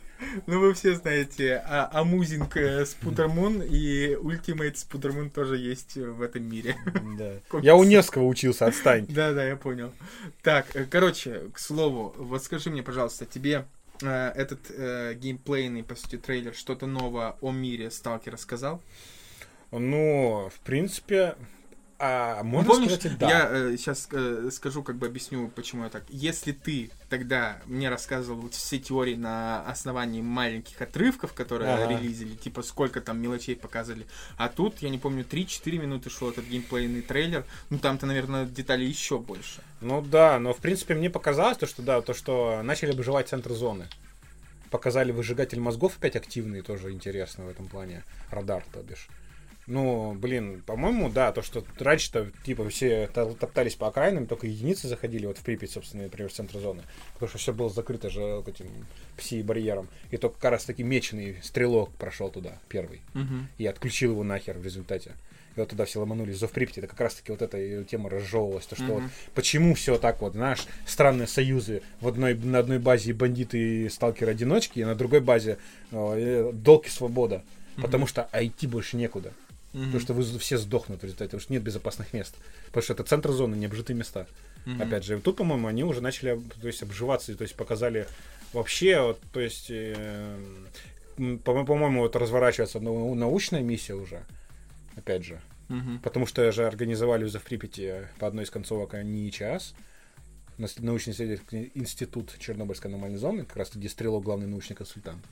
Ну, вы все знаете, а, Амузинг э, Спудермун и Ultimate Спудермун тоже есть в этом мире. Да. Я у Невского учился, отстань. Да, да, я понял. Так, э, короче, к слову, вот скажи мне, пожалуйста, тебе э, этот э, геймплейный, по сути, трейлер, что-то новое о мире Сталкера сказал? Ну, в принципе, а, Ну, можно помнишь, сказать, да. я сейчас скажу, как бы объясню, почему я так. Если ты тогда мне рассказывал вот все теории на основании маленьких отрывков, которые Ага. релизили, типа сколько там мелочей показывали, а тут, я не помню, 3-4 минуты шел этот геймплейный трейлер, ну там-то, наверное, деталей еще больше. Ну да, но в принципе мне показалось то, что да, то, что начали обживать центр зоны. Показали выжигатель мозгов опять активный, тоже интересно в этом плане. Радар, то бишь. Ну, блин, по-моему, да, то, что раньше-то, типа, все то- топтались по окраинам, только единицы заходили, вот в Припять, собственно, например, в центр зоны. Потому что все было закрыто же этим пси-барьером. И только как раз таки меченый стрелок прошел туда, первый и отключил его нахер в результате. И вот туда все ломанулись. Зов Припяти, это как раз таки вот эта тема разжевывалась, то что Мгм. вот почему все так вот, знаешь, странные союзы. В одной, на одной базе бандиты и сталкеры-одиночки, и на другой базе э, долг и свобода. Потому что а идти больше некуда. Потому что вы все сдохнут в результате, потому что нет безопасных мест. Потому что это центр зоны, необжитые места. Опять же, тут, по-моему, они уже начали то есть, обживаться, то есть показали вообще, вот, то есть, э, по-моему, вот разворачивается нау- научная миссия уже, опять же. Потому что же организовали в Припяти по одной из концовок они час научно-исследовательский институт Чернобыльской аномальной зоны, как раз где стрелок главный научный консультант.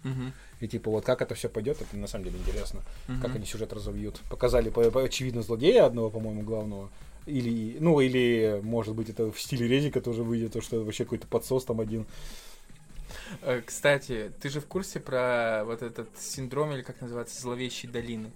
И типа вот как это все пойдет, это на самом деле интересно, как они сюжет разовьют. Показали, по, по- очевидно, злодея одного, по-моему, главного. Или, ну, или, может быть, это в стиле Резика тоже выйдет, то, что вообще какой-то подсос там один. Э, Кстати, ты же в курсе про вот этот синдром, или как называется, зловещей долины?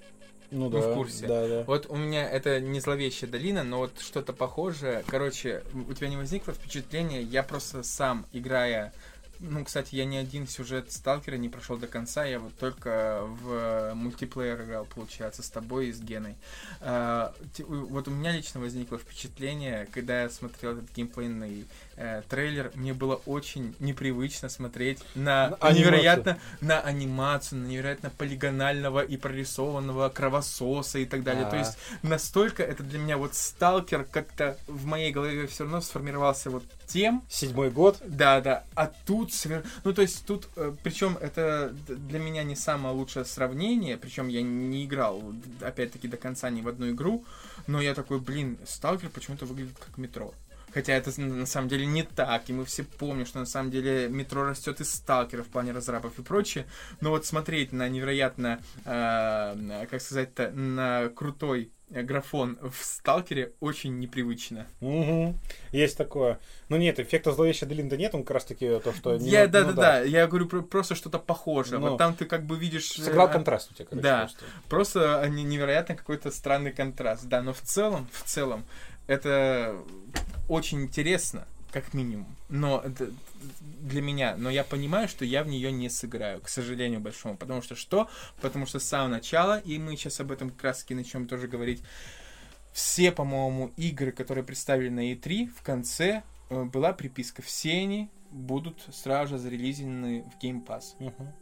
Ну, Ну, да, в курсе. Да, да. Вот у меня это не зловещая долина, но вот что-то похожее. Короче, у тебя не возникло впечатления, я просто сам, играя ну, кстати, я ни один сюжет Сталкера не прошел до конца, я вот только в мультиплеер играл, получается, с тобой и с Геной. А, вот у меня лично возникло впечатление, когда я смотрел этот геймплейный э, трейлер, мне было очень непривычно смотреть на На анимацию. невероятно на анимацию, на невероятно полигонального и прорисованного кровососа и так далее. То А. есть настолько это для меня вот сталкер как-то в моей голове все равно сформировался вот тем, Седьмой год. да, да. А тут, свер- ну то есть тут, причем это для меня не самое лучшее сравнение, причем я не играл, опять-таки до конца ни в одну игру, но я такой, блин, Сталкер почему-то выглядит как метро. Хотя это на самом деле не так, и мы все помним, что на самом деле метро растет из сталкеров в плане разрабов и прочее. Но вот смотреть на невероятно, э, как сказать-то, на крутой графон в сталкере очень непривычно. Угу. Есть такое. Ну нет, эффекта зловещей долины нет, он как раз таки то, что... не- Я, ну да, да, да, я говорю про- просто что-то похожее. Ну, вот там ты как бы видишь... Сыграл э, контраст у тебя, короче. да. просто. Просто невероятно какой-то странный контраст, да, но в целом, в целом, это очень интересно, как минимум. Но это для меня, но я понимаю, что я в нее не сыграю, к сожалению большому. Потому что что? Потому что с самого начала, и мы сейчас об этом как раз таки начнем тоже говорить, все, по-моему, игры, которые представили на E3, в конце э, была приписка. Все они будут сразу же зарелизены в Game Pass. Мгм.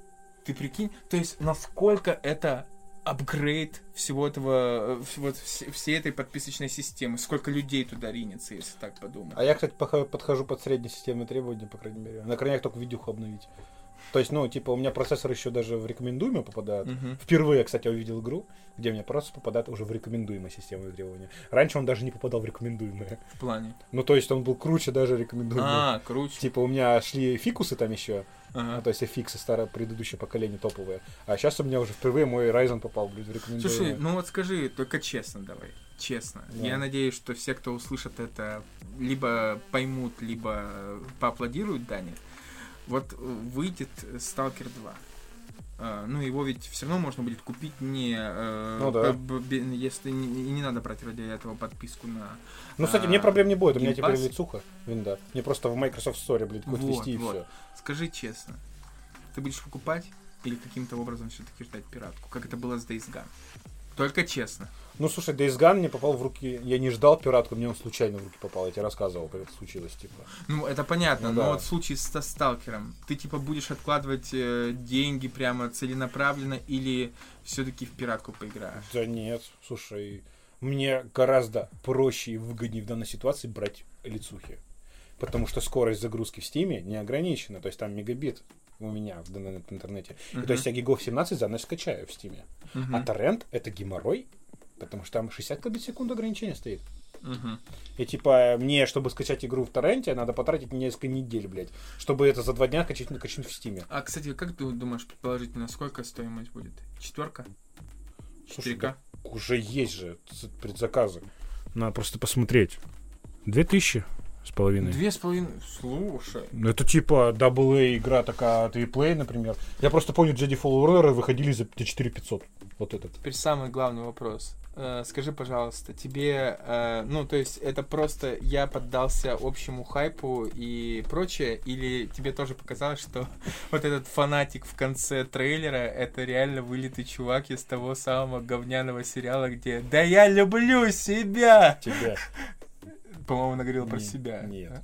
Ты прикинь, то есть насколько это апгрейд всего этого, э, вот все- всей этой подписочной системы, сколько людей туда ринется, если так подумать. А я, кстати, подхожу под средние системные требования, по крайней мере. На крайняк только видюху обновить. То есть, ну, типа, у меня процессор еще даже в рекомендуемые попадает. Мгм. Впервые, кстати, увидел игру, где у меня процессор попадает уже в рекомендуемые системные требования. Раньше он даже не попадал в рекомендуемые. В плане. Ну, то есть он был круче даже рекомендуемых. А, круче. Типа у меня шли фикусы там еще, Ага. ну, то есть фиксы старое предыдущее поколение топовые. А сейчас у меня уже впервые мой Ryzen попал, в рекомендуемые. Слушай, ну вот скажи, только честно давай. Честно. Да. Я надеюсь, что все, кто услышат это, либо поймут, либо поаплодируют Дане. Вот выйдет Сталкер 2. А, ну, его ведь все равно можно будет купить не... э, Ну да. б- б- если не, и не надо брать ради этого подписку на... Ну, кстати, а, мне проблем не будет, у меня теперь лицуха, винда. Мне просто в Microsoft Store, код Вот, ввести и вот. все. Скажи честно, ты будешь покупать или каким-то образом все-таки ждать пиратку, как это было с Days Gone? Только честно. Ну, слушай, Days Gone мне попал в руки, я не ждал пиратку, мне он случайно в руки попал, я тебе рассказывал, как это случилось, типа. Ну, это понятно, Ну но да. вот случае со Сталкером, ты типа будешь откладывать э, деньги прямо целенаправленно или все-таки в пиратку поиграешь? Да нет, слушай, мне гораздо проще и выгоднее в данной ситуации брать лицухи. Потому что скорость загрузки в Стиме не ограничена, то есть там мегабит у меня в интернете. И Мгм. то есть я гигов 17 за ночь скачаю в Стиме. Мгм. А торрент это геморрой, потому что там 60 кбит в секунду ограничение стоит. Мгм. И типа мне, чтобы скачать игру в торренте, надо потратить несколько недель, блядь, чтобы это за два дня качать, качнуть в Стиме. А, кстати, как ты думаешь, предположительно, сколько стоимость будет? Четверка? Слушай, 4К? да уже есть же предзаказы. Надо просто посмотреть. Две тысячи с половиной. Две с половиной. Слушай. Ну, Это типа AA игра такая, триплей, например. Я просто помню, Jedi Order выходили за 4 500. Вот этот. Теперь самый главный вопрос. Э, скажи, пожалуйста, тебе, э, ну, то есть это просто я поддался общему хайпу и прочее, или тебе тоже показалось, что вот этот фанатик в конце трейлера, это реально вылитый чувак из того самого говняного сериала, где «Да я люблю себя!» Тебя. По-моему, он говорил про себя. нет.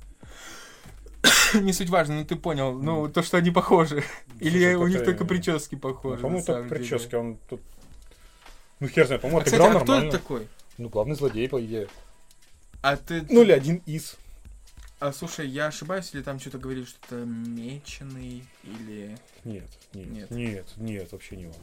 Не суть важно, ну ты понял, ну то, что они похожи. Или у них только прически похожи. по-моему, только прически, он тут... Ну, хер знает, по-моему, А, отыграл а кто нормально. это такой? Ну, главный злодей, по идее. А ты... Ну, или один из. А слушай, я ошибаюсь, или там что-то говорили, что это меченый, или Нет, нет, Нет. нет, нет, вообще не он.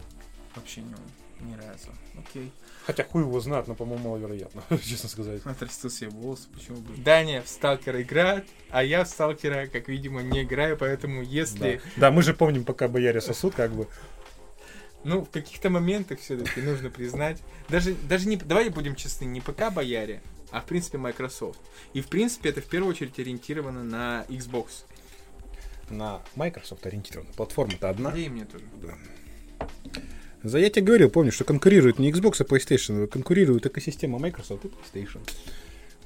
вообще не он? Ни разу. Окей. Хотя хуй его знает, но, по-моему, маловероятно, честно сказать. Отрастил себе волосы, почему бы. Даня в Сталкера играет, а я в Сталкера, как видимо, не играю, поэтому если... Да. да, мы же помним, пока бояре сосут, как бы. Ну, в каких-то моментах все-таки нужно признать. Даже, даже не... Давай будем честны, не ПК бояре, а в принципе Microsoft. И в принципе это в первую очередь ориентировано на Xbox. На Microsoft ориентирована. Платформа-то одна. Да и мне тоже. За я тебе говорил, помню, что конкурирует не Xbox, а PlayStation, конкурирует экосистема Microsoft и PlayStation.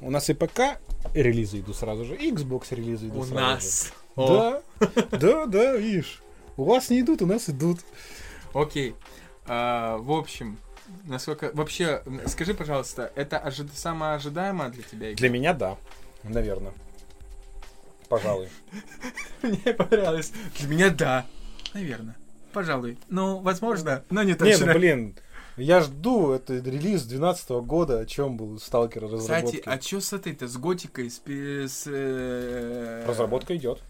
У нас и ПК релизы идут сразу же, и Xbox релизы идут У сразу нас. же. О. Да, да, да, видишь. У вас не идут, у нас идут. Окей. А, в общем, насколько... Вообще, скажи, пожалуйста, это ожи... самое ожидаемое для тебя игра? Для меня да, наверное. Пожалуй. Мне понравилось. Для меня да. Наверное. Пожалуй. Ну, возможно, но не Не, точно. ну блин, я жду, это релиз 2012 года, о чем был Сталкер разработки. Кстати, а чё с этой-то, с готикой, с... с э, Разработка идет.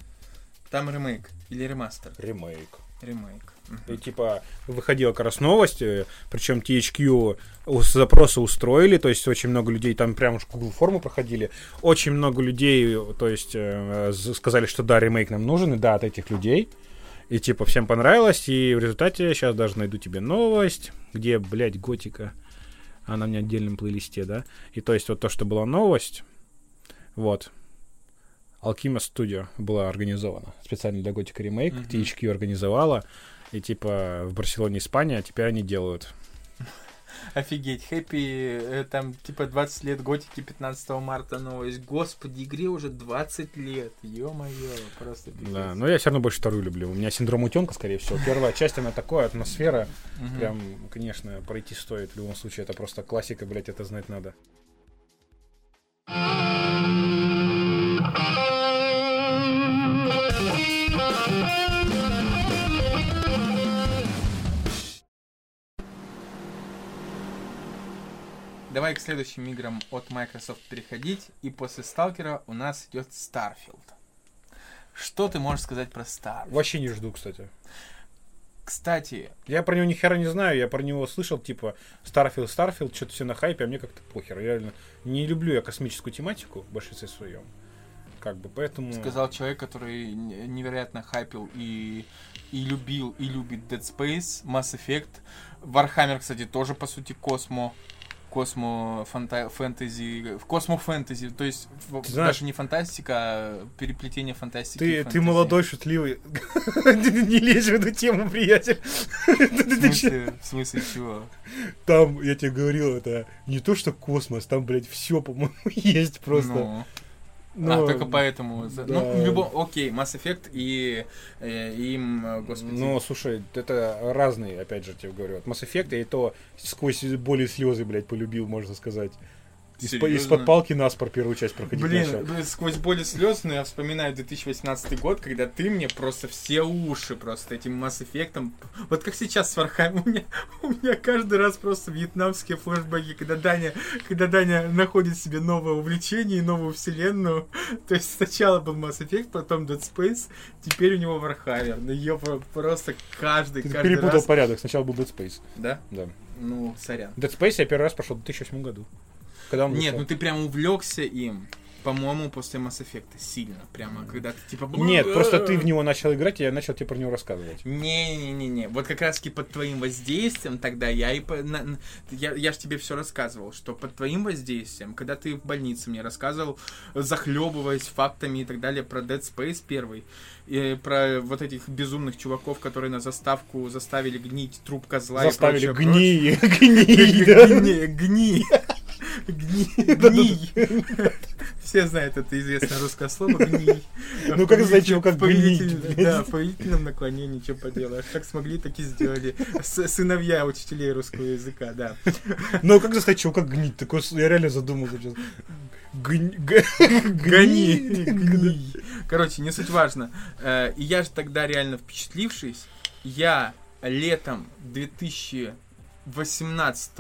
Там ремейк или ремастер? Ремейк. Ремейк. И типа выходила как раз новость, причем THQ запроса устроили, то есть очень много людей там прям уж Google форму проходили, очень много людей, то есть э, сказали, что да, ремейк нам нужен, и да, от этих людей. И типа всем понравилось, и в результате сейчас даже найду тебе новость, где, блядь, готика. Она у меня в отдельном плейлисте, да. И то есть вот то, что была новость, вот. Alchema Studio была организована специально для Готика ремейк. Мгм. THQ организовала. И типа в Барселоне, Испания, теперь они делают. Офигеть, хэппи, э, там, типа, 20 лет готики 15 марта новость. Господи, игре уже 20 лет. Ё-моё, просто пиздец. Да, но я все равно больше вторую люблю. У меня синдром утенка, скорее всего. Первая часть, она такая, атмосфера. Прям, конечно, пройти стоит в любом случае. Это просто классика, блядь, это знать надо. Давай к следующим играм от Microsoft переходить. И после Сталкера у нас идет Starfield. Что ты можешь сказать про Starfield? Вообще не жду, кстати. Кстати, Я про него ни хера не знаю, я про него слышал, типа, Starfield, Starfield, что-то все на хайпе, а мне как-то похер. Я реально не люблю я космическую тематику в большинстве своем. Как бы, поэтому... сказал человек, который невероятно хайпил и, и любил, и любит Dead Space, Mass Effect. Warhammer, кстати, тоже, по сути, космо. Космо фанта- фэнтези, в космо фэнтези, то есть Ты знаешь- даже не фантастика, а переплетение фантастики. Ты, ты молодой, шутливый. Не лезь в эту тему, приятель. В смысле, в смысле чего? Там, я тебе говорил, это не то, что космос, там, блядь, все, по-моему, есть просто. Ну, Ну, а, только поэтому. за- да. Ну, в любом... Окей, Mass Effect и э, им, э, господи. Ну, слушай, это разные, опять же, тебе говорю. От Mass Effect я и то сквозь боли и слезы, блядь, полюбил, можно сказать. Серьезно? Из-под палки наспор первую часть проходить Блин, начал. блин, сквозь боли слез, но я вспоминаю 2018 год, когда ты мне просто все уши просто этим Mass Effect. Вот как сейчас с Warhammer, у меня, у меня каждый раз просто вьетнамские флешбеки, когда Даня, когда Даня находит себе новое увлечение и новую вселенную. То есть сначала был Mass Effect, потом Dead Space, теперь у него Warhammer. Ну, ее просто каждый, Ты каждый перепутал раз... порядок. Сначала был Dead Space. Да? Да. Ну, сорян. Dead Space я первый раз прошел в 2008 году. Когда он Нет, вышел. ну ты прям увлекся им. По-моему, после Mass Effect сильно. Прямо, когда ты типа... Нет, просто ты в него начал играть, и я начал тебе про него рассказывать. Не-не-не-не, вот как раз таки под твоим воздействием тогда я и... по- на- я, я же тебе все рассказывал, что под твоим воздействием, когда ты в больнице мне рассказывал, захлебываясь фактами и так далее про Dead Space первый, и про вот этих безумных чуваков, которые на заставку заставили гнить труп козла Заставили и прочее, гни, гни. Гни, гни. Гни, гни. Все знают это известное русское слово гни. Ну, как его как гнить, Да, в повелительном наклонении, что поделаешь. Как смогли, так и сделали. Сыновья учителей русского языка, да. Ну, как заставить чувака гнить? Такой, с- я реально задумался сейчас. Гни- Гони, гни. гни. Короче, не суть важно. Э, И я же тогда реально впечатлившись, я летом 2018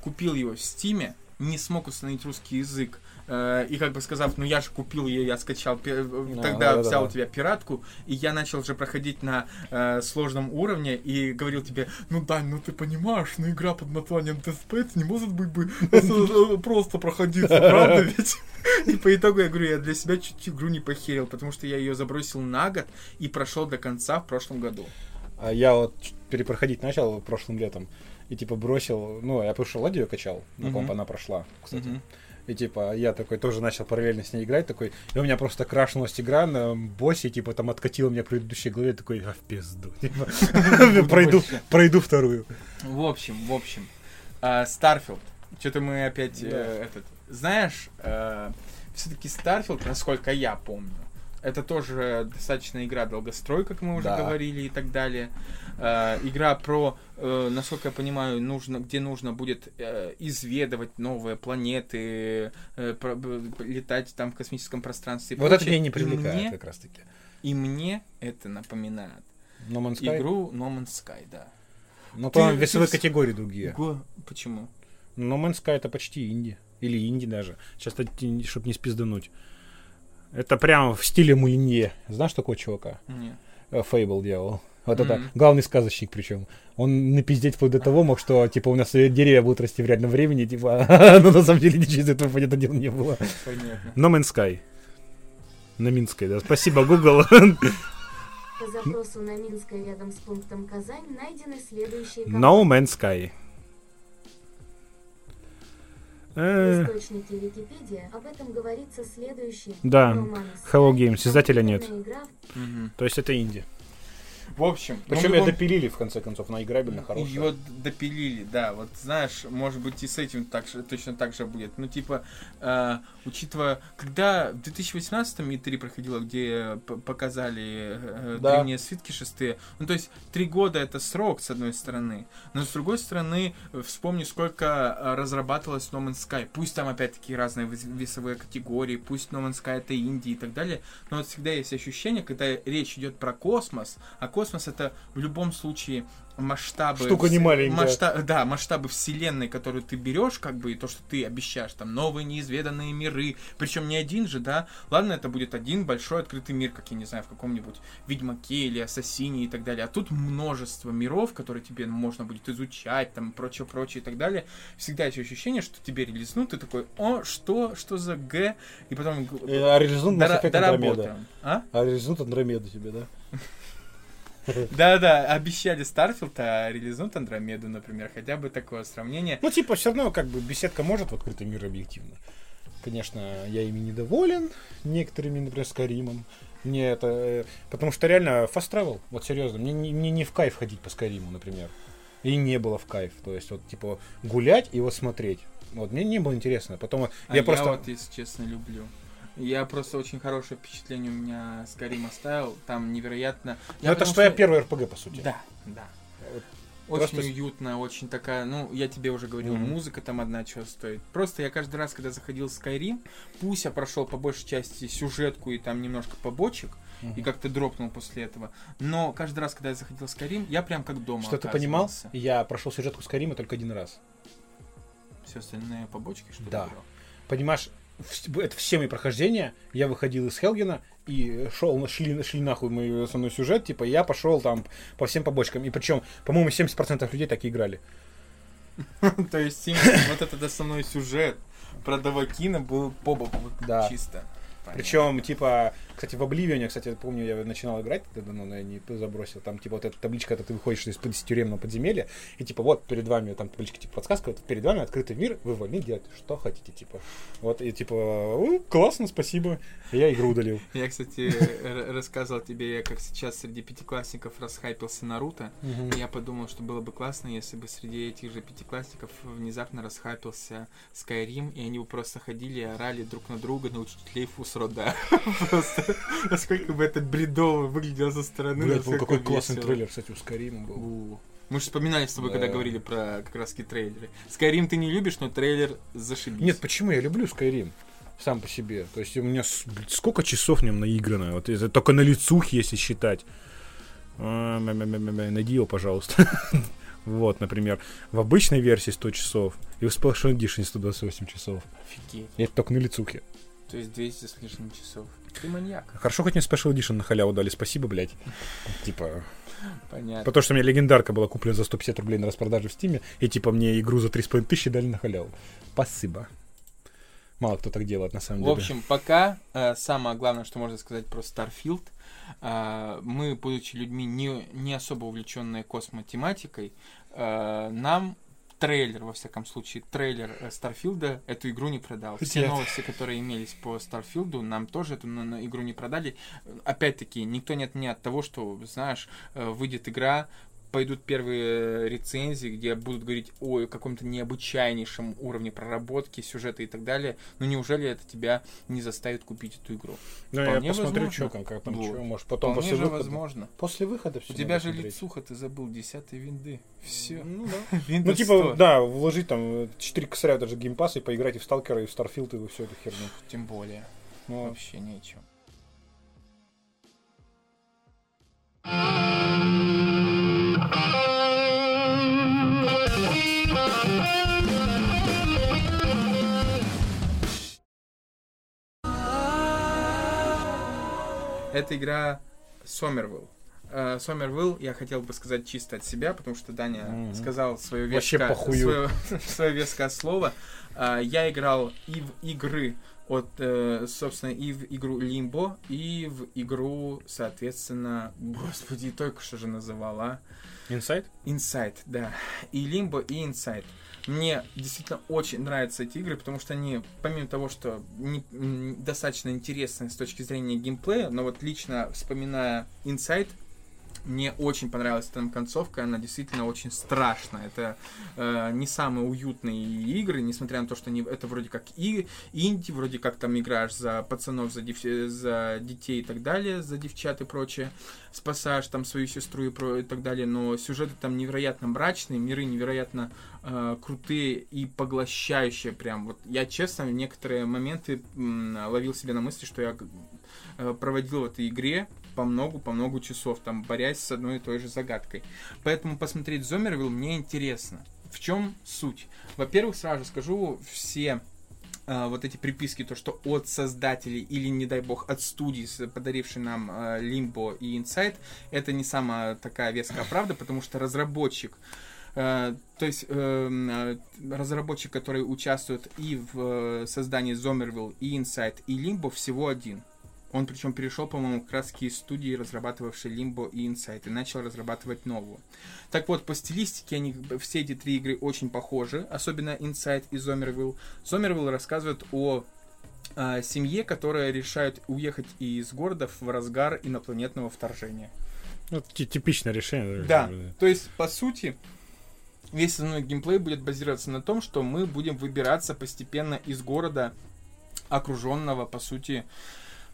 купил его в Стиме, не смог установить русский язык. Э, И как бы сказав, ну я же купил ее, я скачал, пи- Да, тогда да, взял да. у тебя пиратку, и я начал уже проходить на э, сложном уровне, и говорил тебе, ну Дань, ну ты понимаешь, ну игра под названием Dead Space не может быть бы э, просто проходиться, правда ведь? И по итогу я говорю, я для себя чуть игру не похерил, потому что я ее забросил на год и прошел до конца в прошлом году. А я вот перепроходить начал прошлым летом. И типа бросил, ну, я пошел ладью качал, на комп она прошла, кстати. И типа я такой тоже начал параллельно с ней играть, такой, и у меня просто крашнулась игра на боссе, типа там откатила меня предыдущей главе, такой, а в пизду. Типа, пройду, пройду вторую. В общем, в общем, Starfield. Что-то мы опять э, этот. Знаешь, все-таки Starfield, насколько я помню, Это тоже достаточно игра долгострой, как мы уже Да. говорили и так далее. Э, игра про, э, насколько я понимаю, нужно, где нужно будет э, изведывать новые планеты, э, про- летать там в космическом пространстве. Вот это прочее. меня не И привлекает мне- как раз таки. И мне это напоминает No Man's Sky? игру No Man's Sky, да. Ну, Ты- там ты весовые с- категории другие. Го- Почему? No Man's Sky это почти инди. Или инди даже. Сейчас, чтобы не спиздануть. Это прям в стиле Мулинье. Знаешь такого чувака? Не. Э, Фейбл делал. Вот это Мгм. главный сказочник причем. Он напиздеть вплоть до того мог, что типа у нас деревья будут расти в реальном времени, типа, но на самом деле ничего из этого понятно дело не было. Понятно. No Man's Sky. На Минской, да. Спасибо, Google. По запросу на Минское рядом с пунктом Казань найдены следующие No Man's Sky. В Э, источнике Википедия об этом говорится следующее. Да. Hello Games, издателя нет. То есть это инди. В общем, ну, Причем в ее любом- допилили, в конце концов, на играбельно хорошая. Ее допилили, да. Вот знаешь, может быть и с этим так же, точно так же будет. Ну, типа, э, учитывая, когда в 2018-м E3 проходило, где п- показали э, Да. древние свитки шестые, ну, то есть, три года это срок, с одной стороны. Но с другой стороны, э, вспомни, сколько э, разрабатывалось No Man's Sky. Пусть там опять-таки разные вес- весовые категории, пусть No Man's Sky это Индии и так далее, но вот всегда есть ощущение, когда речь идет про космос, а космос это в любом случае масштабы... Штука не маленькая. масштаб- да, масштабы вселенной, которую ты берешь, как бы, и то, что ты обещаешь, там, новые неизведанные миры, причем не один же, да, ладно, это будет один большой открытый мир, как, я не знаю, в каком-нибудь Ведьмаке или Ассасине и так далее, а тут множество миров, которые тебе можно будет изучать, там, прочее, прочее и так далее, всегда есть ощущение, что тебе релизнут, ты такой, о, что, что за Г, и потом... Э, А релизнут Mass дора- Andromeda. А? А релизнут Андромеду тебе, да? Да-да, обещали Starfield, а релизнут Андромеду, например, хотя бы такое сравнение. Ну, типа, все равно, как бы, беседка может в открытый мир объективно. Конечно, я ими недоволен, некоторыми, например, с Каримом. Мне это... э, Потому что реально fast travel, вот серьезно, мне, не- мне не в кайф ходить по Скайриму, например. И не было в кайф. То есть, вот, типа, гулять и вот смотреть. Вот, мне не было интересно. Потом А я просто... вот, если честно, люблю. Я просто очень хорошее впечатление у меня с Карим оставил. Там невероятно... Ну, это потому ж твоя что- первая РПГ, по сути. Да, да. Вот Очень просто уютная, очень такая, ну, я тебе уже говорил, Мгм. музыка там одна чего стоит. Просто я каждый раз, когда заходил в Skyrim, пусть я прошел по большей части сюжетку и там немножко побочек, Мгм. и как-то дропнул после этого. Но каждый раз, когда я заходил в Skyrim, я прям как дома Что ты понимал? Я прошел сюжетку Скайрима только один раз. Все остальные побочки, что ли, Да. брал? Понимаешь, это все мои прохождения. Я выходил из Хелгена и шел, шли, шли нахуй мой основной сюжет. Типа, я пошел там по всем побочкам. И причем, по-моему, 70% людей так и играли. То есть вот этот основной сюжет про Давакина был по боку чисто. Причем, типа, кстати, в Обливионе, кстати, помню, я начинал играть, тогда но я не забросил. Там, типа, вот эта табличка, это ты выходишь из тюремного подземелья, и, типа, вот перед вами, там табличка, типа, подсказка, вот перед вами открытый мир, вы вольны делать, что хотите, типа. Вот, и, типа, «О, классно, спасибо. Я игру удалил. Я, кстати, рассказывал тебе, я как сейчас среди пятиклассников расхайпился Наруто. Я подумал, что было бы классно, если бы среди этих же пятиклассников внезапно расхайпился Skyrim, и они бы просто ходили и орали друг на друга на учителей Фусрода. Просто насколько бы это бредово выглядело со стороны. Блядь, был какой классный трейлер, кстати, у Скайрима был. Мы же вспоминали с тобой, когда Да. говорили про как раз трейлеры. Skyrim ты не любишь, но трейлер зашибись. Нет, почему? Я люблю Skyrim сам по себе. То есть у меня блядь, сколько часов в нем наиграно. Вот это только на лицухе, если считать. А. Найди его, пожалуйста. Вот, например, в обычной версии 100 часов и в Splash Edition 128 часов. Офигеть. Это только на лицухе. То есть 200 с лишним часов. Ты маньяк. Хорошо, хоть мне Special Edition на халяву дали. Спасибо, блядь. Типа, Понятно. потому что у меня легендарка была куплена за 150 рублей на распродаже в Стиме, и типа мне игру за 3,5 тысячи дали на халяву. Спасибо. Мало кто так делает, на самом В деле. общем, пока э, самое главное, что можно сказать про Starfield, э, мы, будучи людьми не, не особо увлеченные космотематикой, э, нам трейлер, во всяком случае, трейлер э, Старфилда эту игру не продал. Все Нет. новости, которые имелись по Старфилду, нам тоже эту игру не продали. Опять-таки, никто не отменяет того, что, знаешь, э, выйдет игра, пойдут первые рецензии, где будут говорить о каком-то необычайнейшем уровне проработки, сюжета и так далее. Но неужели это тебя не заставит купить эту игру? Ну, я посмотрю, возможно. что там, как там, Вот. чё, может, потом Вполне после же выхода. возможно. После выхода все У тебя же лицуха, ты забыл, десятые винды. Все. Ну, да. Ну, типа, 100. да, вложить там 4 косаря даже Game Pass и поиграть и в Сталкера, и в Starfield, и во всю эту херню. Тем более. Ну, Вообще нечего. Это игра Сомервилл. Э, Сомервилл я хотел бы сказать чисто от себя, потому что Даня Мгм. сказал свое веское, свое, свое веское слово. А, Я играл и в игры от, э, собственно, и в игру Limbo, и в игру, соответственно, господи, только что же называл, а? Инсайт? Inside, да. И Limbo, и Inside. Мне действительно очень нравятся эти игры, потому что они, помимо того, что не- достаточно интересны с точки зрения геймплея, но вот лично вспоминая Inside, мне очень понравилась там концовка, она действительно очень страшная. Это э, не самые уютные игры, несмотря на то, что они, это вроде как и инди, вроде как там играешь за пацанов, за, дев- за детей и так далее, за девчат и прочее, спасаешь там свою сестру и, про- и так далее, но сюжеты там невероятно мрачные, миры невероятно э, крутые и поглощающие прям. Вот я честно в некоторые моменты м, ловил себя на мысли, что я э, проводил в этой игре по многу, по многу часов, там, борясь с одной и той же загадкой. Поэтому посмотреть Зомервилл мне интересно. В чем суть? Во-первых, сразу скажу, все э, вот эти приписки, то, что от создателей или, не дай бог, от студий, с- подарившей нам э, Limbo и Inside, это не самая такая веская правда, потому что разработчик Э, то есть э, разработчик, который участвует и в э, создании Зомервилл, и Inside, и Limbo, всего один. Он причем перешел, по-моему, как раз из студии, разрабатывавшей Limbo и Inside, и начал разрабатывать новую. Так вот, по стилистике они все эти три игры очень похожи, особенно Inside и Зомервилл. Зомервилл рассказывает о э, семье, которая решает уехать из города в разгар инопланетного вторжения. Ну, ти- типичное решение. Да, то есть, по сути, весь основной геймплей будет базироваться на том, что мы будем выбираться постепенно из города, окруженного, по сути,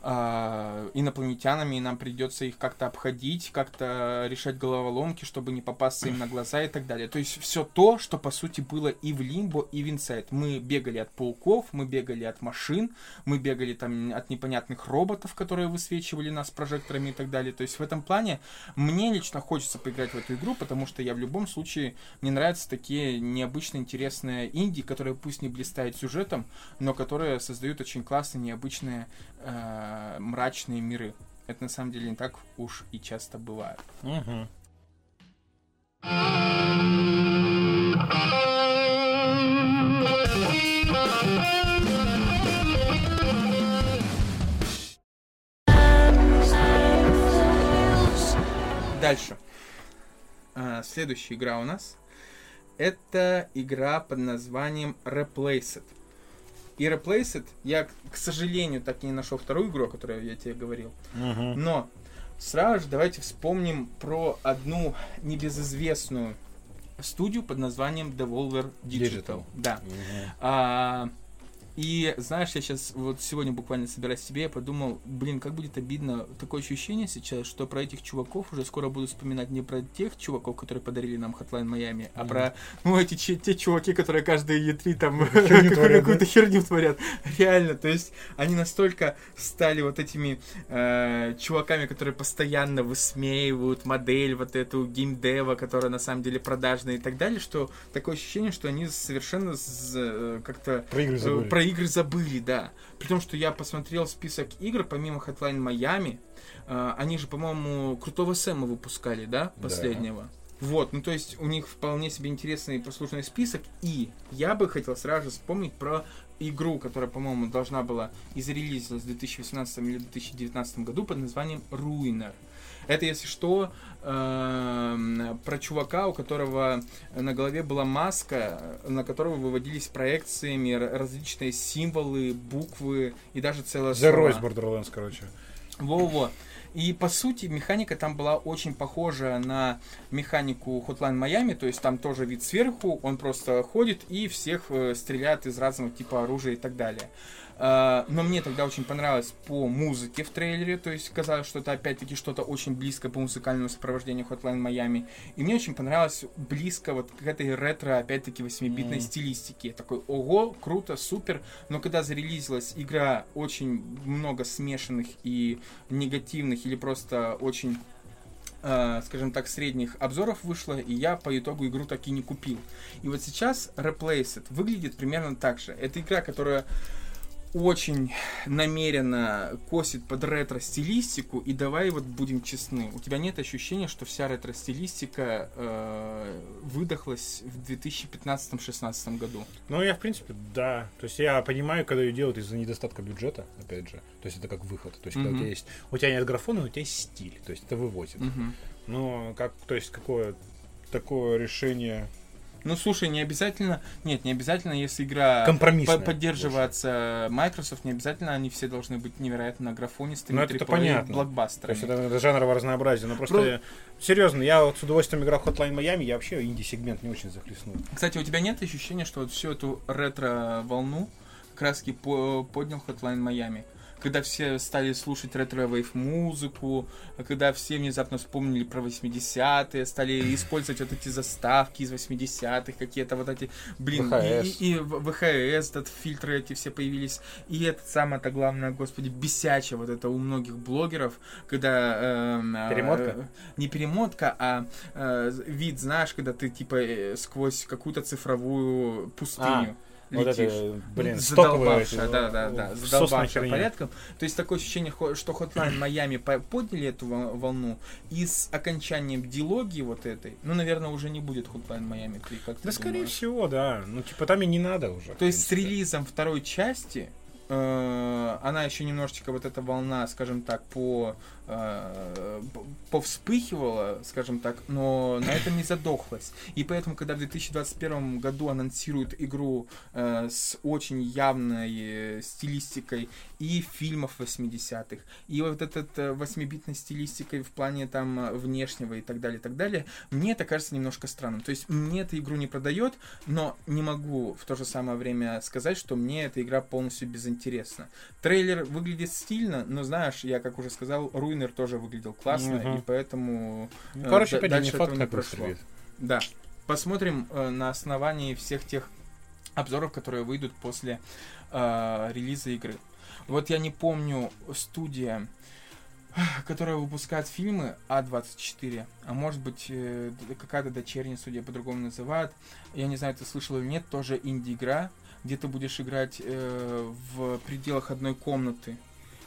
а, инопланетянами, и нам придется их как-то обходить, как-то решать головоломки, чтобы не попасться им на глаза и так далее. То есть все то, что по сути было и в Лимбо, и в Inside. Мы бегали от пауков, мы бегали от машин, мы бегали там от непонятных роботов, которые высвечивали нас прожекторами и так далее. То есть в этом плане мне лично хочется поиграть в эту игру, потому что я в любом случае, мне нравятся такие необычно интересные инди, которые пусть не блистают сюжетом, но которые создают очень классные, необычные, э, мрачные миры. Это на самом деле не так уж и часто бывает. Мгм. Дальше. А, следующая игра у нас. Это игра под названием Replaced. И Replaced, я, к сожалению, так и не нашел вторую игру, о которой я тебе говорил. Мгм. Но сразу же давайте вспомним про одну небезызвестную студию под названием Devolver Digital. Digital. Да. Мгм. А, и знаешь, я сейчас вот сегодня буквально собираясь себе, я подумал, блин, как будет обидно такое ощущение сейчас, что про этих чуваков уже скоро буду вспоминать не про тех чуваков, которые подарили нам Hotline Miami, а Мгм. про ну эти те чуваки, которые каждые E3 там какую-то херню творят. Реально, то есть они настолько стали вот этими э, чуваками, которые постоянно высмеивают модель вот эту геймдева, которая на самом деле продажная и так далее, что такое ощущение, что они совершенно э, как-то Про игры забыли. Да. При том, что я посмотрел список игр, помимо Hotline Miami, э, они же, по-моему, Крутого Сэма выпускали, да, Да. последнего. Вот, ну то есть у них вполне себе интересный и послушный список. И я бы хотел сразу же вспомнить про игру, которая, по-моему, должна была изрелизилась в 2018 или 2019 году под названием Ruiner. Это, если что, эм, про чувака, у которого на голове была маска, на которого выводились проекциями различные символы, буквы и даже целая The. Royce Borderlands, короче. Во-во. И по сути механика там была очень похожа на механику Hotline Miami, то есть там тоже вид сверху, он просто ходит и всех э, стреляет из разного типа оружия и так далее. А, но мне тогда очень понравилось по музыке в трейлере, то есть казалось, что это опять-таки что-то очень близко по музыкальному сопровождению Hotline Miami. И мне очень понравилось близко вот к этой ретро, опять-таки, 8-битной mm. стилистике. Такой, ого, круто, супер. Но когда зарелизилась игра, очень много смешанных и негативных или просто очень Uh, скажем так, средних обзоров вышло, и я по итогу игру так и не купил. И вот сейчас Replaced выглядит примерно так же. Это игра, которая очень намеренно косит под ретро-стилистику, и давай вот будем честны, у тебя нет ощущения, что вся ретро-стилистика э, выдохлась в 2015-16 году? Ну, я, в принципе, да. То есть я понимаю, когда ее делают из-за недостатка бюджета, опять же. То есть это как выход. То есть mm-hmm. когда у тебя есть... У тебя нет графона, но у тебя есть стиль. То есть это выводит. Mm-hmm. Но как, то есть какое такое решение ну, слушай, не обязательно... Нет, не обязательно, если игра по поддерживается Microsoft, не обязательно они все должны быть невероятно графонистыми, ну, это, понятно. блокбастерами. То есть это, это жанровое разнообразие. Но просто, Про... серьезно, я вот с удовольствием играл в Hotline Miami, я вообще инди-сегмент не очень захлестнул. Кстати, у тебя нет ощущения, что вот всю эту ретро-волну краски по поднял Hotline Miami? Когда все стали слушать retrowave музыку, когда все внезапно вспомнили про 80-е, стали использовать вот эти заставки из 80-х, какие-то вот эти, блин, VHS. и, и, и VHS, этот, фильтры эти все появились, и это самое-то главное, господи, бесячее вот это у многих блогеров, когда... Э, перемотка? Э, не перемотка, а э, вид, знаешь, когда ты типа э, сквозь какую-то цифровую пустыню. А вот это, блин, стоковые да, да, да, задолбавшая порядком. То есть такое ощущение, что Hotline Miami подняли эту волну, и с окончанием дилогии вот этой, ну, наверное, уже не будет Hotline Miami 3, как Да, скорее всего, да. Ну, типа, там и не надо уже. То есть с релизом второй части э, она еще немножечко вот эта волна, скажем так, по э, повспыхивала, скажем так, но на этом не задохлась. И поэтому, когда в 2021 году анонсируют игру э, с очень явной стилистикой и фильмов 80-х, и вот этот э, 8-битной стилистикой в плане там внешнего и так далее, и так далее, мне это кажется немножко странным. То есть мне эту игру не продает, но не могу в то же самое время сказать, что мне эта игра полностью безинтересна. Трейлер выглядит стильно, но знаешь, я, как уже сказал, Руин Руинер тоже выглядел классно, угу. и поэтому ну, короче, э, дальше не факт, не прошло. Да. Посмотрим э, на основании всех тех обзоров, которые выйдут после э, релиза игры. Вот я не помню студия, которая выпускает фильмы А24, а может быть э, какая-то дочерняя студия по-другому называют. Я не знаю, ты слышал или нет, тоже инди-игра, где ты будешь играть э, в пределах одной комнаты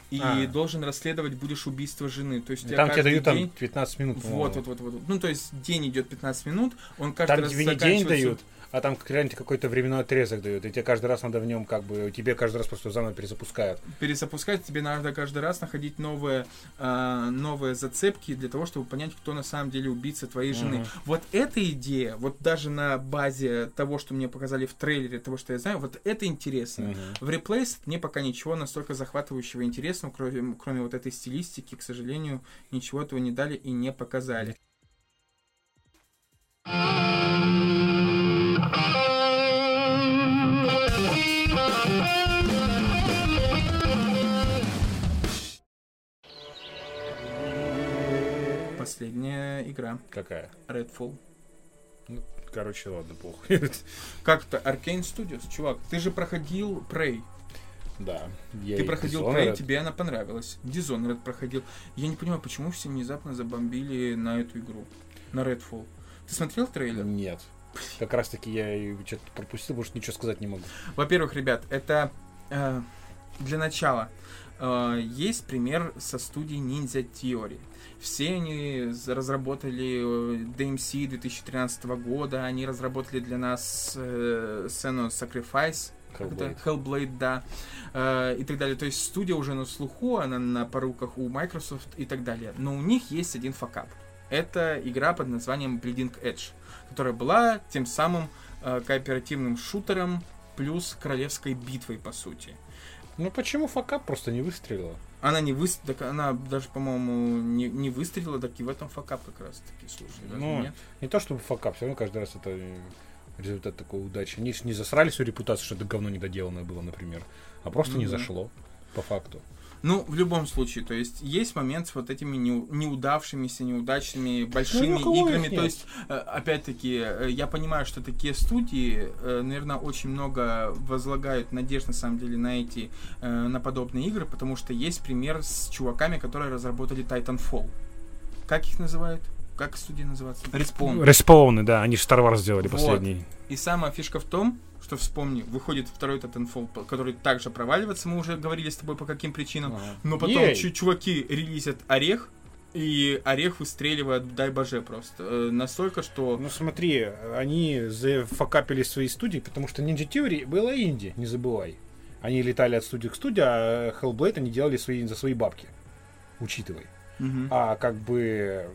и а. должен расследовать будешь убийство жены. То есть там тебе дают день... там 15 минут. Вот, вот, вот, вот. Ну, то есть день идет 15 минут, он каждый там раз тебе не день дают, а там реально какой-то временной отрезок дают, и тебе каждый раз надо в нем как бы, тебе каждый раз просто заново перезапускают. Перезапускать тебе надо каждый раз находить новые, э, новые зацепки для того, чтобы понять, кто на самом деле убийца твоей жены. Uh-huh. Вот эта идея, вот даже на базе того, что мне показали в трейлере, того, что я знаю, вот это интересно. Uh-huh. В Replace мне пока ничего настолько захватывающего и интересного, кроме, кроме вот этой стилистики, к сожалению, ничего этого не дали и не показали. Последняя игра. Какая? Redfall. Ну, короче, ладно, похуй. Как-то Arcane Studios, чувак, ты же проходил Prey. Да. Я ты проходил Prey, тебе она понравилась. Dishonored проходил. Я не понимаю, почему все внезапно забомбили на эту игру, на Redfall. Ты смотрел трейлер? Нет. Как раз таки я что-то пропустил, потому что ничего сказать не могу. Во-первых, ребят, это э, для начала э, есть пример со студией Ninja Theory. Все они разработали э, DMC 2013 года, они разработали для нас э, сцену Sacrifice, Hellblade. Hellblade, да, э, и так далее. То есть студия уже на слуху, она на поруках у Microsoft и так далее. Но у них есть один факап. Это игра под названием Bleeding Edge, которая была тем самым э, кооперативным шутером плюс королевской битвой, по сути. Ну почему факап просто не выстрелила? Она не выстрелила, так она даже, по-моему, не, не выстрелила, так и в этом факап как раз таки, слушай, Ну, нет? Не то чтобы факап, все равно каждый раз это э, результат такой удачи. Они не засрали свою репутацию, что это говно недоделанное было, например. А просто Ну не зашло, по факту. Ну, в любом случае, то есть есть момент с вот этими неу- неудавшимися, неудачными большими Ну, у кого их играми. То есть, э, опять-таки, э, я понимаю, что такие студии, наверное, очень много возлагают надежд на самом деле на эти, э, на подобные игры, потому что есть пример с чуваками, которые разработали Titanfall. Как их называют? Как студия называется? Respawn. Респауны, да, они же Star Wars сделали Вот. последний. И самая фишка в том, что вспомни, выходит второй Titanfall, который также проваливается, мы уже говорили с тобой по каким причинам. Ага. Но потом Ей. чу- чуваки релизят Орех, и Орех выстреливает, дай боже, просто. Э, настолько, что... Ну смотри, они зафакапили свои студии, потому что Ninja Theory было инди, не забывай. Они летали от студии к студии, а Hellblade они делали свои, за свои бабки. Учитывай. Мгм. А как бы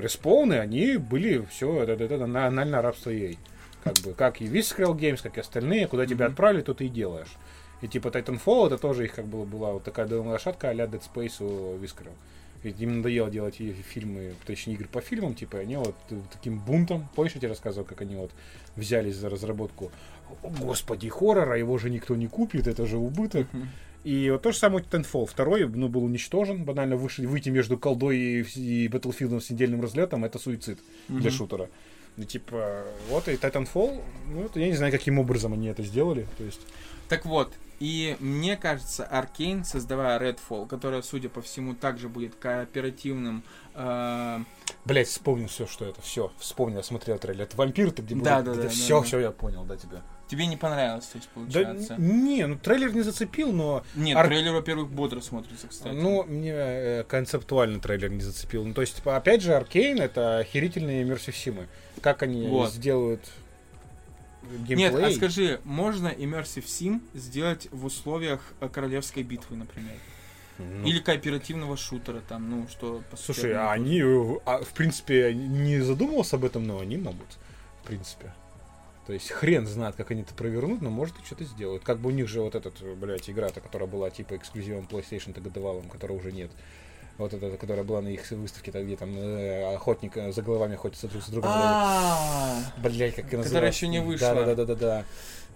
респауны, они были все, это, это, это на- анальное рабство EA. Как бы, как и Visceral Games, как и остальные, куда тебя Мгм. отправили, то ты и делаешь. И типа Titanfall, это тоже их как бы была вот такая дымная лошадка а-ля Dead Space у Visceral. Ведь им надоело делать фильмы, точнее игры по фильмам, типа, они вот таким бунтом, помнишь, я тебе рассказывал, как они вот взялись за разработку, «О, господи, хоррора, его же никто не купит, это же убыток. Мгм. И вот то же самое Titanfall. Второй, ну, был уничтожен. Банально выше, выйти между колдой и, и Battlefield с недельным разлетом это суицид для Мгм. шутера. Ну, типа, вот и Titanfall, ну, это я не знаю, каким образом они это сделали. То есть, Так вот, и мне кажется, Аркейн, создавая Redfall, которая, судя по всему, также будет кооперативным... э, блять, вспомнил все, что это. Все, вспомнил, я смотрел трейлер. Это вампир, ты где Да, будет- да, это да, все, да, все, я понял, да, тебя. Тебе не понравилось, то есть, Да, получается? н- не, ну трейлер не зацепил, но Нет, Ар- трейлер, во-первых, бодро смотрится, кстати. Ну, мне э, концептуально трейлер не зацепил. Ну, то есть, типа, опять же, Аркейн это охерительные иммерсив симы. Как они Вот. сделают геймплей? Нет, а скажи, можно Immersive Sim сделать в условиях э, королевской битвы, например? Ну, Или кооперативного шутера, там, ну, что... Слушай, а они, э, а, в принципе, не задумывался об этом, но они могут, в принципе. То есть хрен знает, как они это провернут, но может и что-то сделают. Как бы у них же вот этот, блядь, игра-то, которая была типа эксклюзивом PlayStation-то годовалым, которой уже нет. Вот эта, которая была на их выставке, там, где там э, охотник э, за головами охотится друг с другом. Блять, как она Которая еще не вышла. Да, да, да, да, да.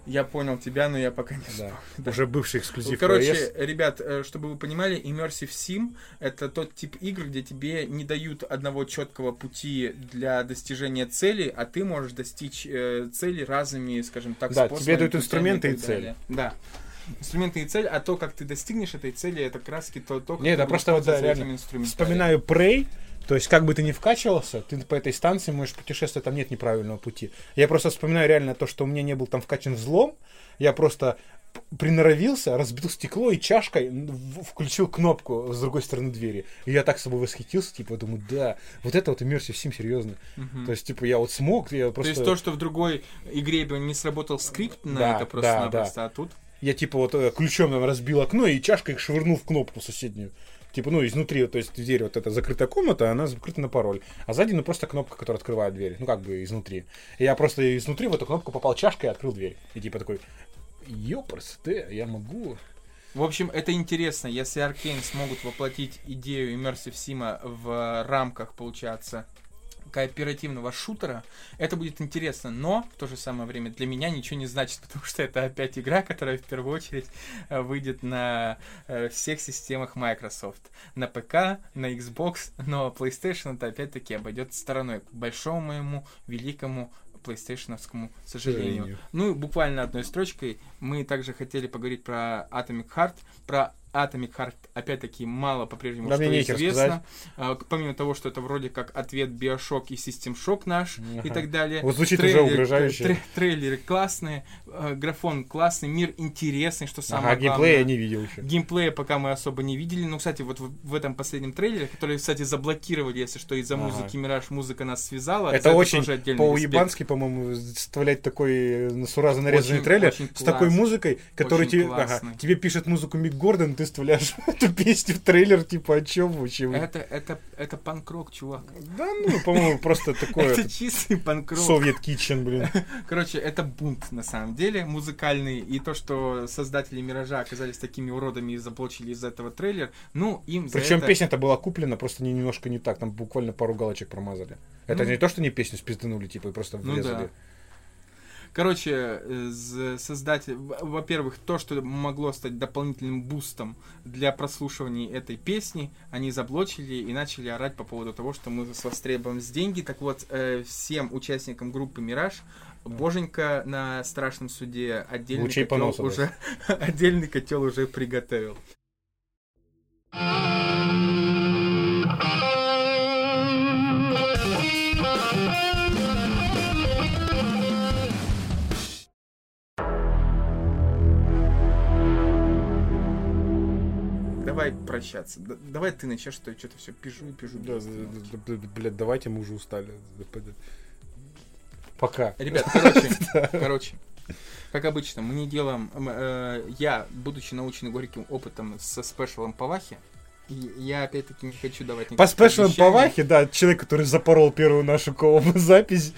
Я понял тебя, но я пока не да. Да. Уже бывший эксклюзив Короче, PS. ребят, э, чтобы вы понимали, Immersive Sim — это тот тип игр, где тебе не дают одного четкого пути для достижения цели, а ты можешь достичь э, цели разными, скажем так, Да, способами, тебе дают инструменты и цель. далее. Да. Инструменты и цель, а то, как ты достигнешь этой цели, это таки то, то как Не, ты это просто вот, да, реально. Вспоминаю Prey, то есть как бы ты ни вкачивался, ты по этой станции можешь путешествовать, там нет неправильного пути. Я просто вспоминаю реально то, что у меня не был там вкачан взлом, я просто приноровился, разбил стекло и чашкой включил кнопку с другой стороны двери. И я так с собой восхитился, типа, думаю, да, вот это вот Immersive Sim, серьезно. Мгм. То есть, типа, я вот смог, я То просто... есть то, что в другой игре бы не сработал скрипт на Да, это просто-напросто, да, а тут... Я типа вот э, ключом там разбил окно и чашкой швырнул в кнопку соседнюю. Типа, ну, изнутри, то есть дверь, вот эта закрытая комната, она закрыта на пароль. А сзади, ну, просто кнопка, которая открывает дверь. Ну, как бы изнутри. И я просто изнутри в эту кнопку попал чашкой и открыл дверь. И типа такой, ёпрс, ты, я могу. В общем, это интересно, если Arkane смогут воплотить идею Immersive Sim в рамках, получается, кооперативного шутера, это будет интересно, но в то же самое время для меня ничего не значит, потому что это опять игра, которая в первую очередь э, выйдет на э, всех системах Microsoft. На ПК, на Xbox, но PlayStation это опять-таки обойдет стороной, к большому моему великому PlayStationовскому сожалению. Сожалению. Ну, буквально одной строчкой, мы также хотели поговорить про Atomic Heart. Про Atomic Heart, опять-таки, мало по-прежнему Да, что известно. А, помимо того, что это вроде как ответ Bioshock и System Shock наш и Ага. так далее. Вот звучит уже угрожающе. тре- трейлеры классные, э, графон классный, мир интересный, что самое Ага, геймплея я главное. не видел еще. Геймплея пока мы особо не видели. Ну, кстати, вот в, в этом последнем трейлере, который, кстати, заблокировали, если что, из-за Ага. музыки Мираж музыка нас связала. Это за очень по-уебански, по-моему, вставлять такой э, суразно нарезанный Очень- трейлер очень с такой класс. музыкой, который тебе, ага, тебе пишет музыку Мик Гордон, ты ты вставляешь эту песню в трейлер, типа, о чем вообще? Это, это, это панк-рок, чувак. Да, ну, по-моему, просто такое... Это чистый панк-рок. Совет Kitchen, блин. Короче, это бунт, на самом деле, музыкальный. И то, что создатели «Миража» оказались такими уродами и заблочили из этого трейлер, ну, им Причем это... песня-то была куплена, просто не, немножко не так, там буквально пару галочек промазали. Это Ну. не то, что не песню спизданули, типа, и просто Ну врезали. да. Короче, э, в- во-первых, то, что могло стать дополнительным бустом для прослушивания этой песни, они заблочили и начали орать по поводу того, что мы с вас требуем с деньги. Так вот, э, всем участникам группы «Мираж» Боженька на страшном суде отдельный Лучей котел поноса уже отдельный котел уже приготовил. Давай прощаться. Д- давай ты начнешь, что я что-то все пишу и пишу. Да, да, да, блядь, давайте, мы уже устали. Пока. Ребят, короче, короче, как обычно, мы не делаем... э, я, будучи научен горьким опытом со спешалом по Вахе, и я опять-таки не хочу давать никаких спешалам по обещаний. Вахе, да, человек, который запорол первую нашу колобу запись.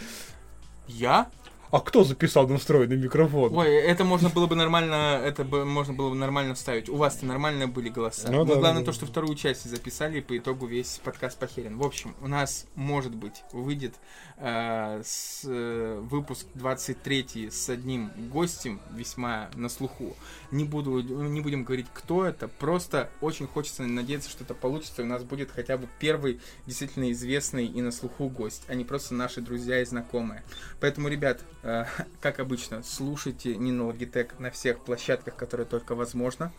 Я? А кто записал на встроенный микрофон? Ой, это можно было бы нормально, это бы можно было бы нормально вставить. У вас-то нормально были голоса. Ну да, главное да, то, что вторую часть записали, и по итогу весь подкаст похерен. В общем, у нас, может быть, выйдет э, с, э, выпуск 23 с одним гостем, весьма на слуху. Не, буду, не будем говорить, кто это, просто очень хочется надеяться, что это получится, и у нас будет хотя бы первый действительно известный и на слуху гость, а не просто наши друзья и знакомые. Поэтому, ребят, как обычно, слушайте Нина Логитек на всех площадках, которые только возможно.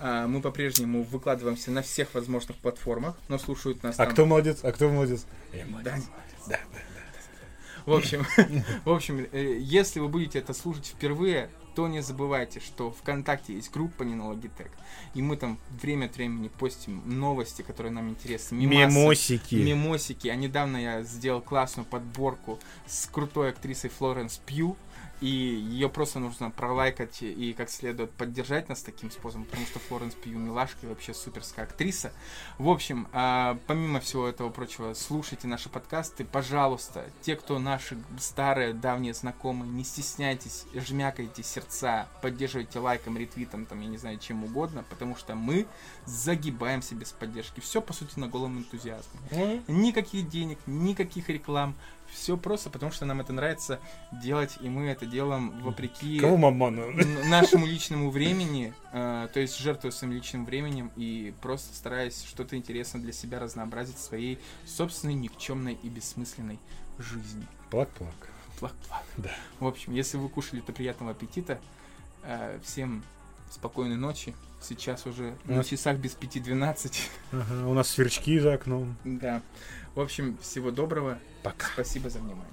А, Мы по-прежнему выкладываемся на всех возможных платформах, но слушают нас А там- кто молодец? А кто молодец? Да. В общем, в общем, э, если вы будете это слушать впервые, то не забывайте, что ВКонтакте есть группа Нина Логитек, и мы там время от времени постим новости, которые нам интересны. мемасы, Мемосики. мемосики. А недавно я сделал классную подборку с крутой актрисой Флоренс Пью. И ее просто нужно пролайкать и как следует поддержать нас таким способом, потому что Флоренс Пью милашка и вообще суперская актриса. В общем, а, помимо всего этого прочего, слушайте наши подкасты, пожалуйста. Те, кто наши старые, давние знакомые, не стесняйтесь, жмякайте сердца, поддерживайте лайком, ретвитом, там, я не знаю, чем угодно, потому что мы загибаемся без поддержки. Все, по сути, на голом энтузиазме. Никаких денег, никаких реклам. Все просто потому, что нам это нравится делать, и мы это делаем вопреки нашему личному времени, э, то есть жертвуя своим личным временем и просто стараясь что-то интересное для себя разнообразить в своей собственной никчемной и бессмысленной жизни. Плак-плак. Плак-плак. Да. В общем, если вы кушали, то приятного аппетита. Э, всем спокойной ночи. Сейчас уже У на нас- часах без пяти двенадцать. Ага, у нас сверчки за окном. Да. В общем, всего доброго. Пока. Спасибо за внимание.